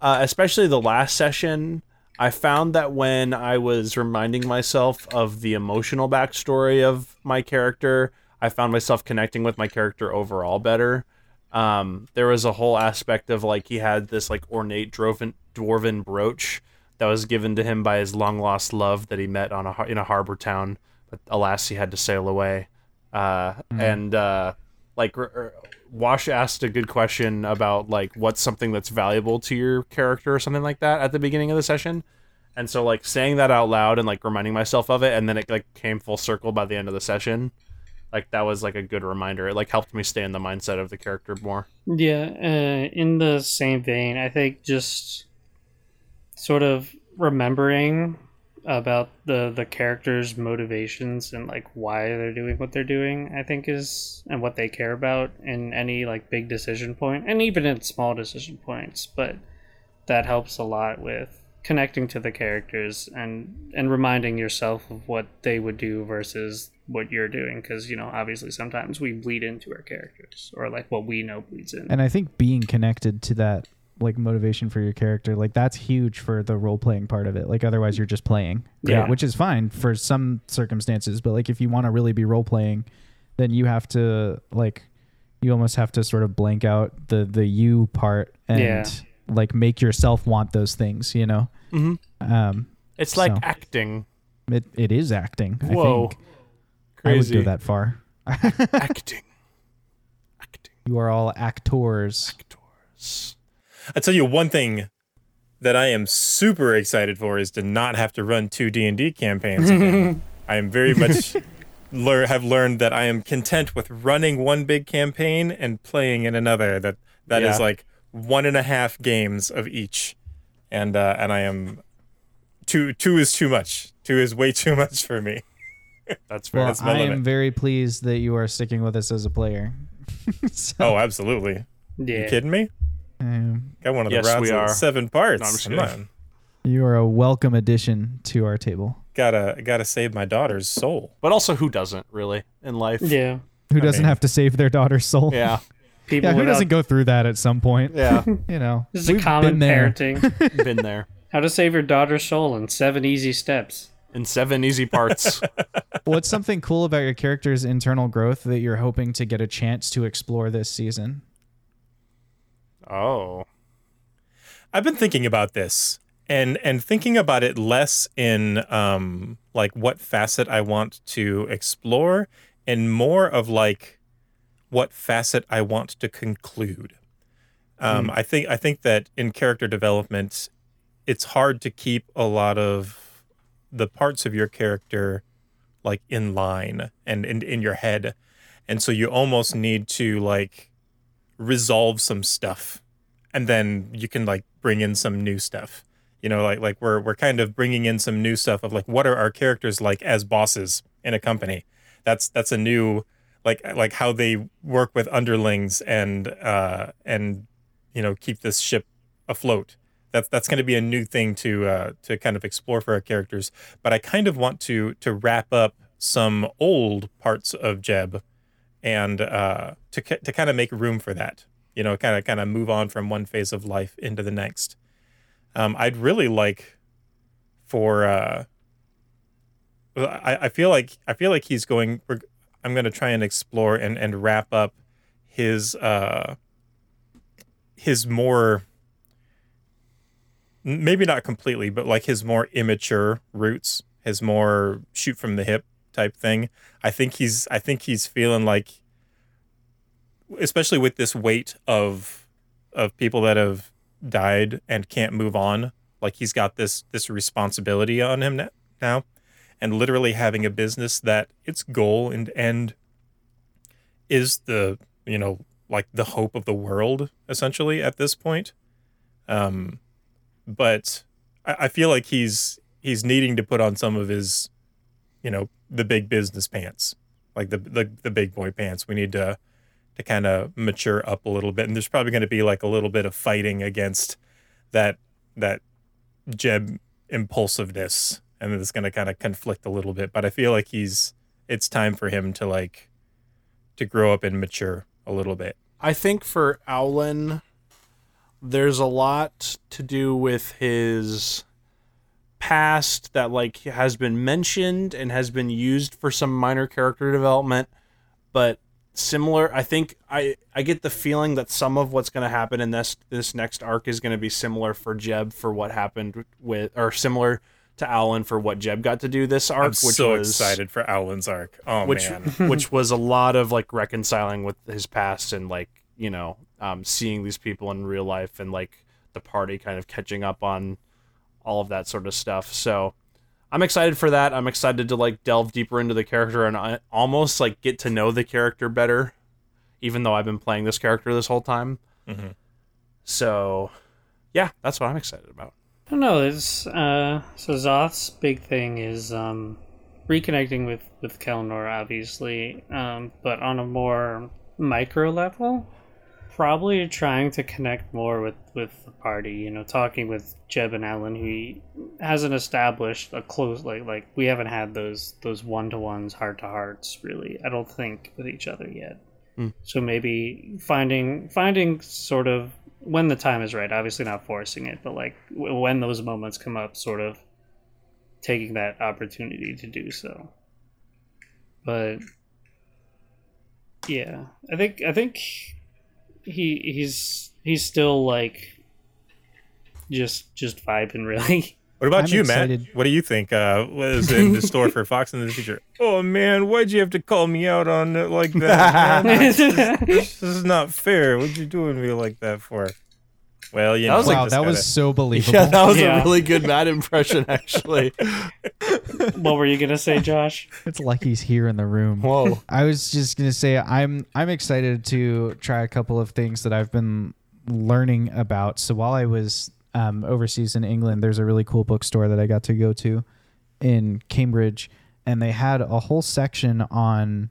Uh, especially the last session, I found that when I was reminding myself of the emotional backstory of my character, I found myself connecting with my character overall better. Um, there was a whole aspect of like he had this like ornate dwarven dwarven brooch that was given to him by his long lost love that he met on a in a harbor town, but alas he had to sail away. Uh, and uh, like Wash asked a good question about like what's something that's valuable to your character or something like that at the beginning of the session. And so like saying that out loud and like reminding myself of it and then it like came full circle by the end of the session. Like that was like a good reminder. It like helped me stay in the mindset of the character more. Yeah, uh, in the same vein, I think just sort of remembering about the the characters' motivations and like why they're doing what they're doing, I think is and what they care about in any like big decision point and even in small decision points, but that helps a lot with connecting to the characters and and reminding yourself of what they would do versus what you're doing because you know obviously sometimes we bleed into our characters or like what we know bleeds in. And I think being connected to that like motivation for your character, like that's huge for the role playing part of it. Like otherwise you're just playing. right? Yeah. Which is fine for some circumstances, but like if you want to really be role playing, then you have to like you almost have to sort of blank out the the you part and Yeah. like make yourself want those things, you know? Mhm. Um It's like So. acting. it, it is acting. I Whoa. think. Crazy. I would go that far. [LAUGHS] acting. Acting. You are all actors. Actors. I tell you one thing that I am super excited for is to not have to run two D and D campaigns. Again. [LAUGHS] I am very much lear- have learned that I am content with running one big campaign and playing in another. That that is Yeah. like one and a half games of each, and uh, and I am two two is too much. Two is way too much for me. [LAUGHS] That's fair. Well, That's my I am very pleased that you are sticking with us as a player. [LAUGHS] so, Oh, absolutely. yeah You kidding me? Um, Got one of the Yes, routes we are. seven parts. No, I'm just Come kidding. on. you are a welcome addition to our table. Gotta gotta save my daughter's soul. but also, who doesn't really in life? yeah Who doesn't mean- have to save their daughter's soul? Yeah. [LAUGHS] people Yeah, who without- doesn't go through that at some point? Yeah. [LAUGHS] You know, this is a we've common been there. parenting [LAUGHS] Been there. how to save your daughter's soul in seven easy steps In seven easy parts. What's something cool about your character's internal growth that you're hoping to get a chance to explore this season? Oh. I've been thinking about this and and thinking about it less in um like what facet I want to explore and more of like what facet I want to conclude. Um, I think I think that in character development, it's hard to keep a lot of the parts of your character like in line and in, in your head, and so you almost need to like resolve some stuff and then you can like bring in some new stuff. You know like like we're we're kind of bringing in some new stuff of like what are our characters like as bosses in a company? That's that's a new like like how they work with underlings and uh and you know keep this ship afloat. That's that's going to be a new thing to uh to kind of explore for our characters. But i kind of want to to wrap up some old parts of jeb and uh to to kind of make room for that you know kind of kind of move on from one phase of life into the next um i'd really like for uh I, I feel like I feel like he's going. I'm going to try and explore and, and wrap up his uh his more maybe not completely, but like his more immature roots, his more shoot from the hip type thing. I think he's I think he's feeling like especially with this weight of of people that have died and can't move on, like he's got this this responsibility on him now and literally having a business that its goal and end is the you know like the hope of the world essentially at this point um but I, I feel like he's he's needing to put on some of his you know the big business pants like the the, the big boy pants. We need to to kind of mature up a little bit. And there's probably going to be like a little bit of fighting against that that jeb impulsiveness and it's going to kind of conflict a little bit. But i feel like he's it's time for him to like to grow up and mature a little bit. I think for Owlin, there's a lot to do with his past that like has been mentioned and has been used for some minor character development, but similar. I think I I get the feeling that some of what's going to happen in this this next arc is going to be similar for Jeb for what happened with or similar to Owlin for what Jeb got to do this arc, i'm which so was excited for Owlin's arc oh which man [LAUGHS] which was a lot of like reconciling with his past and like you know um, seeing these people in real life and like the party kind of catching up on all of that sort of stuff so i'm excited for that i'm excited to like delve deeper into the character and I almost like get to know the character better even though i've been playing this character this whole time Mhm. so yeah that's what i'm excited about I don't know. It's uh, so Zoth's big thing is um, reconnecting with with Kelnor, obviously, um, but on a more micro level. Probably trying to connect more with with the party. You know, talking with Jeb and Owlin, who hasn't established a close like like we haven't had those those one to ones, heart to hearts. Really, I don't think with each other yet. Hmm. So maybe finding finding sort of when the time is right. Obviously, not forcing it, but like when those moments come up, sort of taking that opportunity to do so. But yeah, I think I think he he's he's still like just just vibing [LAUGHS] really. What about I'm you, excited. Matt? What do you think? Uh, what is in the store for Fox in the future? [LAUGHS] Oh man, why'd you have to call me out on it like that? man? this, [LAUGHS] this is not fair. What'd you do to me like that for? Well, you That know, was like wow, that gotta- was so [LAUGHS] believable. Yeah, that was Yeah. a really good Matt impression, actually. [LAUGHS] what were you gonna say, Josh? it's like he's here in the room. Whoa. I was just gonna say I'm I'm excited to try a couple of things that I've been learning about. So while I was um, overseas in England, there's a really cool bookstore that I got to go to in Cambridge, and they had a whole section on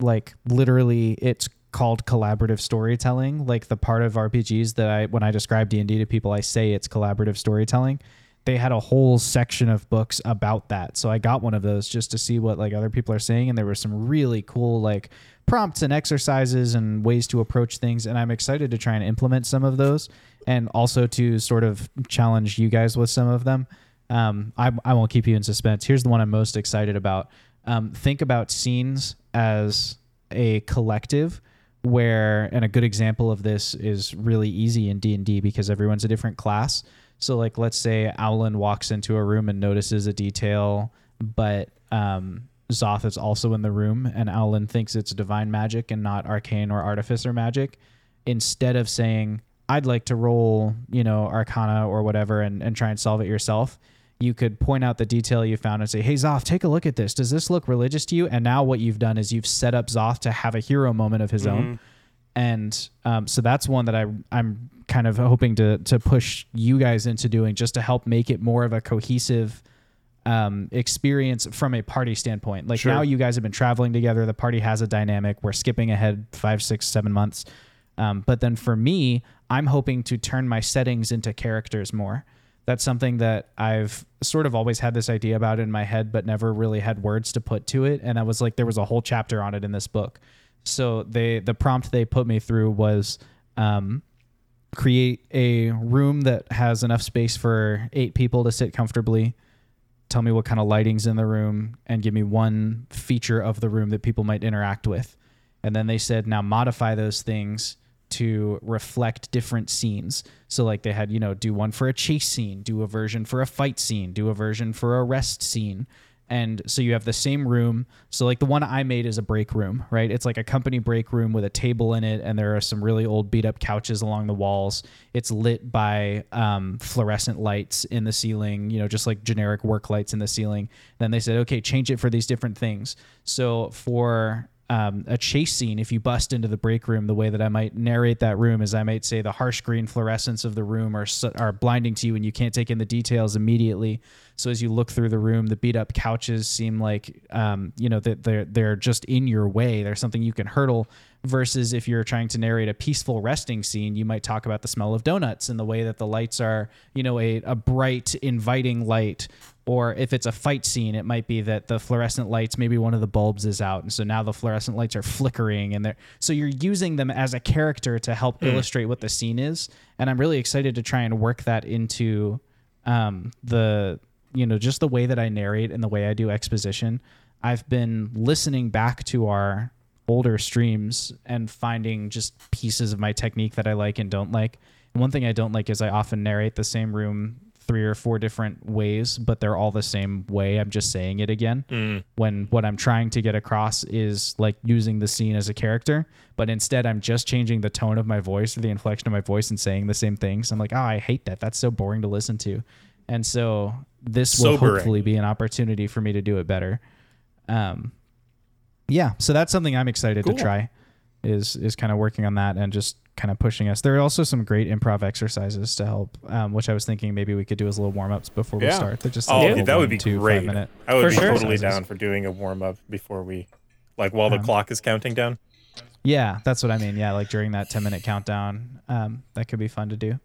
like literally it's called collaborative storytelling like the part of rpgs that i when i describe d&d to people i say it's collaborative storytelling. They had a whole section of books about that. So i got one of those just to see what like other people are saying and there were some really cool like prompts and exercises and ways to approach things and i'm excited to try and implement some of those and also to sort of challenge you guys with some of them. Um, I, I won't keep you in suspense. Here's the one i'm most excited about. Um, think about scenes as a collective where and a good example of this is really easy in D&D because everyone's a different class. So like let's say Owlin walks into a room and notices a detail but um Zoth is also in the room and Owlin thinks it's divine magic and not arcane or artificer magic instead of saying I'd like to roll, you know, arcana or whatever and, and try and solve it yourself. You could point out the detail you found and say, Hey Zoth, take a look at this. Does this look religious to you? And now what you've done is you've set up Zoth to have a hero moment of his own. And um, so that's one that I I'm kind of hoping to to push you guys into doing just to help make it more of a cohesive um, experience from a party standpoint. Like Sure. now you guys have been traveling together. The party has a dynamic. We're skipping ahead five, six, seven months. Um, but then for me, I'm hoping to turn my settings into characters more. That's something that I've sort of always had this idea about in my head, but never really had words to put to it. And I was like, there was a whole chapter on it in this book. So they the prompt they put me through was um, create a room that has enough space for eight people to sit comfortably. Tell me what kind of lighting's in the room, and give me one feature of the room that people might interact with. And then they said, now modify those things to reflect different scenes. So like they had, you know, do one for a chase scene, do a version for a fight scene, do a version for a rest scene. And so you have the same room. So like the one I made is a break room, right? It's like a company break room with a table in it, and there are some really old beat up couches along the walls. It's lit by um, fluorescent lights in the ceiling, you know, just like generic work lights in the ceiling. Then they said, okay, change it for these different things. So for um, a chase scene, if you bust into the break room, the way that I might narrate that room is I might say the harsh green fluorescence of the room are are blinding to you, and you can't take in the details immediately. So as you look through the room, the beat up couches seem like um, you know that they're they're just in your way. they're something you can hurdle. Versus if you're trying to narrate a peaceful resting scene, you might talk about the smell of donuts and the way that the lights are, you know, a, a bright, inviting light or if it's a fight scene, it might be that the fluorescent lights, maybe one of the bulbs is out, and so now the fluorescent lights are flickering, and they're so you're using them as a character to help illustrate what the scene is. And I'm really excited to try and work that into um, the you know just the way that I narrate and the way I do exposition. I've been listening back to our older streams and finding just pieces of my technique that I like and don't like. And one thing I don't like is I often narrate the same room three or four different ways, but they're all the same way. I'm just saying it again. When what I'm trying to get across is like using the scene as a character, but instead I'm just changing the tone of my voice or the inflection of my voice and saying the same things. I'm like, oh, I hate that. That's so boring to listen to. And so this will hopefully be an opportunity for me to do it better. Um, yeah, so that's something I'm excited Cool. to try. Is is kind of working on that and just kind of pushing us. There are also some great improv exercises to help, um, which I was thinking maybe we could do as little warm ups before we start. They're just Oh, like yeah, that would be two, great. five minute. I would be sure. totally down for doing a warm up before we, like while the Um, clock is counting down. Yeah, that's what I mean. Yeah, like during that 10 minute countdown, um, that could be fun to do.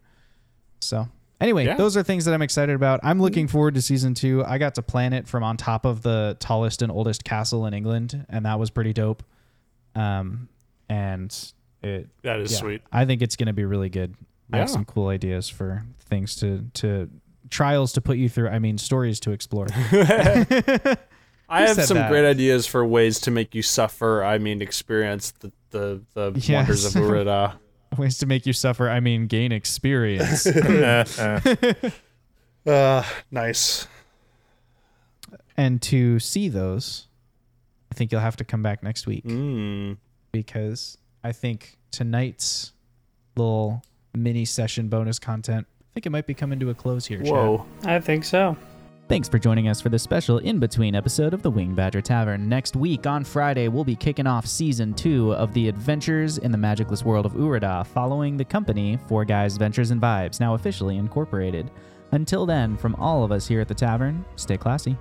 So, anyway, Yeah. those are things that I'm excited about. I'm looking forward to season two. I got to plan it from on top of the tallest and oldest castle in England, and that was pretty dope. Um, and it, That is yeah, sweet. I think it's going to be really good. I have some cool ideas for things to, to, trials to put you through. I mean, stories to explore. [LAUGHS] [LAUGHS] I have some that? great ideas for ways to make you suffer. I mean, experience the the, the Yes. wonders of [LAUGHS] Urida. [LAUGHS] Ways to make you suffer. I mean, gain experience. [LAUGHS] [LAUGHS] Uh, nice. and to see those, I think you'll have to come back next week Mm. because I think tonight's little mini session bonus content, I think it might be coming to a close here. Chad. Whoa. I think so. Thanks for joining us for this special in between episode of the Wing Badger Tavern. Next week on Friday, we'll be kicking off season two of the Adventures in the Magicless World of Urida, following the company Four Guys Ventures and Vibes, now officially incorporated. Until then, from all of us here at the tavern, stay classy.